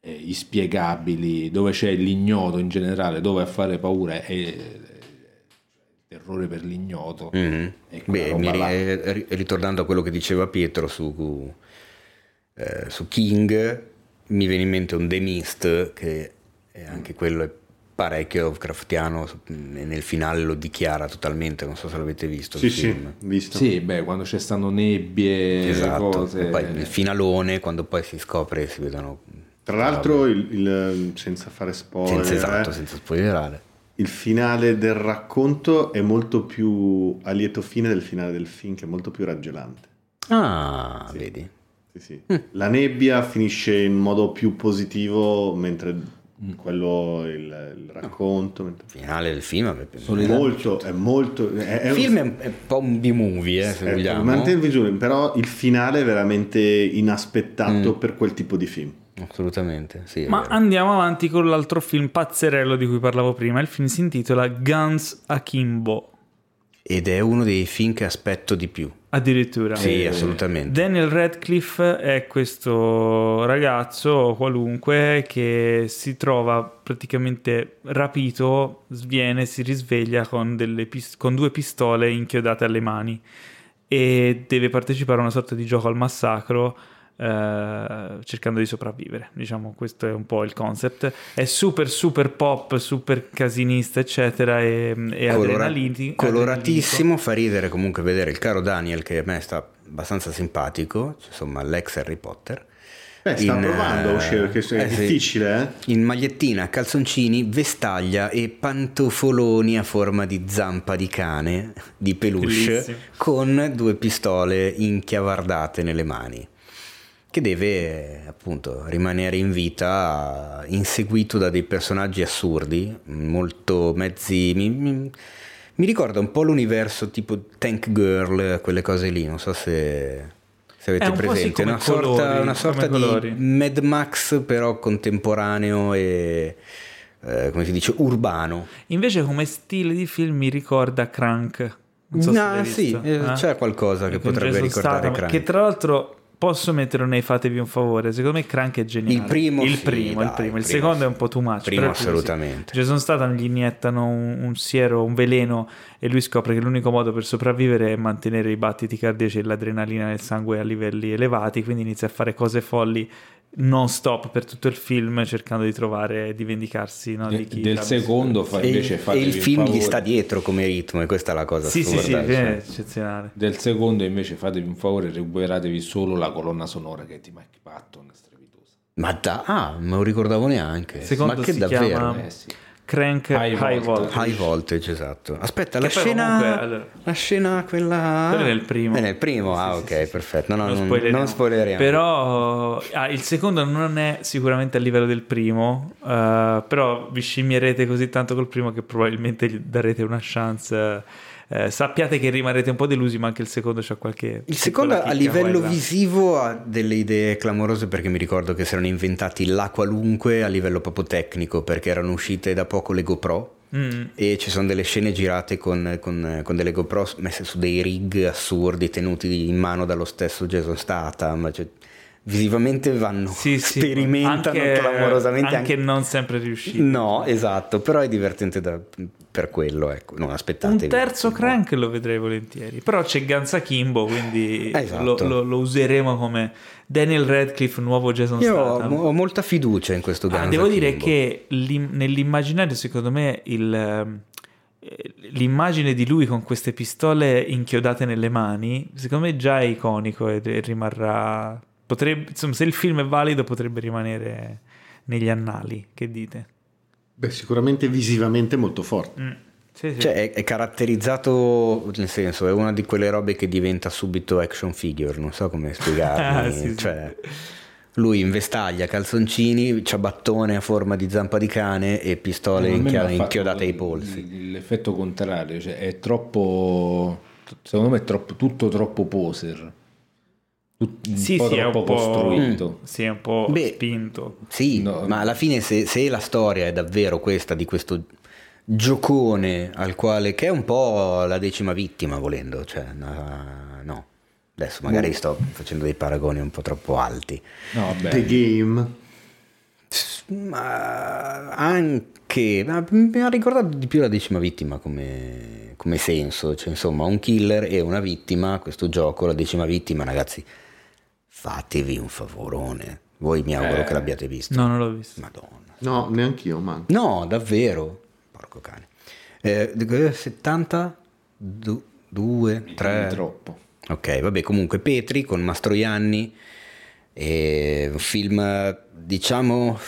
eh, inspiegabili, dove c'è l'ignoto in generale, dove a fare paura è il terrore per l'ignoto. Mm-hmm. Beh, mi, ritornando a quello che diceva Pietro su, eh, su King, mi viene in mente un The Mist, che è anche quello è parecchio Lovecraftiano nel finale lo dichiara totalmente non so se l'avete visto sì sì visto. Sì beh quando c'è stanno nebbie esatto cose... e poi il finalone quando poi si scopre si vedono tra l'altro il, il, senza fare spoiler senza, esatto senza spoilerare. il finale del racconto è molto più a lieto fine del finale del film che è molto più raggelante. Ah sì. vedi? Sì, sì. Mm. la nebbia finisce in modo più positivo mentre Mm. quello il, il racconto il finale del film è molto è molto è, il film è un po' un B-movie eh, se è, vogliamo. però il finale è veramente inaspettato mm. per quel tipo di film. Assolutamente sì, ma andiamo avanti con l'altro film pazzerello di cui parlavo prima. Il film si intitola Guns Akimbo ed è uno dei film che aspetto di più. Addirittura. Sì, assolutamente. Daniel Radcliffe è questo ragazzo qualunque che si trova praticamente rapito, sviene, si risveglia con, pist- con due pistole inchiodate alle mani e deve partecipare a una sorta di gioco al massacro eh, cercando di sopravvivere. Diciamo, questo è un po' il concept. È super, super pop, super casinista, eccetera. E, e Colora- adrenalini, coloratissimo. Fa ridere comunque vedere il caro Daniel, che a me sta abbastanza simpatico, insomma, l'ex Harry Potter. Beh, sta in, provando a uscire perché è eh, difficile, eh? In magliettina, calzoncini, vestaglia e pantofoloni a forma di zampa di cane, di peluche, Bellissimo. con due pistole inchiavardate nelle mani che deve appunto rimanere in vita inseguito da dei personaggi assurdi, molto mezzi... Mi, mi, Mi ricorda un po' l'universo tipo Tank Girl, quelle cose lì, non so se, se avete presente. Una colori, sorta, una sorta di colori. Mad Max però contemporaneo e... Eh, come si dice, urbano. Invece come stile di film mi ricorda Crank. Non so no, sì, eh, eh? c'è qualcosa che potrebbe ricordare Statham, Crank. Che tra l'altro posso metterlo nei fatevi un favore. Secondo me Crank è geniale. Il primo, il sì, primo, dai, il, primo. il secondo sì. è un po' too much. Primo assolutamente. Sì. Jason Statham gli iniettano un, un, siero, un veleno e lui scopre che l'unico modo per sopravvivere è mantenere i battiti cardiaci e l'adrenalina nel sangue a livelli elevati, quindi inizia a fare cose folli non stop per tutto il film cercando di trovare e di vendicarsi no, di chi del secondo fa, invece fa e il film gli sta dietro come ritmo e questa è la cosa sì sì sì cioè. eccezionale del secondo invece fatevi un favore recuperatevi solo la colonna sonora che è di Mike Patton strepitosa ma da ah non me lo ricordavo neanche secondo ma che davvero chiama... eh, sì. Crank High, high voltage. High voltage, esatto. Aspetta, la scena, comunque, allora, la scena quella... Quella è nel primo. È nel primo, ah sì, ok, sì, perfetto. No, no, non, spoileriamo. non spoileriamo. Però ah, il secondo non è sicuramente a livello del primo, uh, però vi scimmierete così tanto col primo che probabilmente gli darete una chance eh, sappiate che rimarrete un po' delusi, ma anche il secondo c'ha qualche... Il secondo a livello visivo ha delle idee clamorose perché mi ricordo che si erano inventati la qualunque a livello proprio tecnico perché erano uscite da poco le GoPro. Mm. E ci sono delle scene girate con, con, con, delle GoPro messe su dei rig assurdi tenuti in mano dallo stesso Jason Statham. Cioè, visivamente vanno, sì, sì, sperimentano anche, clamorosamente. Anche, anche, non sempre riusciti. No, esatto, però è divertente da, per quello, ecco, non aspettate. Un terzo crank lo vedrei volentieri, però c'è Ganza Kimbo, quindi esatto. lo, lo, lo, useremo come Daniel Radcliffe, nuovo Jason Io Statham. Ho, ho molta fiducia in questo Ganza ah, Devo Kimbo. dire che nell'immaginario, secondo me, il ehm, l'immagine di lui con queste pistole inchiodate nelle mani, secondo me già è iconico e rimarrà potrebbe, insomma, se il film è valido potrebbe rimanere negli annali, che dite? Beh, sicuramente visivamente molto forte. Mm. Sì, sì. Cioè, è, è, caratterizzato, nel senso, è una di quelle robe che diventa subito action figure, non so come spiegarlo. (laughs) ah, sì, cioè, lui in vestaglia, calzoncini, ciabattone a forma di zampa di cane e pistole inchia- inchiodate ai polsi. L'effetto contrario, cioè è troppo, secondo me è troppo, tutto troppo poser un sì, po' sì, troppo costruito. Mm, sì, è un po' Beh, spinto. Sì, no. ma alla fine se, se, la storia è davvero questa di questo giocone al quale che è un po' la decima vittima volendo, cioè no, no. adesso magari mm. sto facendo dei paragoni un po' troppo alti. No, beh. The Game. Ma anche ma mi ha ricordato di più la decima vittima come, come senso, cioè insomma un killer e una vittima, questo gioco, la decima vittima ragazzi fatevi un favorone. Voi mi auguro eh. che l'abbiate visto. No, non l'ho visto. Madonna. No, neanch'io, ma... No, davvero. Porco cane. Eh, 70? 2, 3... Troppo. Ok, vabbè, comunque Petri con Mastroianni, eh, un film, diciamo,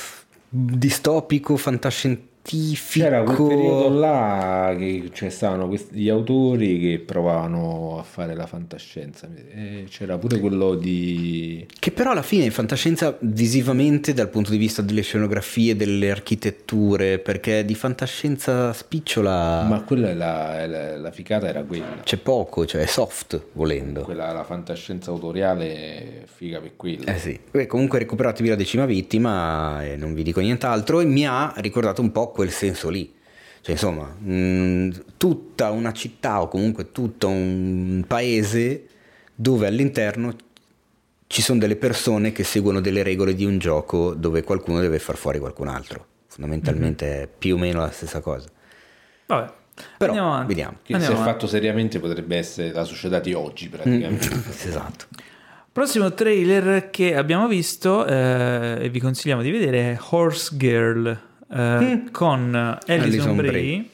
distopico, fantascientifico scientifico. C'era quel periodo là che cioè, stavano questi autori che provavano a fare la fantascienza. E c'era pure quello di. Che però alla fine è fantascienza visivamente dal punto di vista delle scenografie, delle architetture, perché di fantascienza spicciola. Ma quella è la, è la, la ficata era quella. C'è poco, cioè è soft volendo. Quella la fantascienza autoriale figa per quello. Eh sì. Beh, comunque recuperatevi la decima vittima e non vi dico nient'altro. E mi ha ricordato un po' quel senso lì. Cioè, insomma, mh, mm, tutta una città o comunque tutto un paese dove all'interno ci sono delle persone che seguono delle regole di un gioco dove qualcuno deve far fuori qualcun altro. Fondamentalmente mm-hmm. è più o meno la stessa cosa. Vabbè. Però Andiamo vediamo. Che Andiamo se avanti. fatto seriamente potrebbe essere la società di oggi praticamente. Mm, (laughs) esatto. Prossimo trailer che abbiamo visto eh, e vi consigliamo di vedere è Horse Girl mm. con Alison, Alison Brie. Brie.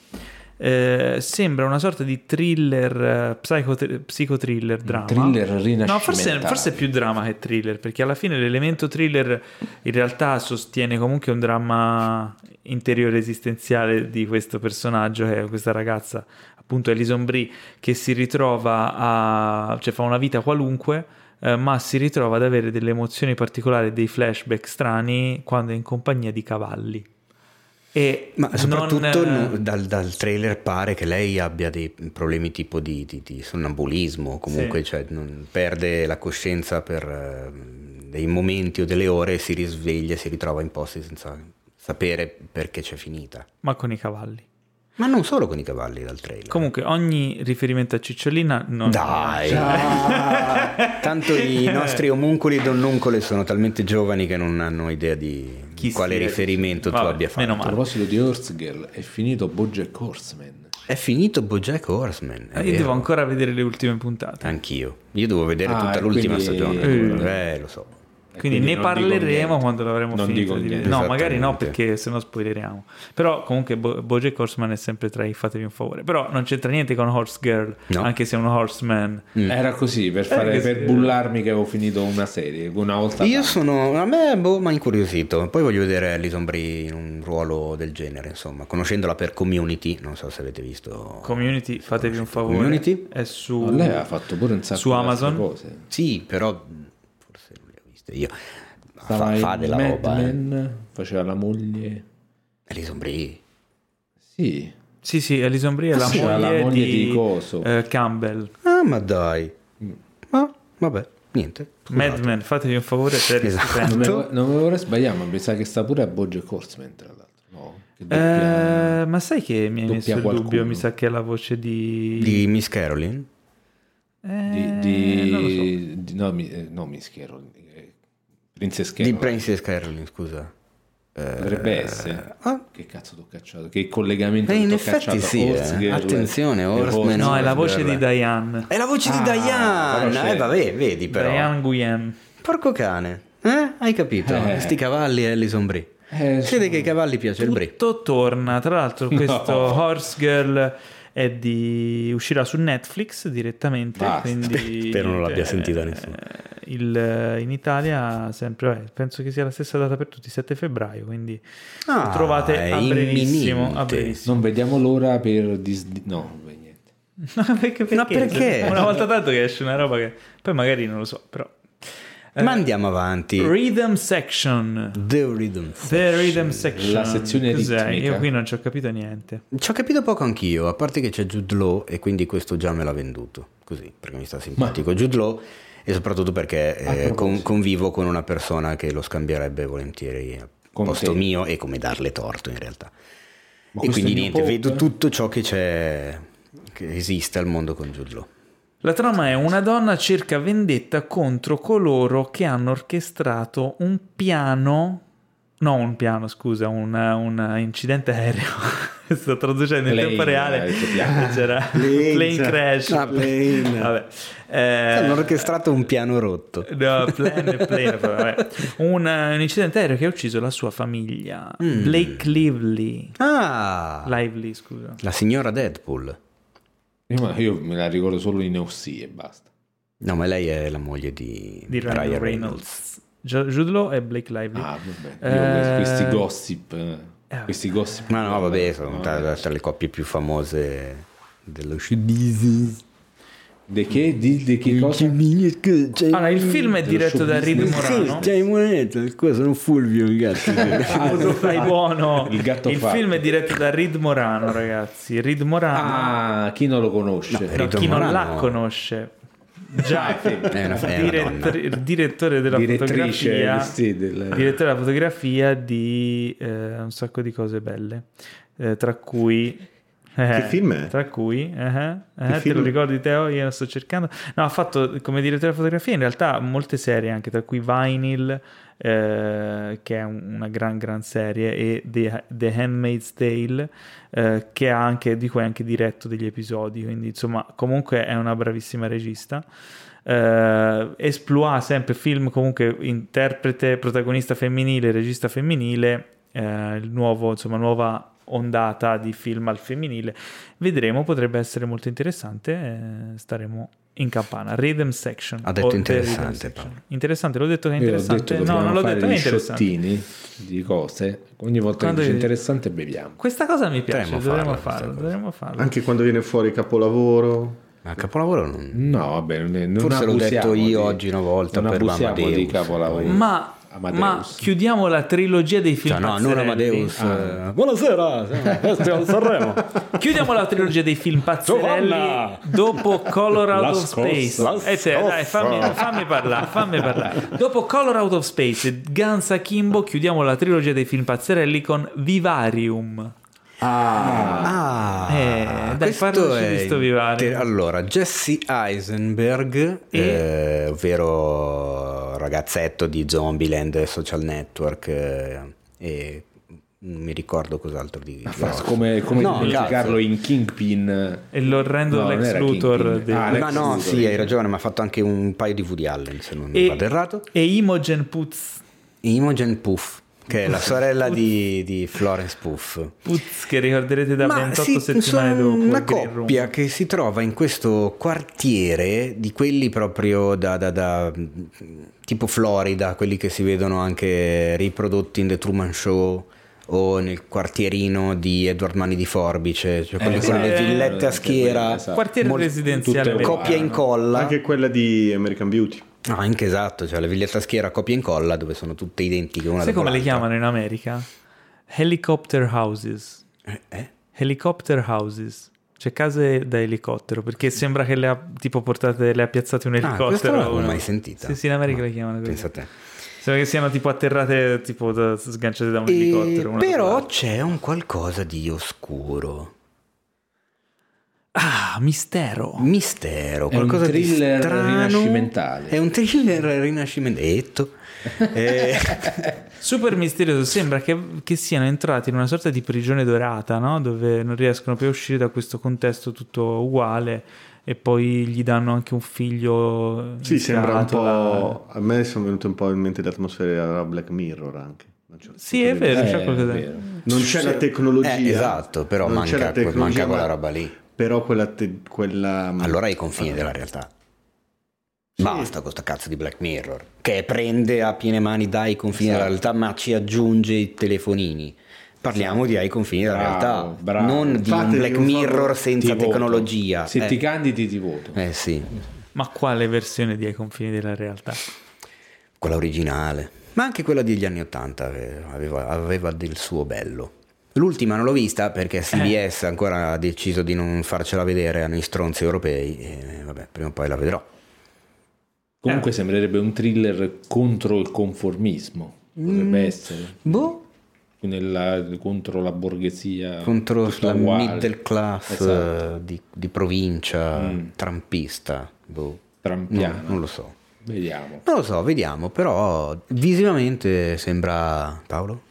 Eh, sembra una sorta di thriller, eh, psicotriller, drama. Thriller No, forse, forse, è più drama che thriller, perché alla fine l'elemento thriller in realtà sostiene comunque un dramma interiore esistenziale di questo personaggio, che è questa ragazza, appunto Alison Brie, che si ritrova a... cioè fa una vita qualunque, eh, ma si ritrova ad avere delle emozioni particolari, dei flashback strani quando è in compagnia di cavalli. E Ma soprattutto non... dal, dal, trailer pare che lei abbia dei problemi tipo di, di, di sonnambulismo, comunque sì. cioè, perde la coscienza per uh, dei momenti o delle ore e si risveglia e si ritrova in posti senza sapere perché c'è finita. Ma con i cavalli. Ma non solo con i cavalli dal trailer. Comunque ogni riferimento a Cicciolina non... Dai! Tanto i (laughs) nostri omuncoli donnuncole sono talmente giovani che non hanno idea di Chi quale riferimento tu abbia fatto. A proposito di Horse Girl, è finito Bojack Horseman. È finito Bojack Horseman. Io vero. devo ancora vedere le ultime puntate. Anch'io. Io devo vedere ah, tutta l'ultima quindi... stagione. Eh. eh, lo so. Quindi, quindi ne parleremo quando l'avremo non finito. Di... No, magari no, perché se no spoileriamo. Però comunque Bo- Bojack Horseman è sempre tra i fatevi un favore. Però non c'entra niente con Horse Girl, no. anche se è un horseman. Mm. Era così, per, fare, per bullarmi che avevo finito una serie una volta. Io sono, a me boh, mi ha incuriosito. Poi voglio vedere Alison Brie in un ruolo del genere, insomma. Conoscendola per Community, non so se avete visto. Community, fatevi un favore. Community? È su... No, lei ha fatto pure un sacco su Amazon. Cose. Sì, però viste io. Fa, fa della Mad roba. Man, eh. Faceva la moglie. Alison Brie. Sì. Sì, sì, Alison Brie è la, moglie, la moglie di, di Coso. Eh, Campbell. Ah, ma dai. Ah, vabbè, niente. Scusate. Mad Men, fatevi un favore per esatto. Non, me, non me vorrei sbagliare, ma mi sa che sta pure a Bojack Horseman, tra l'altro. No, doppia, eh, ma sai che mi hai messo il dubbio? Mi sa che è la voce di... Di Miss Caroline? Eh, di, di, so. di, no, mi, eh, no, Miss Caroline. Princess Caroline. Di Princess Caroline, scusa. Dovrebbe essere. Ah? Che cazzo t'ho cacciato? Che collegamento Beh, in effetti cacciato? sì. Eh. Attenzione, Horseman. No, è la voce di Diane. È la voce ah, di Diane. Eh, vabbè, vedi però. Diane Guyen. Porco cane. Eh? Hai capito? Eh. Sti cavalli e Alison Brie. Eh, Vede che ai cavalli piace Tutto il Brie. Tutto torna. Tra l'altro, questo no. Horse Girl è di uscirà su Netflix direttamente. Ah, quindi, (laughs) spero non l'abbia eh, sentita nessuno. Il, in Italia sempre, eh, penso che sia la stessa data per tutti, 7 febbraio, quindi ah, lo trovate a brevissimo, a brevissimo, Non vediamo l'ora per Disney. No, niente. (laughs) No, perché, perché? No, perché? Una volta tanto che esce una roba che poi magari non lo so, però eh, Ma andiamo avanti. Rhythm section. The rhythm section. The rhythm section. La sezione Cos'è? Ritmica. Io qui non ci ho capito niente. Ci ho capito poco anch'io, a parte che c'è Jude Law e quindi questo già me l'ha venduto. Così, perché mi sta simpatico Ma... Jude Law e soprattutto perché eh, con, convivo con una persona che lo scambierebbe volentieri al posto te. mio e come darle torto in realtà. Ma e quindi niente, vedo tutto ciò che c'è, che esiste al mondo con Jude Law. La trama è una donna cerca vendetta contro coloro che hanno orchestrato un piano, no un piano scusa, un, un incidente aereo, (laughs) sto traducendo in plane, tempo reale, (laughs) c'era plane, plane crash, ah, plane. Vabbè. Eh, hanno orchestrato un piano rotto. No, plane, plane, vabbè. Un, un, incidente aereo che ha ucciso la sua famiglia, mm. Blake Lively. Ah! Lively, scusa. La signora Deadpool. Io, io me la ricordo solo in OC e basta. No, ma lei è la moglie di, di Ryan, Reynolds. Reynolds. Jude Law e Blake Lively. Ah, vabbè. Eh... questi gossip. Eh, eh questi gossip. Ma no, vabbè, sono no, tra, tra, le coppie più famose dello show business. Di che? Di, di che cosa? Allora, il film è diretto da Reed Morano. C'hai moneta, qua sono Fulvio, ragazzi. (laughs) ah, fai buono. Il, gatto il film è diretto da Reed Morano, ragazzi. Reed Morano. Ah, chi non lo conosce? No, no, chi Morano. non la conosce. Già, è una, è dirett- direttore della fotografia, sì, del... direttore della fotografia di eh, un sacco di cose belle, eh, tra cui che eh, film è? Tra cui, uh-huh, uh-huh, te lo ricordi Teo? Io lo sto cercando. No, ha fatto come direttore di fotografia in realtà molte serie, anche tra cui Vinyl, eh, che è una gran gran serie, e The, The Handmaid's Tale, eh, che ha anche, di cui ha anche diretto degli episodi, quindi insomma comunque è una bravissima regista. Uh, esploit sempre film comunque interprete protagonista femminile regista femminile uh, il nuovo insomma nuova ondata di film al femminile. Vedremo, potrebbe essere molto interessante. Eh, staremo in campana. Rhythm Section. Ha detto interessante. Interessante, l'ho detto che è interessante. Detto no, non l'ho detto, è interessante. di cose. Ogni volta quando che dice interessante beviamo. Questa cosa mi piace, dovremmo farlo, dovremmo farlo. Anche quando viene fuori capolavoro. Ma capolavoro non... No, vabbè, non, non Forse l'ho detto io di, oggi una volta non per abusiamo di capolavoro. Ma Amadeus. Ma chiudiamo la trilogia dei film cioè, no, non Amadeus. Ah. Buonasera, (laughs) Sanremo. chiudiamo la trilogia dei film pazzerelli Giovanna. dopo Color Out la of scossa, Space. Eh, te, dai, fammi, fammi, parlare, fammi parlare. Dopo Color Out of Space, Guns Akimbo, chiudiamo la trilogia dei film pazzerelli con Vivarium. Ah, ah. eh, dai, parlaci di sto vivare. Allora, Jesse Eisenberg, e? eh, ovvero ragazzetto di Zombieland Social Network, eh, e non mi ricordo cos'altro di no, come, come no, dimenticarlo in Kingpin. E l'orrendo no, Lex Luthor del... ah, ma no sì hai ragione ma ha fatto anche un paio di Woody Allen se non e, vado errato. e Imogen Putz Imogen Puff che è la sorella di, di Florence Puff. Putz, che ricorderete da Ma 28 si, settimane dopo. Una coppia che si trova in questo quartiere di quelli proprio da, da, da, tipo Florida, quelli che si vedono anche riprodotti in The Truman Show o nel quartierino di Edward Mani di Forbice, cioè quelli eh, con le villette a schiera, esatto. quartiere residenziale, coppia in colla. Anche quella di American Beauty. No, anche esatto, cioè la villetta schiera copia e incolla dove sono tutte identiche una Sai come le chiamano in America? Helicopter houses. Eh? eh? Helicopter houses. Cioè case da elicottero, perché sembra che le ha tipo portate, le ha piazzate un ah, elicottero. Ah, non l'ho mai sentita. Sì, sì, in America no, le chiamano così. Pensa a te. Sembra che siano tipo atterrate, tipo da, sganciate da un e elicottero. Però c'è un qualcosa di oscuro. Ah, mistero. Mistero, è qualcosa un thriller di strano. rinascimentale. È un thriller rinascimentale. (laughs) eh. Super misterioso, sembra che, che, siano entrati in una sorta di prigione dorata, no? dove non riescono più a uscire da questo contesto tutto uguale e poi gli danno anche un figlio. Sì, sembra un po'. A me sono venute un po' in mente le atmosfere della Black Mirror anche. Sì, è vero, c'è qualcosa Non c'è la tecnologia. Eh, esatto, però manca, manca quella roba lì però quella, te, quella... Allora ai confini della realtà. Sì. Basta con questo cazzo di Black Mirror, che prende a piene mani dai confini esatto. della realtà, ma ci aggiunge i telefonini. Parliamo di ai confini della bravo, realtà, bravo. non di Fate un Black Mirror senza tecnologia. Se eh. ti candidi ti voto. Eh sì. Ma quale versione di ai confini della realtà? Quella originale, ma anche quella degli anni Ottanta aveva, aveva del suo bello. L'ultima non l'ho vista perché CBS eh. ancora ha deciso di non farcela vedere nei stronzi europei e vabbè, prima o poi la vedrò. Comunque eh. sembrerebbe un thriller contro il conformismo, potrebbe mm. essere. Boh. Nella, contro la borghesia contro la uguale. middle class esatto. di, di, provincia mm. trampista boh. trampiano no, non lo so vediamo non lo so vediamo però visivamente sembra Paolo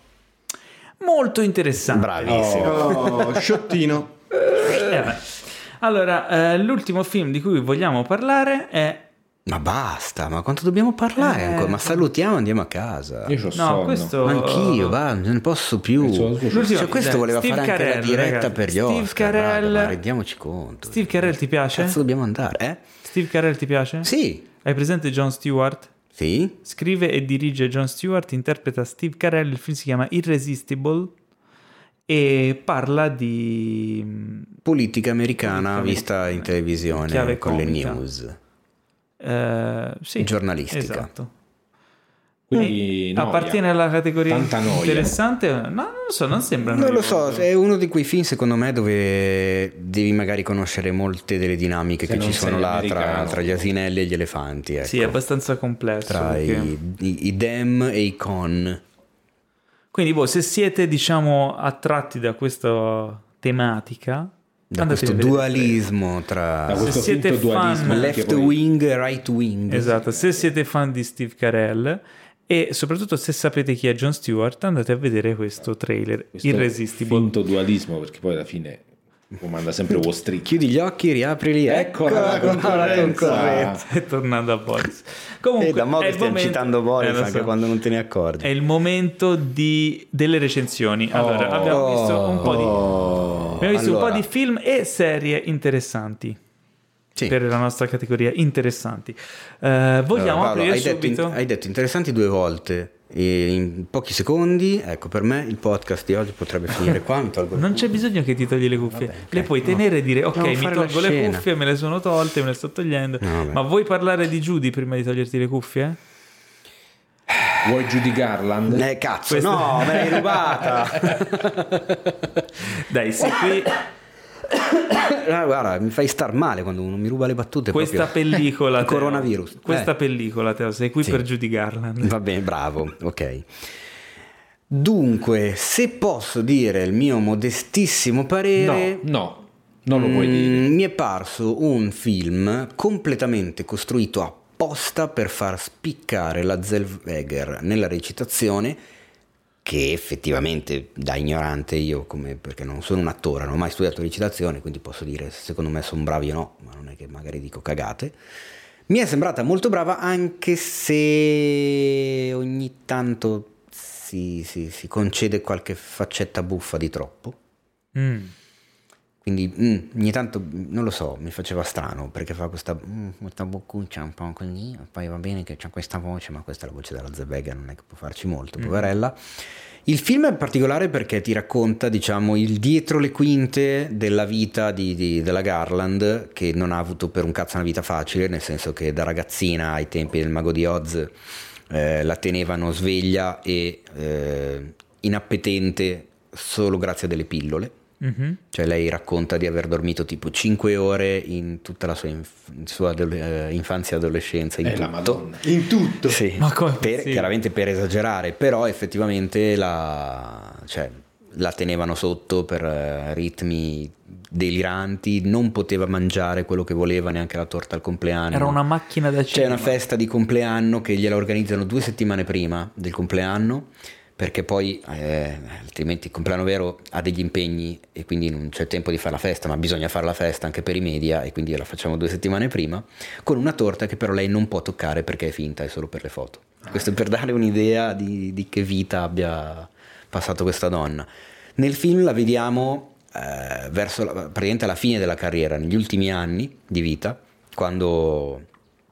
molto interessante. Bravissimo. Oh, sciottino. Eh, allora, eh, l'ultimo film di cui vogliamo parlare è ma basta, ma quanto dobbiamo parlare eh, ancora? Ma salutiamo e andiamo a casa. Io ho no, questo... Anch'io, va, non ne posso più. Cioè, questo voleva Steve fare Carell, anche la diretta ragazzi. per gli Steve Oscar. Carell... Raga, rendiamoci conto. Steve Carell ti piace? Cazzo dobbiamo andare, eh? Steve Carell ti piace? Sì. Hai presente John Stewart? Sì. Scrive e dirige John Stewart, interpreta Steve Carell, il film si chiama Irresistible e parla di mm, politica americana politica vista americana. in televisione con comica. le news. Uh, sì, giornalistica. Esatto. Quindi noia. appartiene alla categoria interessante? No, non lo so, non sembra. Non lo so, è uno di quei film secondo me dove devi magari conoscere molte delle dinamiche Se che ci sono là tra, tra, gli asinelli e gli elefanti. Ecco. Sì, è abbastanza complesso. Tra perché... i, i, i, dem e i con. Quindi voi, se siete, diciamo, attratti da questa tematica, da questo dualismo tra se siete fan left wing e right wing esatto se siete fan di Steve Carell e soprattutto se sapete chi è John Stewart, andate a vedere questo trailer questo irresistibile. Finto dualismo, perché poi alla fine comanda sempre Wall Street. Chiudi gli occhi, riaprili, ecco la concorrenza. È (laughs) tornando a Boris. Comunque, e da mo' che stiamo momento... citando Boris eh, anche so. quando non te ne accorgi. È il momento di... delle recensioni. Allora, oh, abbiamo visto un po' di, oh, abbiamo visto allora. un po' di film e serie interessanti sì. per la nostra categoria interessanti. Uh, vogliamo allora, Paolo, aprire hai subito? Detto, hai detto interessanti due volte. E in pochi secondi, ecco, per me il podcast di oggi potrebbe finire qua. non c'è bisogno che ti togli le cuffie, vabbè, okay, le puoi tenere no. e dire: Ok, mi tolgo le cuffie, me le sono tolte, me le sto togliendo. No, Ma vuoi parlare di Judy prima di toglierti le cuffie? Vuoi Judy Garland? Eh, cazzo, Questa... no, me l'hai rubata. (laughs) Dai, sei qui. (coughs) Ah, guarda, mi fai star male quando uno mi ruba le battute. Questa pellicola. coronavirus. Questa eh. pellicola, Teo, sei qui sì. per Garland. (laughs) Va bene, bravo, ok. Dunque, se posso dire il mio modestissimo parere... No, no. Non lo puoi dire. Mm, mi è parso un film completamente costruito apposta per far spiccare la Zellweger nella recitazione che effettivamente da ignorante io, come, perché non sono un attore, non ho mai studiato recitazione, quindi posso dire se secondo me sono bravi o no, ma non è che magari dico cagate. Mi è sembrata molto brava anche se ogni tanto si, si, si concede qualche faccetta buffa di troppo. Mm. Quindi mm, ogni tanto, non lo so, mi faceva strano perché fa questa, mm, questa boccuccia un po' così, poi va bene che c'ha questa voce, ma questa è la voce della Zebega, non è che può farci molto, mm. poverella. Il film è particolare perché ti racconta, diciamo, il dietro le quinte della vita di, di, della Garland, che non ha avuto per un cazzo una vita facile, nel senso che da ragazzina ai tempi del Mago di Oz eh, la tenevano sveglia e eh, inappetente solo grazie a delle pillole Mm-hmm. Cioè lei racconta di aver dormito tipo 5 ore in tutta la sua, inf- sua adole- infanzia e adolescenza. In eh, tutto. In tutto. Sì. Ma come? Per, sì. Chiaramente per esagerare, però effettivamente la, cioè, la tenevano sotto per uh, ritmi deliranti, non poteva mangiare quello che voleva, neanche la torta al compleanno. Era una macchina da cinema. C'è una festa di compleanno che gliela organizzano due settimane prima del compleanno perché poi eh, altrimenti il compleanno vero ha degli impegni e quindi non c'è tempo di fare la festa, ma bisogna fare la festa anche per i media e quindi la facciamo due settimane prima, con una torta che però lei non può toccare perché è finta, è solo per le foto. Questo per dare un'idea di, di che vita abbia passato questa donna. Nel film la vediamo eh, verso la, praticamente alla fine della carriera, negli ultimi anni di vita, quando...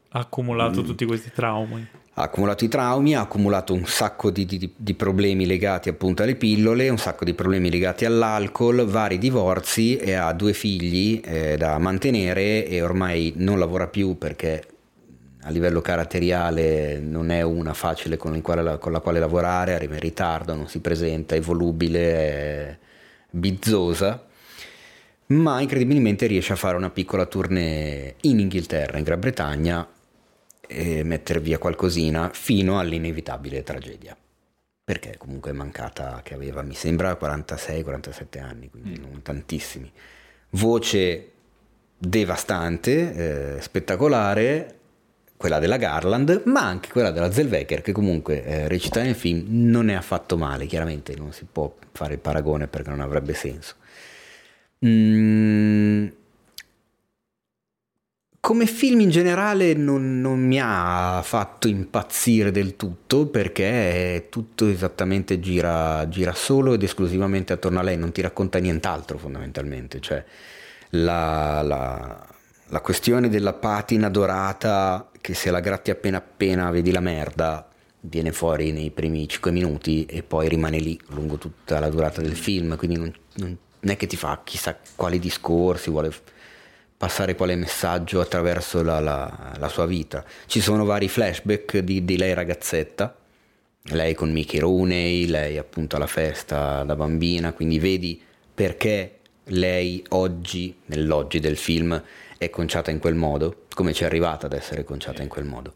Ha accumulato mh, tutti questi traumi ha accumulato i traumi, ha accumulato un sacco di, di, di, problemi legati appunto alle pillole, un sacco di problemi legati all'alcol, vari divorzi e ha due figli eh, da mantenere e ormai non lavora più perché a livello caratteriale non è una facile con, quale, con la quale lavorare, arriva in ritardo, non si presenta, è volubile, è bizzosa ma incredibilmente riesce a fare una piccola tournée in Inghilterra, in Gran Bretagna, e mettere via qualcosina fino all'inevitabile tragedia. Perché comunque è mancata che aveva, mi sembra, 46-47 anni, quindi mm. non tantissimi. Voce devastante, eh, spettacolare, quella della Garland, ma anche quella della Zellweger, che comunque eh, recitare nel film non è affatto male, chiaramente non si può fare il paragone perché non avrebbe senso. Mm, come film in generale non, non, mi ha fatto impazzire del tutto perché tutto esattamente gira, gira, solo ed esclusivamente attorno a lei, non ti racconta nient'altro fondamentalmente. Cioè, la, la, la questione della patina dorata che se la gratti appena appena vedi la merda viene fuori nei primi 5 minuti e poi rimane lì lungo tutta la durata del film, quindi non, non è che ti fa chissà quali discorsi, vuole passare quale messaggio attraverso la, la, la sua vita. Ci sono vari flashback di, di, lei ragazzetta, lei con Mickey Rooney, lei appunto alla festa da bambina, quindi vedi perché lei oggi, nell'oggi del film, è conciata in quel modo, come ci è arrivata ad essere conciata in quel modo.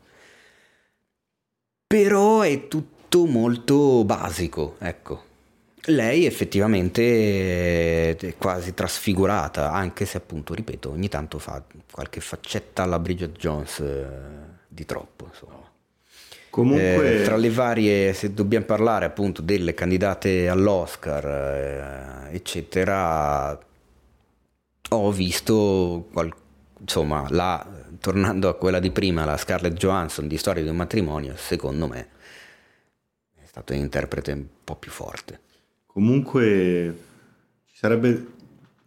Però è tutto molto basico, ecco, lei effettivamente è quasi trasfigurata, anche se appunto, ripeto, ogni tanto fa qualche faccetta alla Bridget Jones eh, di troppo, insomma. Comunque... Eh, tra le varie, se dobbiamo parlare appunto delle candidate all'Oscar, eh, eccetera, ho visto, qual- insomma, la, tornando a quella di prima, la Scarlett Johansson di Storia di un matrimonio, secondo me è stato un interprete un po' più forte. Comunque ci sarebbe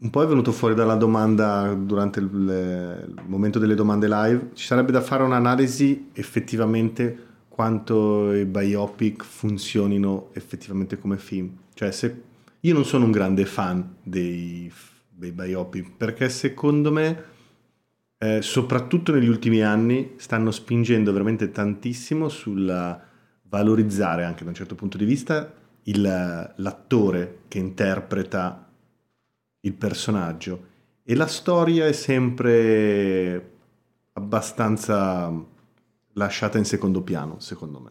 un po' è venuto fuori dalla domanda durante il, il, momento delle domande live, ci sarebbe da fare un'analisi effettivamente quanto i biopic funzionino effettivamente come film. Cioè se io non sono un grande fan dei, dei biopic perché secondo me eh, soprattutto negli ultimi anni stanno spingendo veramente tantissimo sulla valorizzare anche da un certo punto di vista il, l'attore che interpreta il personaggio e la storia è sempre abbastanza lasciata in secondo piano, secondo me.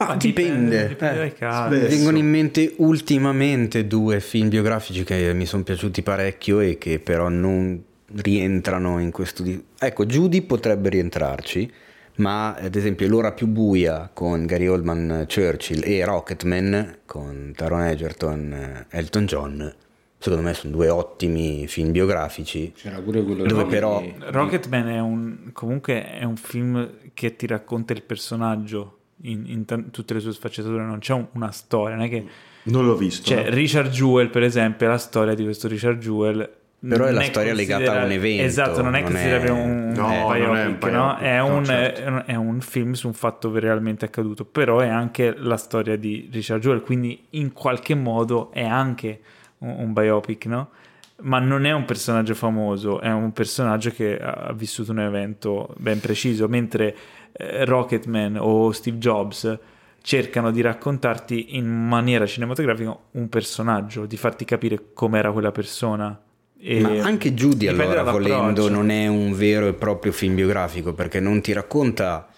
Ah, dipende. dipende eh, vengono in mente ultimamente due film biografici che mi sono piaciuti parecchio e che però non rientrano in questo... Di... Ecco, Judy potrebbe rientrarci, ma ad esempio L'ora più buia con Gary Oldman Churchill e Rocketman con Taron Egerton Elton John secondo me sono due ottimi film biografici. C'era pure quello dove di... però Rocketman è un comunque è un film che ti racconta il personaggio in, in t- tutte le sue sfaccettature, non c'è un, una storia, non è che non l'ho visto. Cioè, no? Richard Jewell, per esempio, è la storia di questo Richard Jewell. Però è la storia legata a un evento. Esatto, non è non che è... si deve un, no, biopic, è un, no? È, un, certo. è, un, film su un fatto realmente accaduto, però è anche la storia di Richard Jewell, quindi in qualche modo è anche un, un biopic, no? Ma non è un personaggio famoso, è un personaggio che ha vissuto un evento ben preciso, mentre eh, Rocketman o Steve Jobs cercano di raccontarti in maniera cinematografica un personaggio, di farti capire com'era quella persona. E Ma anche Judy allora volendo non è un vero e proprio film biografico perché non ti racconta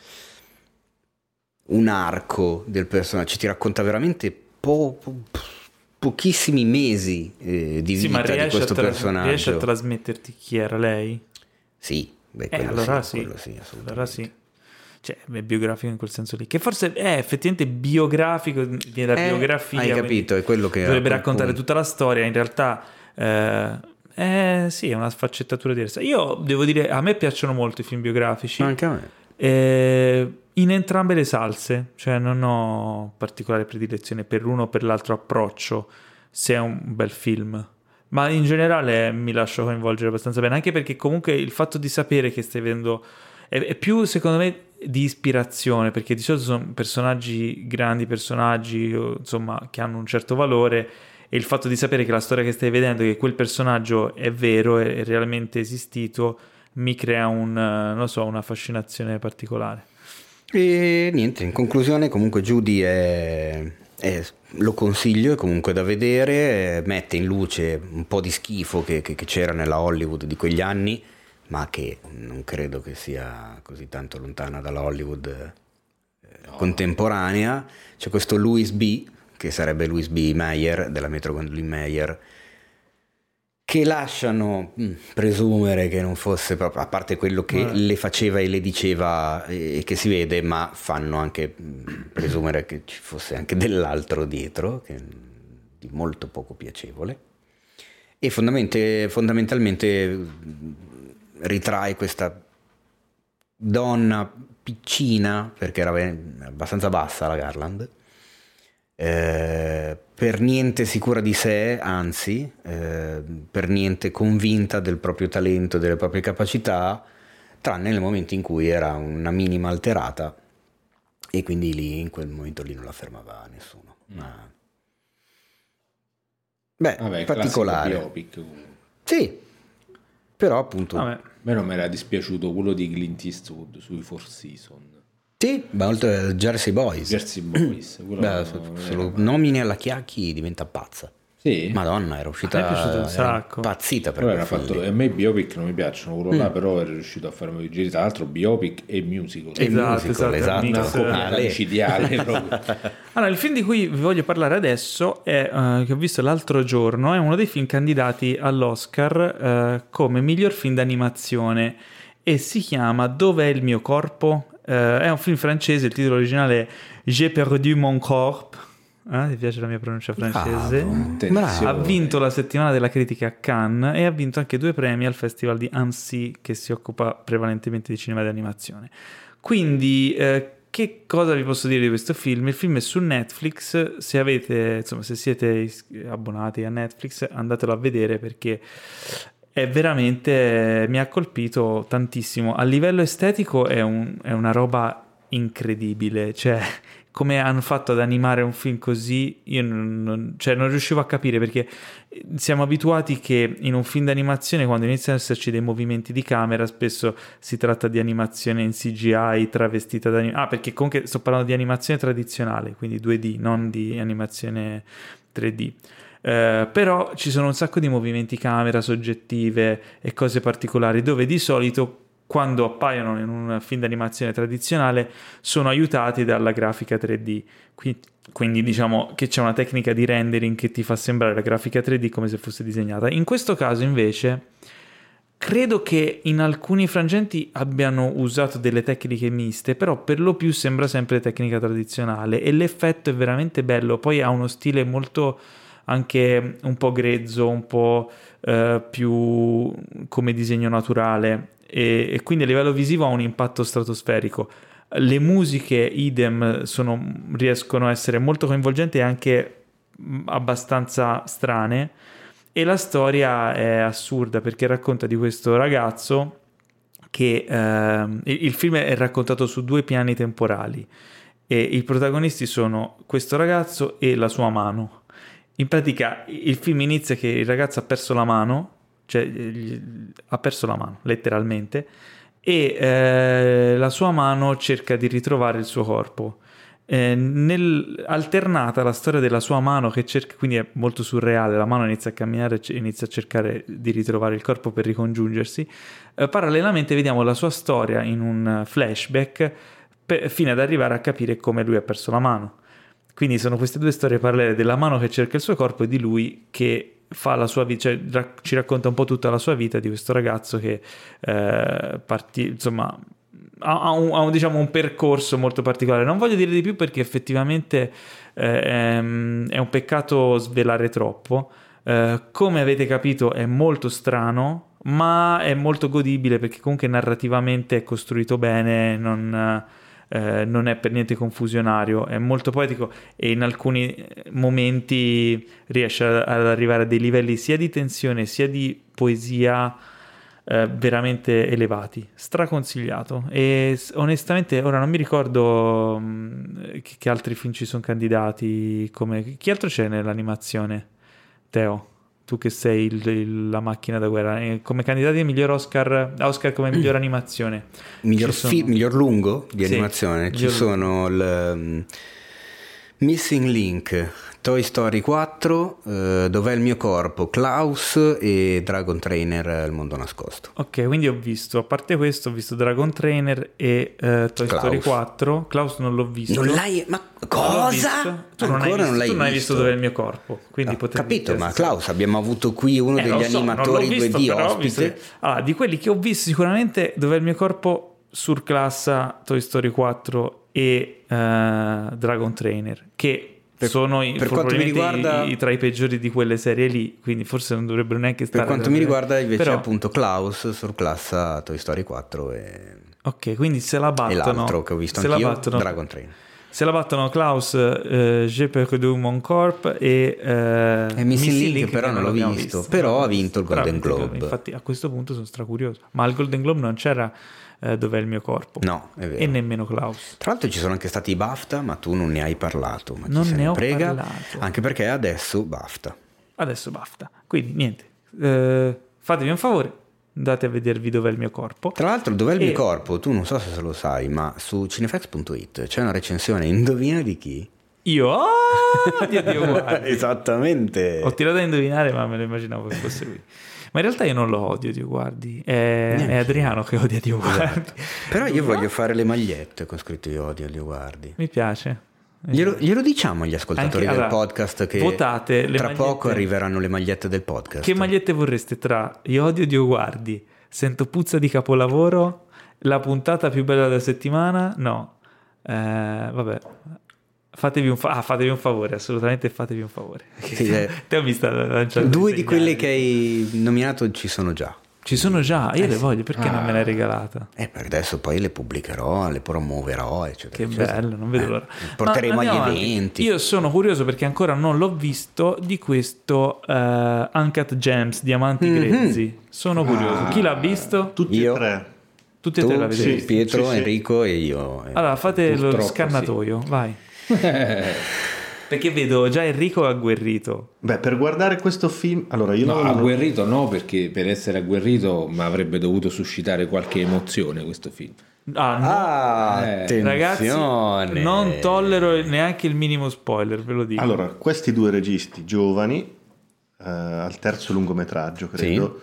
un arco del personaggio, ti racconta veramente po- po- pochissimi mesi eh, di sì, vita di questo tra- personaggio. Riesce a trasmetterti chi era lei? Sì, beh, eh, allora sì, sì, sì allora sì cioè è biografico in quel senso lì, che forse è effettivamente biografico, viene da eh, biografia. Hai capito, è quello che... Dovrebbe raccontare punto. tutta la storia, in realtà... Eh, eh, sì, è una sfaccettatura diversa. Io devo dire, a me piacciono molto i film biografici. Anche a me. Eh, in entrambe le salse, cioè non ho particolare predilezione per uno o per l'altro approccio, se è un bel film. Ma in generale mi lascio coinvolgere abbastanza bene, anche perché comunque il fatto di sapere che stai vedendo è, è più, secondo me, di ispirazione, perché di solito sono personaggi, grandi personaggi, insomma, che hanno un certo valore e il fatto di sapere che la storia che stai vedendo, che quel personaggio è vero, è, realmente esistito, mi crea un, non so, una fascinazione particolare. E niente, in conclusione comunque Judy è, è, lo consiglio, è comunque da vedere, mette in luce un po' di schifo che, che, che c'era nella Hollywood di quegli anni, ma che non credo che sia così tanto lontana dalla Hollywood eh, no. contemporanea. C'è questo Louis B., che sarebbe Louis B. Meyer, della Metro Goldwyn Mayer, che lasciano mm, presumere che non fosse proprio, a parte quello che eh. le faceva e le diceva e che si vede, ma fanno anche mm, presumere che ci fosse anche dell'altro dietro, che, di molto poco piacevole. E fondamentalmente, fondamentalmente ritrae questa donna piccina, perché era abbastanza bassa la Garland, eh, per niente sicura di sé, anzi, eh, per niente convinta del proprio talento, delle proprie capacità, tranne nel momento in cui era una minima alterata e quindi lì, in quel momento lì non la fermava nessuno. Mm. Ma... Beh, Vabbè, particolare. Biopic. Sì, però appunto... Vabbè. A me non mi era dispiaciuto quello di Clint Eastwood sui Four Seasons. Sì, ma oltre a Jersey Boys. Jersey Boys. Beh, se, se lo nomini alla Chiacchi diventa pazza. Sì. Madonna, era uscita piaciuto un sacco. pazzita per era fatto, A me i biopic non mi piacciono, quello mm. là però era riuscito a farmi giri, tra l'altro biopic e musical. E esatto, musical, esatto. esatto. Ah, micidiale (laughs) Allora, il film di cui vi voglio parlare adesso, è, uh, che ho visto l'altro giorno, è uno dei film candidati all'Oscar uh, come miglior film d'animazione e si chiama Dov'è il mio corpo? Uh, è un film francese, il titolo originale è J'ai perdu mon corps eh, ti piace la mia pronuncia francese? Bravo. Ha vinto la settimana della critica a Cannes e ha vinto anche due premi al Festival di Annecy che si occupa prevalentemente di cinema di animazione. Quindi, eh, che cosa vi posso dire di questo film? Il film è su Netflix, se avete, insomma, se siete abbonati a Netflix andatelo a vedere perché è veramente, mi ha colpito tantissimo. A livello estetico è, un, è una roba incredibile, cioè (laughs) come hanno fatto ad animare un film così, io non, non, cioè non, riuscivo a capire perché siamo abituati che in un film d'animazione quando iniziano ad esserci dei movimenti di camera spesso si tratta di animazione in CGI travestita da... Ah, perché comunque sto parlando di animazione tradizionale, quindi 2D, non di animazione 3D. Eh, però ci sono un sacco di movimenti camera, soggettive e cose particolari dove di solito quando appaiono in un film d'animazione tradizionale sono aiutati dalla grafica 3D. Quindi, quindi, diciamo che c'è una tecnica di rendering che ti fa sembrare la grafica 3D come se fosse disegnata. In questo caso invece credo che in alcuni frangenti abbiano usato delle tecniche miste, però per lo più sembra sempre tecnica tradizionale e l'effetto è veramente bello, poi ha uno stile molto anche un po' grezzo, un po' eh, più come disegno naturale e, e quindi a livello visivo ha un impatto stratosferico. Le musiche idem sono, riescono a essere molto coinvolgenti e anche abbastanza strane e la storia è assurda perché racconta di questo ragazzo che eh, il film è raccontato su due piani temporali e i protagonisti sono questo ragazzo e la sua mano. In pratica il film inizia che il ragazzo ha perso la mano cioè ha perso la mano letteralmente e eh, la sua mano cerca di ritrovare il suo corpo. Eh, nel, alternata la storia della sua mano che cerca, quindi è molto surreale, la mano inizia a camminare inizia a cercare di ritrovare il corpo per ricongiungersi, eh, parallelamente vediamo la sua storia in un flashback per, fino ad arrivare a capire come lui ha perso la mano. Quindi sono queste due storie parallele della mano che cerca il suo corpo e di lui che fa la sua vita, cioè, rac- ci racconta un po' tutta la sua vita di questo ragazzo che eh, partì, insomma, ha, un, ha un, diciamo, un, percorso molto particolare. Non voglio dire di più perché effettivamente eh, è, è, un peccato svelare troppo. Eh, come avete capito è molto strano, ma è molto godibile perché comunque narrativamente è costruito bene, non eh, non è per niente confusionario, è molto poetico e in alcuni momenti riesce ad arrivare a dei livelli sia di tensione sia di poesia eh, veramente elevati. Straconsigliato. E onestamente ora non mi ricordo mm, che, che altri film ci sono candidati. Come... Chi altro c'è nell'animazione? Teo? Tu che sei il, il, la macchina da guerra, eh, come candidati a miglior Oscar, Oscar come miglior animazione. Miglior, fi, miglior lungo di sì, animazione, ci sono il um, Missing Link, Toy Story 4, uh, Dov'è il mio corpo, Klaus e Dragon Trainer Il mondo nascosto. Ok, quindi ho visto, a parte questo, ho visto Dragon Trainer e uh, Toy Klaus. Story 4. Klaus non l'ho visto. Non l'hai... Ma cosa? Tu non, hai visto, non l'hai tu non hai visto Dov'è il mio corpo. Quindi no, capito, ma Klaus abbiamo avuto qui uno eh, degli so, animatori visto, 2D ospite. Allora, di quelli che ho visto sicuramente Dov'è il mio corpo, Surclassa, Toy Story 4 e uh, Dragon Trainer, che per, sono per quanto mi riguarda, i, tra i peggiori di quelle serie lì, quindi forse non dovrebbero neanche stare. Per quanto mi riguarda invece Però, appunto Klaus surclassa Toy Story 4 e... Ok, quindi se la battono... E l'altro che ho visto anch'io, battono, Dragon Train. Se la battono Klaus, eh, Je perdu mon corp e... Eh, e Missing Link, Link però non l'ho visto, visto, però ha vinto il Golden Globe. Infatti a questo punto sono stracurioso. Ma al Golden Globe non c'era eh, Dov'è il mio corpo? No, è vero. E nemmeno Klaus. Tra l'altro ci sono anche stati i BAFTA, ma tu non ne hai parlato. Ma non ne ho prega, parlato. Anche perché adesso BAFTA. Adesso BAFTA. Quindi niente, eh, fatevi un favore, andate a vedervi dov'è il mio corpo. Tra l'altro, dov'è il e... mio corpo? Tu non so se lo sai, ma su cinefax.it c'è una recensione, indovina di chi? Io, oh, Dio, Dio, (laughs) Esattamente. Ho tirato a indovinare, ma me lo immaginavo che fosse lui. Ma in realtà io non lo odio Dio Guardi, è, è Adriano che odia Dio. Guardi. Però io voglio fare le magliette con scritto io odio Dio Guardi. Mi piace. Glielo, glielo, diciamo agli ascoltatori Anche, del allora, podcast che votate tra magliette. poco arriveranno le magliette del podcast. Che magliette vorreste tra Io odio Dio Guardi, Sento puzza di capolavoro, La puntata più bella della settimana? No. Eh, vabbè, Fatevi un, fa- ah, fatevi un, favore, assolutamente fatevi un favore. (laughs) Sì, eh, (laughs) Te ho visto lanciare Due di quelle che hai nominato ci sono già. Ci sono già, io eh le voglio, perché ah, non me l'hai regalata? Eh, per adesso poi le pubblicherò, le promuoverò, eccetera. Che eccetera. bello, non vedo eh, l'ora. Porteremo agli eventi. Io sono curioso perché ancora non l'ho visto di questo uh, Uncut Gems, Diamanti mm-hmm. Grezzi. Sono curioso. Ah, Chi l'ha visto? Tutti io. e tre. Tutti e tre l'avete sì, Pietro, sì, Enrico e io. Allora fate Purtroppo lo scannatoio, sì. vai. (laughs) perché vedo già Enrico agguerrito. Beh, per guardare questo film, allora io no, non... agguerrito no, perché per essere agguerrito mi avrebbe dovuto suscitare qualche emozione questo film. Ah, no. ah eh, ragazzi, non tollero neanche il minimo spoiler, ve lo dico. Allora, questi due registi giovani, eh, al terzo lungometraggio, credo.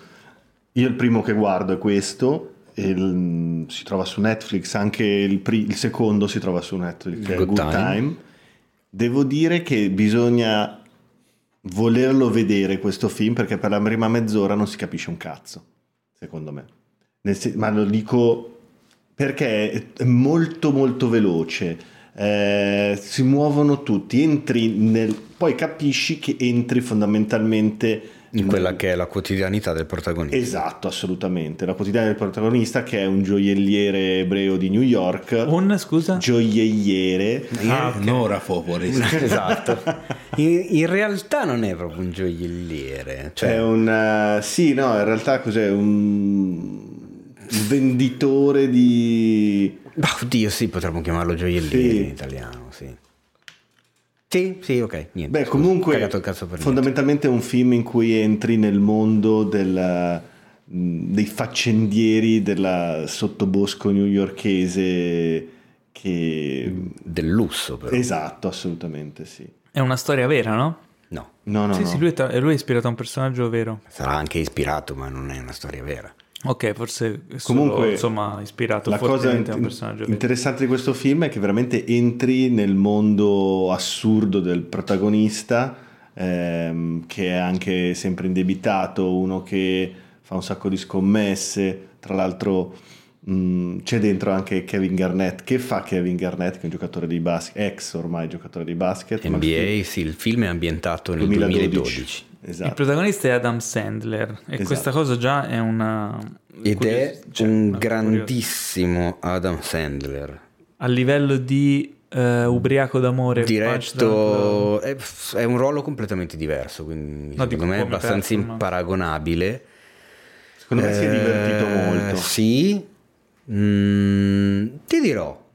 Sì. Io il primo che guardo è questo, il, si trova su Netflix, anche il, pri, il, secondo si trova su Netflix, Good, Good Time. Time. Devo dire che bisogna volerlo vedere questo film perché per la prima mezz'ora non si capisce un cazzo, secondo me. ma lo dico perché è molto molto veloce, eh, si muovono tutti, entri nel, poi capisci che entri fondamentalmente in quella che è la quotidianità del protagonista. Esatto, assolutamente. La quotidianità del protagonista che è un gioielliere ebreo di New York. Un, scusa? Gioielliere. Ah, okay. Nora (laughs) esatto. (laughs) In, in, realtà non è proprio un gioielliere. Cioè... È un... Uh, sì, no, in realtà cos'è? Un venditore di... oddio, sì, potremmo chiamarlo gioielliere sì. in italiano, sì. Sì, sì, ok, niente. Beh, comunque, fondamentalmente è un film in cui entri nel mondo del, dei faccendieri del sottobosco newyorkese che... Del lusso, però. Esatto, assolutamente, sì. È una storia vera, no? No. No, no, sì, no. sì, lui è, lui è ispirato a un personaggio vero. Sarà anche ispirato, ma non è una storia vera. Ok, forse solo, Comunque, insomma, ispirato la cosa in- a un personaggio interessante di questo film è che veramente entri nel mondo assurdo del protagonista, ehm, che è anche sempre indebitato, uno che fa un sacco di scommesse, tra l'altro mh, mm, c'è dentro anche Kevin Garnett. Che fa Kevin Garnett, che è un giocatore di basket, ex ormai giocatore di basket? NBA, sì, il film è ambientato nel 2012. 2012. Esatto. Il protagonista è Adam Sandler e esatto. questa cosa già è una... Ed è cioè, un grandissimo curiosa. Adam Sandler. A livello di uh, ubriaco d'amore. Diretto... È, è, un ruolo completamente diverso, quindi no, secondo me è abbastanza imparagonabile. Secondo me si è divertito eh, molto. Sì. Mm, ti dirò,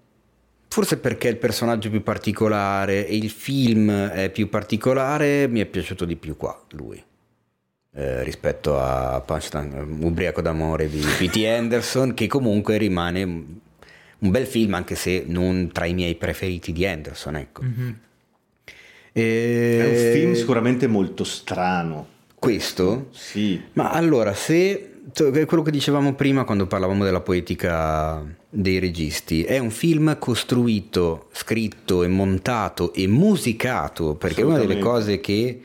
Forse perché il personaggio è più particolare e il film è più particolare, mi è piaciuto di più qua, lui. Eh, rispetto a Punchline, Ubriaco d'amore di (laughs) P.T. Anderson, che comunque rimane un bel film, anche se non tra i miei preferiti di Anderson. Ecco. Mm-hmm. E... È un film sicuramente molto strano. Questo? Sì. Ma allora, se quello che dicevamo prima quando parlavamo della poetica dei registi, è un film costruito, scritto e montato e musicato, perché una delle cose che,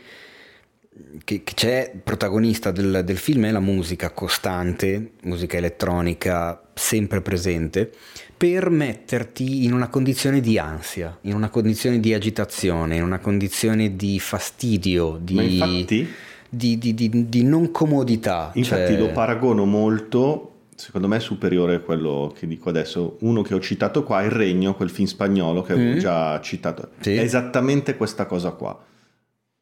che, che c'è protagonista del, del, film è la musica costante, musica elettronica sempre presente, per metterti in una condizione di ansia, in una condizione di agitazione, in una condizione di fastidio, di... Ma infatti di, di, di, di non comodità. Infatti cioè... lo paragono molto, secondo me è superiore a quello che dico adesso. Uno che ho citato qua, Il Regno, quel film spagnolo che avevo mm. già citato. Sì. È esattamente questa cosa qua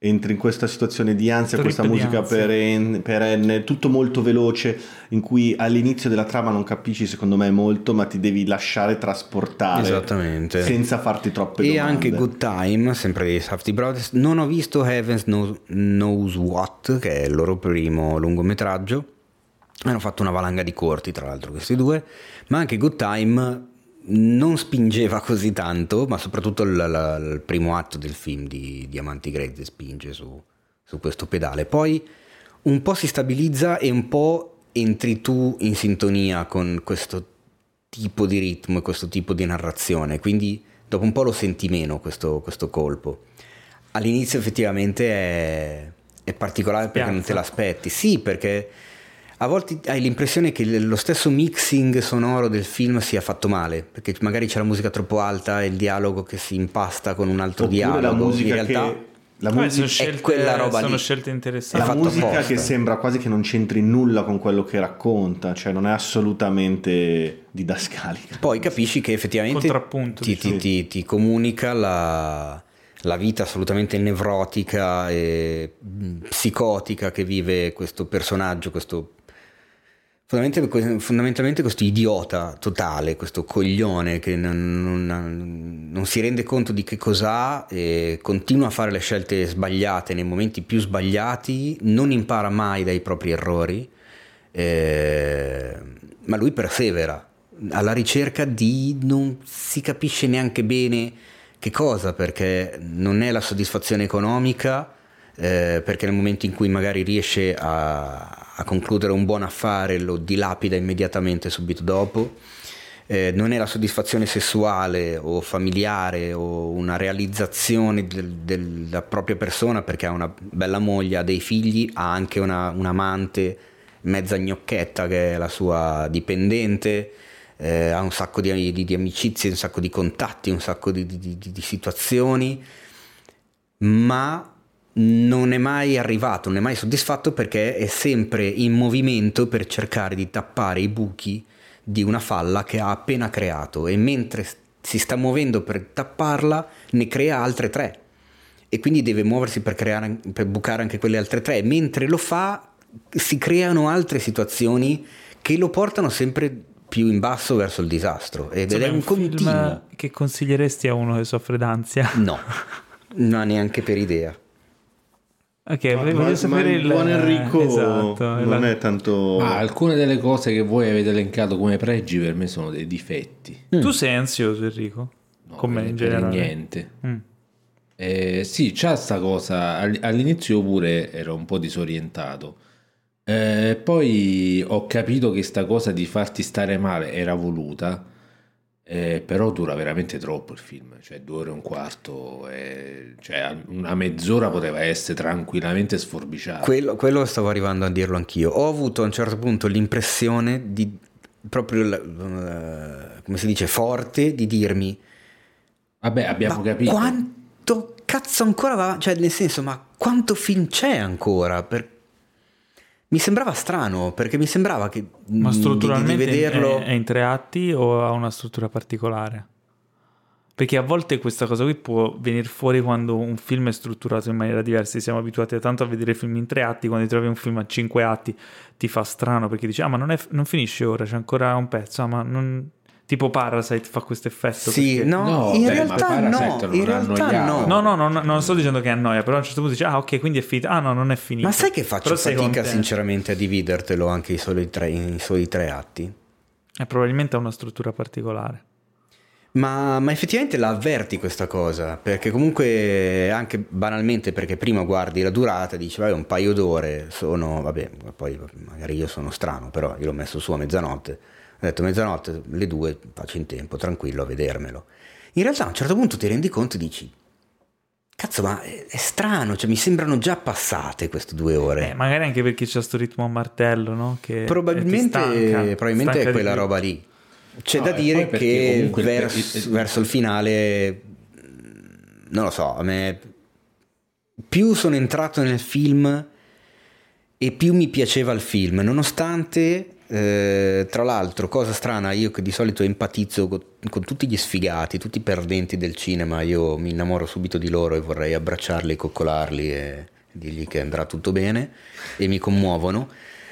entri in questa situazione di ansia, Trip questa musica perenne, perenne, tutto molto veloce, in cui all'inizio della trama non capisci secondo me molto, ma ti devi lasciare trasportare Esattamente. senza farti troppe e domande. E anche Good Time, sempre dei Safety Brothers, non ho visto Heavens Knows What, che è il loro primo lungometraggio, hanno fatto una valanga di corti tra l'altro questi due, ma anche Good Time non spingeva così tanto, ma soprattutto il, il, il primo atto del film di Diamanti Grezzi spinge su, su, questo pedale. Poi un po' si stabilizza e un po' entri tu in sintonia con questo tipo di ritmo e questo tipo di narrazione, quindi dopo un po' lo senti meno questo, questo colpo. All'inizio effettivamente è, è particolare perché Piazza. non te l'aspetti, sì perché a volte hai l'impressione che lo stesso mixing sonoro del film sia fatto male, perché magari c'è la musica troppo alta e il dialogo che si impasta con un altro Oppure dialogo. La musica In realtà che... La musica scelte, è quella roba sono lì. scelte interessanti. La musica apposta. che sembra quasi che non c'entri nulla con quello che racconta, cioè non è assolutamente didascalica. Poi capisci che effettivamente ti, ti, ti, ti, comunica la, la vita assolutamente nevrotica e psicotica che vive questo personaggio, questo Fondamentalmente, questo idiota totale, questo coglione che non, non, non, si rende conto di che cos'ha e continua a fare le scelte sbagliate nei momenti più sbagliati, non impara mai dai propri errori, eh, ma lui persevera alla ricerca di non si capisce neanche bene che cosa, perché non è la soddisfazione economica, eh, perché nel momento in cui magari riesce a, a, concludere un buon affare lo dilapida immediatamente subito dopo. Eh, non è la soddisfazione sessuale o familiare o una realizzazione del, della propria persona perché ha una bella moglie, ha dei figli, ha anche una, un amante mezza gnocchetta che è la sua dipendente, eh, ha un sacco di, di, di, amicizie, un sacco di contatti, un sacco di, di situazioni, ma non è mai arrivato, non è mai soddisfatto perché è sempre in movimento per cercare di tappare i buchi di una falla che ha appena creato e mentre si sta muovendo per tapparla ne crea altre tre e quindi deve muoversi per, creare, per bucare anche quelle altre tre. Mentre lo fa si creano altre situazioni che lo portano sempre più in basso verso il disastro ed Insomma, è un, un continuo. che consiglieresti a uno che soffre d'ansia? No, (laughs) no neanche per idea. Ok, ma, voglio ma, sapere ma il buon Enrico esatto, non la... è tanto ah, alcune delle cose che voi avete elencato come pregi per me sono dei difetti. Mm. Tu sei ansioso Enrico? No, Con me in generale. niente. Mm. Eh, sì, c'ha sta cosa, all'inizio pure ero un po' disorientato. Eh, poi ho capito che sta cosa di farti stare male era voluta eh, però dura veramente troppo il film, cioè due ore e un quarto, eh, cioè una mezz'ora poteva essere tranquillamente sforbiciata. Quello, quello, stavo arrivando a dirlo anch'io. Ho avuto a un certo punto l'impressione di proprio, uh, come si dice, forte di dirmi... Vabbè, abbiamo capito. Quanto cazzo ancora va? Cioè, nel senso, ma quanto film c'è ancora? Per, mi sembrava strano perché mi sembrava che ma strutturalmente di, di vederlo... è, è in tre atti o ha una struttura particolare? Perché a volte questa cosa qui può venire fuori quando un film è strutturato in maniera diversa. Siamo abituati tanto a vedere film in tre atti, quando trovi un film a cinque atti ti fa strano perché dici, ah ma non, è, non finisce ora, c'è ancora un pezzo, ah, ma non, Tipo Parasite fa questo effetto. Sì, perché... no, no, in beh, realtà no, in realtà no. No, no, no, non sto dicendo che annoia, però a un certo punto dici, ah ok, quindi è finito. Ah no, non è finito. Ma sai che faccio però fatica sinceramente a dividertelo anche i soli tre, i soli tre atti? E probabilmente ha una struttura particolare. Ma, ma, effettivamente la avverti questa cosa, perché comunque anche banalmente perché prima guardi la durata, dici vabbè un paio d'ore sono, vabbè, poi magari io sono strano, però io l'ho messo su a mezzanotte ho detto mezzanotte, le due, faccio in tempo, tranquillo a vedermelo. In realtà a un certo punto ti rendi conto e dici, cazzo ma è, strano, cioè mi sembrano già passate queste due ore. Eh, magari anche perché c'è questo ritmo a martello, no? Che probabilmente, stanca, probabilmente stanca è quella roba lì. C'è no, da dire che verso, il... verso il finale, non lo so, a me più sono entrato nel film e più mi piaceva il film, nonostante eh, tra l'altro, cosa strana, io che di solito empatizzo con, con, tutti gli sfigati, tutti i perdenti del cinema, io mi innamoro subito di loro e vorrei abbracciarli, coccolarli e dirgli che andrà tutto bene e mi commuovono.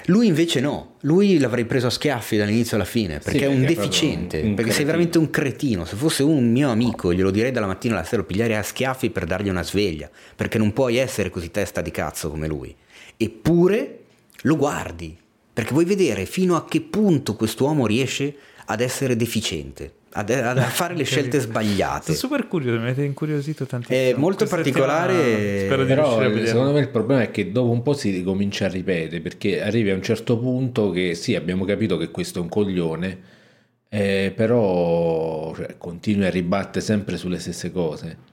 Lui invece no, lui l'avrei preso a schiaffi dall'inizio alla fine perché, sì, perché è un deficiente, un, un perché sei veramente un cretino. Se fosse un mio amico glielo direi dalla mattina alla sera, lo pigliare a schiaffi per dargli una sveglia, perché non puoi essere così testa di cazzo come lui. Eppure lo guardi, perché vuoi vedere fino a che punto quest'uomo riesce ad essere deficiente, ad, ad (laughs) fare le scelte sbagliate. Sono super curioso, mi avete incuriosito tantissimo. È molto Questa particolare. Spero di Però. Secondo me il problema è che dopo un po' si ricomincia a ripetere, perché arrivi a un certo punto che sì, abbiamo capito che questo è un coglione, eh, però cioè, continui a ribattere sempre sulle stesse cose.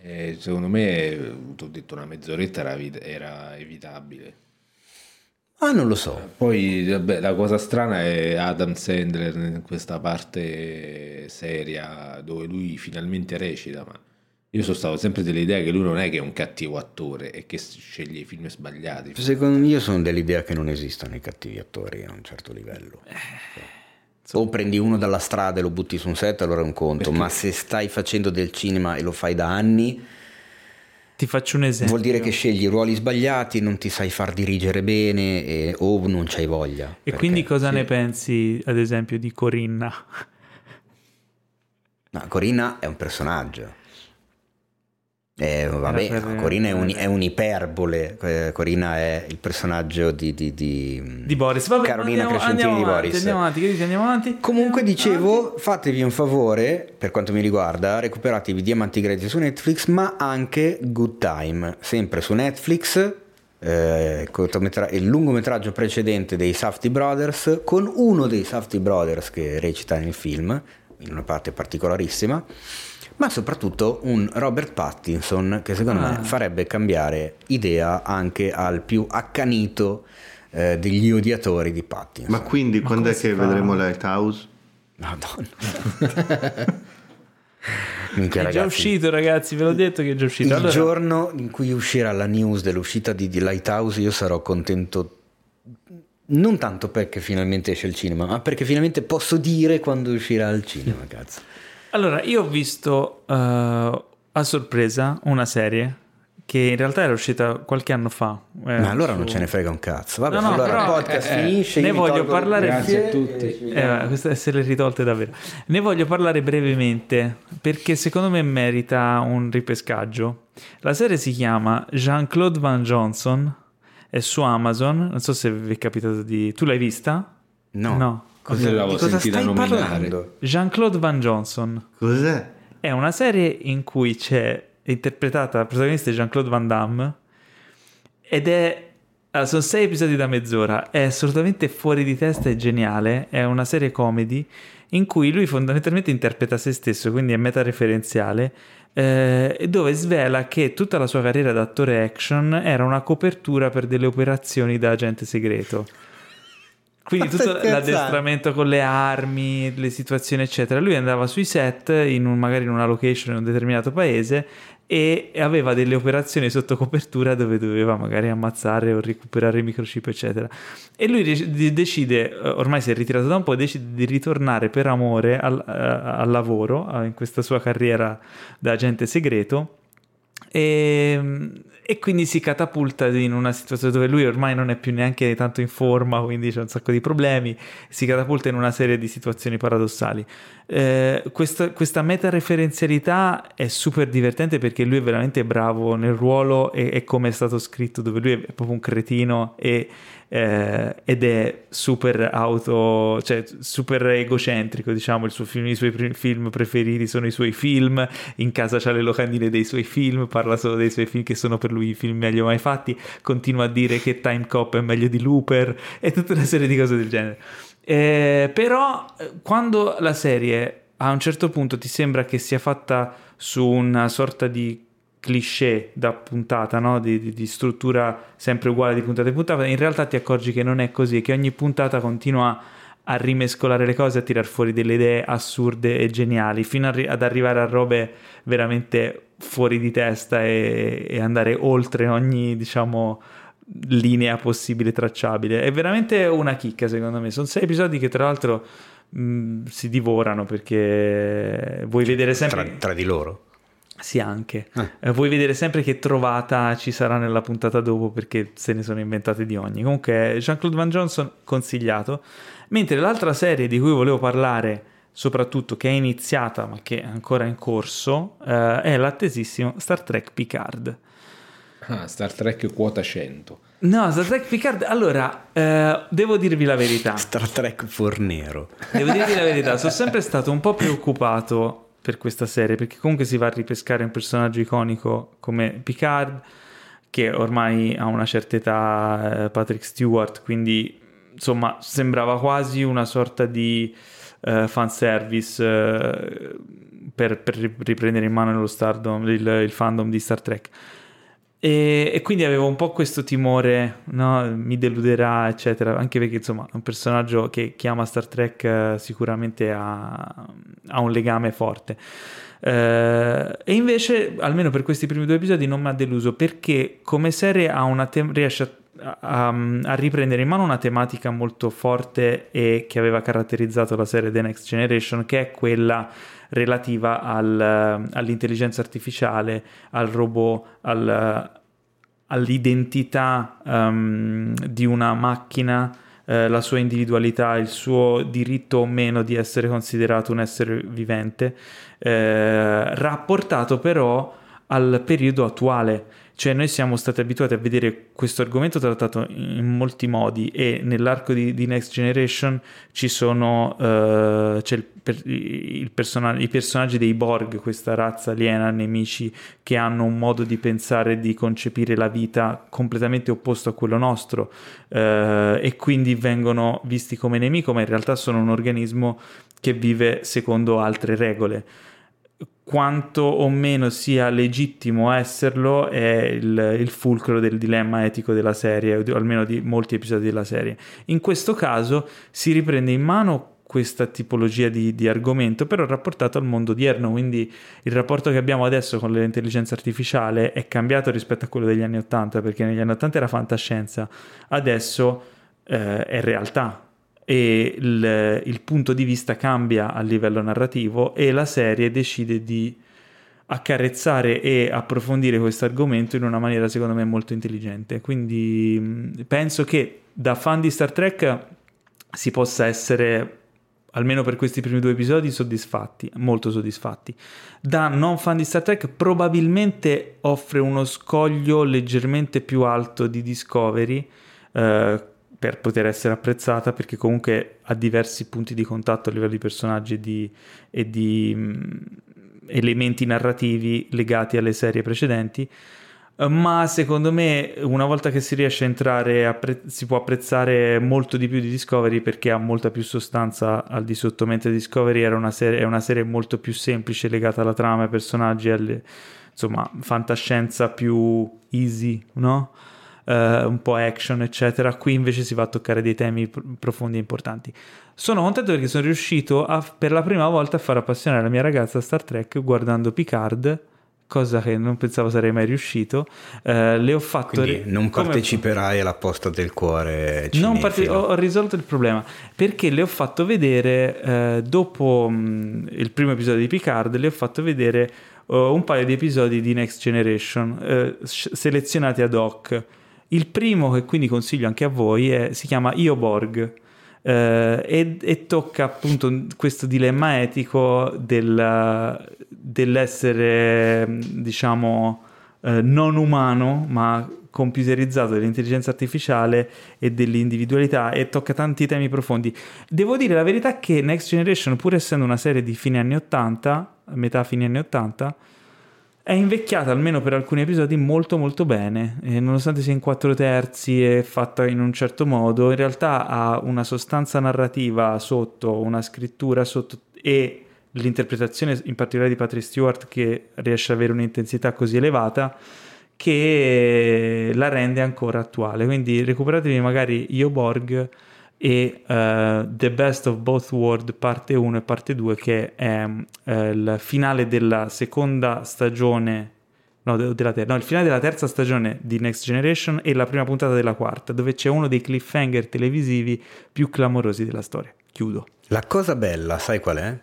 Eh, secondo me, ti ho detto una mezz'oretta era, era evitabile. Ah, non lo so. Poi vabbè, la cosa strana è Adam Sandler in questa parte seria dove lui finalmente recita, ma io sono stato sempre dell'idea che lui non è che è un cattivo attore e che sceglie i film sbagliati. Secondo me io sono dell'idea che non esistano i cattivi attori a un certo livello. Eh, o prendi uno dalla strada e lo butti su un set, allora è un conto, Perché? ma se stai facendo del cinema e lo fai da anni Ti faccio un esempio. Vuol dire che scegli ruoli sbagliati, non ti sai far dirigere bene e, o non c'hai voglia. E perché, quindi cosa sì. ne pensi, ad esempio, di Corinna? No, Corinna è un personaggio. Eh, vabbè, per, Corina è, un, è, un'iperbole. Eh, Corina è il personaggio di, di, di, di Boris. Vabbè, Carolina andiamo, Crescentini andiamo di avanti, Boris. Andiamo avanti, dici, andiamo avanti. Comunque, dicevo, fatevi un favore, per quanto mi riguarda, recuperatevi Diamanti Grezzi su Netflix, ma anche Good Time, sempre su Netflix. Eh, il lungometraggio precedente dei Safety Brothers con uno dei Safety Brothers che recita nel film in una parte particolarissima ma soprattutto un Robert Pattinson che secondo ah. me farebbe cambiare idea anche al più accanito eh, degli odiatori di Pattinson. Ma quindi ma quando è che fa? vedremo Lighthouse? Madonna. (laughs) Minchia, è ragazzi. già uscito, ragazzi. Ve l'ho detto che è già uscito. Il allora... giorno in cui uscirà la news dell'uscita di, di Lighthouse, io sarò contento. Non tanto perché finalmente esce il cinema, ma perché finalmente posso dire quando uscirà al cinema, (laughs) cazzo. Allora, io ho visto uh, a sorpresa una serie che in realtà era uscita qualche anno fa. Eh, Ma allora su... non ce ne frega un cazzo. Vabbè, no, no, allora il podcast eh, finisce. Ne voglio parlare. Grazie a tutti. Eh, queste essere ritolte davvero. Ne voglio parlare brevemente perché secondo me merita un ripescaggio. La serie si chiama Jean-Claude Van Johnson. È su Amazon. Non so se vi è capitato di. Tu l'hai vista? No. No. Cosa, di cosa stai nominare? parlando? Jean-Claude Van Johnson. Cos'è? È una serie in cui c'è interpretata, la protagonista è Jean-Claude Van Damme ed è allora, sono sei episodi da mezz'ora, è assolutamente fuori di testa e geniale, è una serie comedy in cui lui fondamentalmente interpreta se stesso, quindi è metareferenziale, eh, dove svela che tutta la sua carriera da attore action era una copertura per delle operazioni da agente segreto. Quindi tutto l'addestramento con le armi, le situazioni, eccetera. Lui andava sui set, in un, magari in una location in un determinato paese, e aveva delle operazioni sotto copertura dove doveva magari ammazzare o recuperare microchip, eccetera. E lui decide, eh, ormai si è ritirato da un po', decide di ritornare per amore al, eh, al lavoro, in questa sua carriera da agente segreto. E e quindi si catapulta in una situazione dove lui ormai non è più neanche tanto in forma, quindi c'è un sacco di problemi, si catapulta in una serie di situazioni paradossali. Eh, questa, questa meta-referenzialità è super divertente perché lui è veramente bravo nel ruolo e, e come è stato scritto, dove lui è proprio un cretino e eh, ed è super auto, cioè super egocentrico, diciamo, il suo film, i suoi film preferiti sono i suoi film, in casa c'ha le locandine dei suoi film, parla solo dei suoi film che sono per lui i film meglio mai fatti, continua a dire che Time Cop è meglio di Looper e tutta una serie di cose del genere. Eh, però quando la serie a un certo punto ti sembra che sia fatta su una sorta di cliché da puntata, no? di, di, di, struttura sempre uguale di puntata in puntata, in realtà ti accorgi che non è così, che ogni puntata continua a rimescolare le cose, a tirar fuori delle idee assurde e geniali, fino arri- ad arrivare a robe veramente fuori di testa e, e andare oltre ogni, diciamo, linea possibile tracciabile. È veramente una chicca, secondo me. Sono sei episodi che, tra l'altro, mh, si divorano perché vuoi vedere sempre. Tra, tra di loro. Sì, anche. Eh. Eh, vuoi vedere sempre che trovata ci sarà nella puntata dopo perché se ne sono inventate di ogni. Comunque, Jean-Claude Van Johnson consigliato. Mentre l'altra serie di cui volevo parlare, soprattutto che è iniziata ma che è ancora in corso, eh, è l'attesissimo Star Trek Picard. Ah, Star Trek quota 100. No, Star Trek Picard. Allora, eh, devo dirvi la verità. Star Trek Fornero. Devo dirvi la verità, sono sempre stato un po' preoccupato per questa serie, perché comunque si va a ripescare un personaggio iconico come Picard, che ormai ha una certa età, eh, Patrick Stewart, quindi insomma sembrava quasi una sorta di uh, fanservice uh, per, per, riprendere in mano stardom, il, il fandom di Star Trek. E, e, quindi avevo un po' questo timore, no? mi deluderà, eccetera, anche perché insomma è un personaggio che chiama Star Trek eh, sicuramente ha, ha, un legame forte. Eh, e invece, almeno per questi primi due episodi, non mi ha deluso perché come serie te- riesce a a, a, riprendere in mano una tematica molto forte e che aveva caratterizzato la serie The Next Generation, che è quella relativa al, all'intelligenza artificiale, al robot, al, all'identità um, di una macchina, eh, la sua individualità, il suo diritto o meno di essere considerato un essere vivente, eh, rapportato però al periodo attuale. Cioè noi siamo stati abituati a vedere questo argomento trattato in molti modi e nell'arco di, di Next Generation ci sono uh, c'è il, per, il person- i personaggi dei Borg, questa razza aliena, nemici che hanno un modo di pensare e di concepire la vita completamente opposto a quello nostro uh, e quindi vengono visti come nemico ma in realtà sono un organismo che vive secondo altre regole quanto o meno sia legittimo esserlo è il, il, fulcro del dilemma etico della serie, o almeno di molti episodi della serie. In questo caso si riprende in mano questa tipologia di, di, argomento, però rapportato al mondo odierno, quindi il rapporto che abbiamo adesso con l'intelligenza artificiale è cambiato rispetto a quello degli anni Ottanta, perché negli anni Ottanta era fantascienza, adesso eh, è realtà, e il, il, punto di vista cambia a livello narrativo e la serie decide di accarezzare e approfondire questo argomento in una maniera secondo me molto intelligente. Quindi penso che da fan di Star Trek si possa essere almeno per questi primi due episodi soddisfatti, molto soddisfatti. Da non fan di Star Trek probabilmente offre uno scoglio leggermente più alto di Discovery. Eh, per poter essere apprezzata perché comunque ha diversi punti di contatto a livello di personaggi e di, e di mh, elementi narrativi legati alle serie precedenti ma secondo me una volta che si riesce a entrare appre- si può apprezzare molto di più di Discovery perché ha molta più sostanza al di sotto mentre Discovery era una serie, è una serie molto più semplice legata alla trama, ai personaggi alle, insomma fantascienza più easy no? Eh, un po' action, eccetera. Qui invece si va a toccare dei temi profondi e importanti. Sono contento perché sono riuscito a, per la prima volta a far appassionare la mia ragazza a Star Trek guardando Picard cosa che non pensavo sarei mai riuscito. Eh, le ho fatto. Quindi non parteciperai come... alla posta del cuore. Non parte... ho, ho, risolto il problema perché le ho fatto vedere eh, dopo mh, il primo episodio di Picard, le ho fatto vedere uh, un paio di episodi di Next Generation uh, selezionati ad hoc. Il primo, che quindi consiglio anche a voi, è, si chiama Io Borg. Eh, e, e, tocca appunto questo dilemma etico del, dell'essere, diciamo, eh, non umano, ma computerizzato dell'intelligenza artificiale e dell'individualità e tocca tanti temi profondi. Devo dire la verità che Next Generation, pur essendo una serie di fine anni 80, metà fine anni 80, è invecchiata almeno per alcuni episodi molto molto bene, e nonostante sia in quattro terzi e fatta in un certo modo, in realtà ha una sostanza narrativa sotto, una scrittura sotto e l'interpretazione in particolare di Patrick Stewart che riesce ad avere un'intensità così elevata che la rende ancora attuale. Quindi recuperatevi magari Io Borg e uh, The Best of Both World parte 1 e parte 2 che è uh, il finale della seconda stagione no, della ter- no, il finale della terza stagione di Next Generation e la prima puntata della quarta dove c'è uno dei cliffhanger televisivi più clamorosi della storia chiudo la cosa bella sai qual è?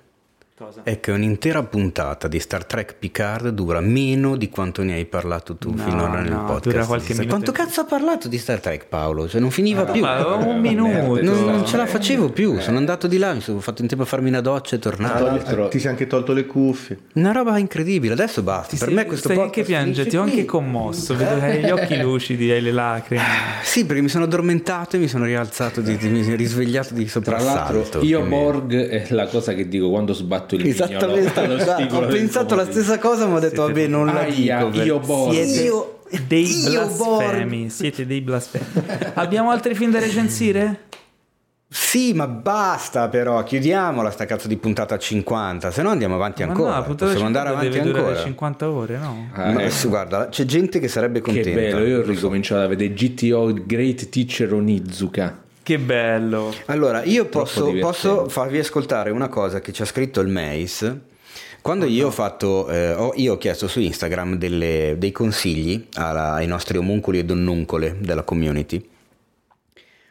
Cosa? È che un'intera puntata di Star Trek Picard dura meno di quanto ne hai parlato tu no, finora nel no, podcast. Qualche quanto cazzo ha parlato di Star Trek Paolo? Cioè non finiva no, più. un minuto. Non, non, ce la facevo più. Eh. Sono andato di là, mi sono fatto in tempo a farmi una doccia e tornare. Ah, ti sei anche tolto le cuffie. Una roba incredibile. Adesso basta. Ti per sei, me questo stai podcast anche piangere, ti ho anche commosso. Vedo che hai gli occhi (laughs) lucidi, hai le lacrime. Sì, perché mi sono addormentato e mi sono rialzato, di, di, mi sono risvegliato di soprassalto. Io Borg è la cosa che dico quando sbatto il Esattamente esatto, ho pensato la stessa cosa, ma ho detto, vabbè, non la dico. Io. Siete io, dei io blasfemi. Siete dei blasfemi. Abbiamo altri film da recensire? Sì, ma basta però, chiudiamola sta cazzo di puntata 50, se no andiamo avanti ma ancora. No, Possiamo andare avanti ancora. 50 ore, no? Ah, no eh. guarda, c'è gente che sarebbe contenta. Che bello, io ho ricominciato a vedere GTO Great Teacher Onizuka. Che bello. Allora, io posso, posso farvi ascoltare una cosa che ci ha scritto il Mace Quando oh, io no. ho fatto, eh, ho, io ho chiesto su Instagram delle, dei consigli alla, ai nostri omuncoli e donnuncole della community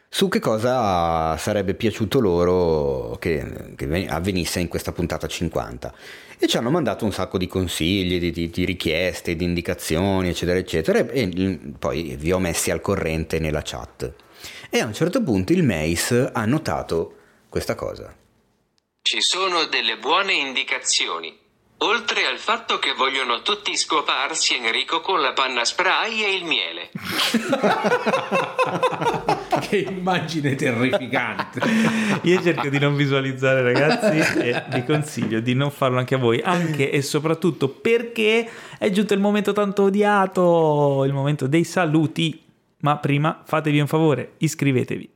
su che cosa sarebbe piaciuto loro che, che, avvenisse in questa puntata 50 e ci hanno mandato un sacco di consigli, di, di, di, richieste, di indicazioni eccetera eccetera e mm, poi vi ho messi al corrente nella chat e a un certo punto il Mace ha notato questa cosa ci sono delle buone indicazioni Oltre al fatto che vogliono tutti scoparsi Enrico con la panna spray e il miele. (laughs) che immagine terrificante. Io cerco di non visualizzare ragazzi e vi consiglio di non farlo anche a voi, anche e soprattutto perché è giunto il momento tanto odiato, il momento dei saluti. Ma prima fatevi un favore, iscrivetevi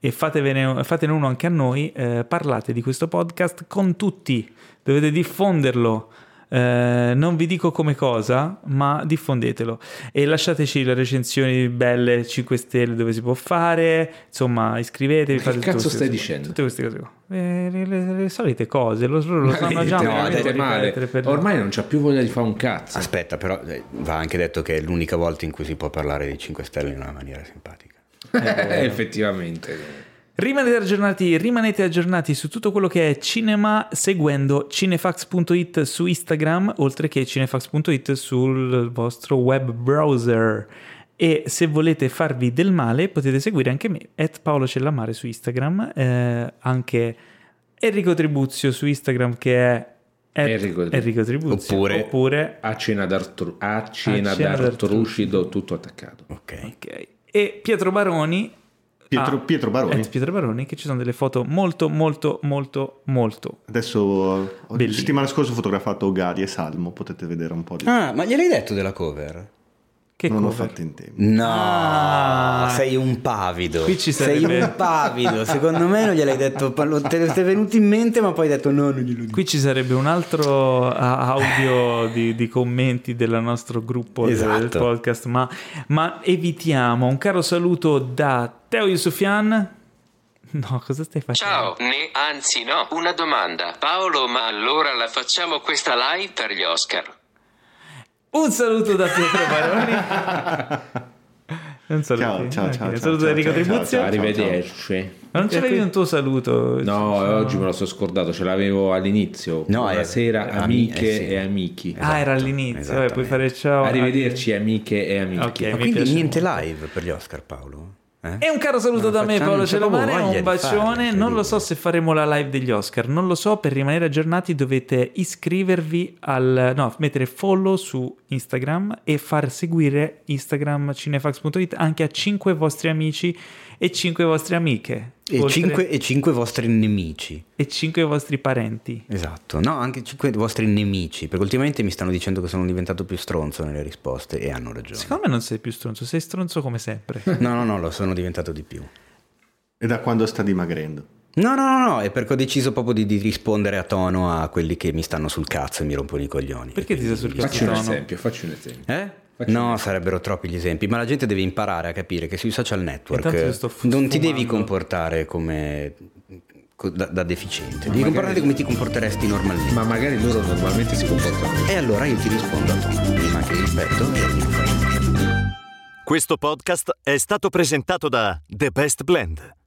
e fatevene, fatene uno anche a noi, eh, parlate di questo podcast con tutti, dovete diffonderlo. Eh, non vi dico come cosa, ma diffondetelo e lasciateci le recensioni belle 5 stelle dove si può fare. Insomma, iscrivetevi. Che cazzo stai dicendo? Tutte queste cose qua. Eh, le, le, le, solite cose, lo, lo sanno già. No, dite male. Per... Ormai non c'ha più voglia di fare un cazzo. Aspetta, però eh, va anche detto che è l'unica volta in cui si può parlare di 5 stelle in una maniera simpatica. Eh, (laughs) effettivamente. Rimanete aggiornati, rimanete aggiornati su tutto quello che è cinema seguendo cinefax.it su Instagram, oltre che cinefax.it sul vostro web browser. E se volete farvi del male potete seguire anche me, at Paolo Cellamare su Instagram, eh, anche Enrico Tribuzio su Instagram che è Enrico, Enrico Tribuzio oppure, oppure a cena d'Artru- a cena, d'Artrucido tutto attaccato ok, ok e Pietro Baroni Pietro, ah, Pietro Baroni. Pietro Baroni, che ci sono delle foto molto, molto, molto, molto. Adesso, la settimana scorsa ho fotografato Gari e Salmo, potete vedere un po' di. Ah, ma gliel'hai detto della cover? Che non cover? l'ho fatto in tempo. No, ah, sei un pavido. Qui ci sarebbe... Sei un (laughs) pavido. Secondo me non gliel'hai detto. Te è venuto in mente, ma poi hai detto no, non glielo dico. Qui ci sarebbe un altro audio di, di commenti del nostro gruppo esatto. del podcast. Ma, ma evitiamo. Un caro saluto da Teo Yusufian. No, cosa stai facendo? Ciao, ne, anzi no, una domanda. Paolo, ma allora la facciamo questa live per gli Oscar? Un saluto da Pietro Baroni. Un saluto. Ciao, ciao, ciao. Un saluto da Enrico Tribuzio. Arrivederci. Ma non c'avevi un tuo saluto? No, oggi me lo sono scordato, ce l'avevo all'inizio. No, Buonasera, è, amiche eh, sì. e amici. Esatto, ah, era all'inizio, Vabbè, puoi fare ciao. Arrivederci, amiche e amici. Okay, Ma quindi niente live per gli Oscar, Paolo? Eh? E un caro saluto da me Paolo Celomare, un bacione. Farlo, non lo so se faremo la live degli Oscar, non lo so, per rimanere aggiornati dovete iscrivervi al no, mettere follow su Instagram e far seguire Instagram cinefax.it anche a 5 vostri amici e 5 vostre amiche. E, oltre... 5, e 5 vostri nemici. E 5 vostri parenti. Esatto, no, anche 5 vostri nemici, perché ultimamente mi stanno dicendo che sono diventato più stronzo nelle risposte e hanno ragione. Secondo me non sei più stronzo, sei stronzo come sempre. (laughs) no, no, no, lo sono diventato di più. E da quando sta dimagrendo? No, no, no, no, è perché ho deciso proprio di, di, rispondere a tono a quelli che mi stanno sul cazzo e mi rompono i coglioni. Perché ti sta sul cazzo? Facci un esempio, facci un esempio. Eh? No, sarebbero troppi gli esempi, ma la gente deve imparare a capire che sui social network non ti devi comportare come da, da deficiente, ma devi comportarti come ti comporteresti normalmente. Ma magari loro normalmente si comportano. E allora io ti rispondo a tu, prima che rispetto e ti Questo podcast è stato presentato da The Best Blend.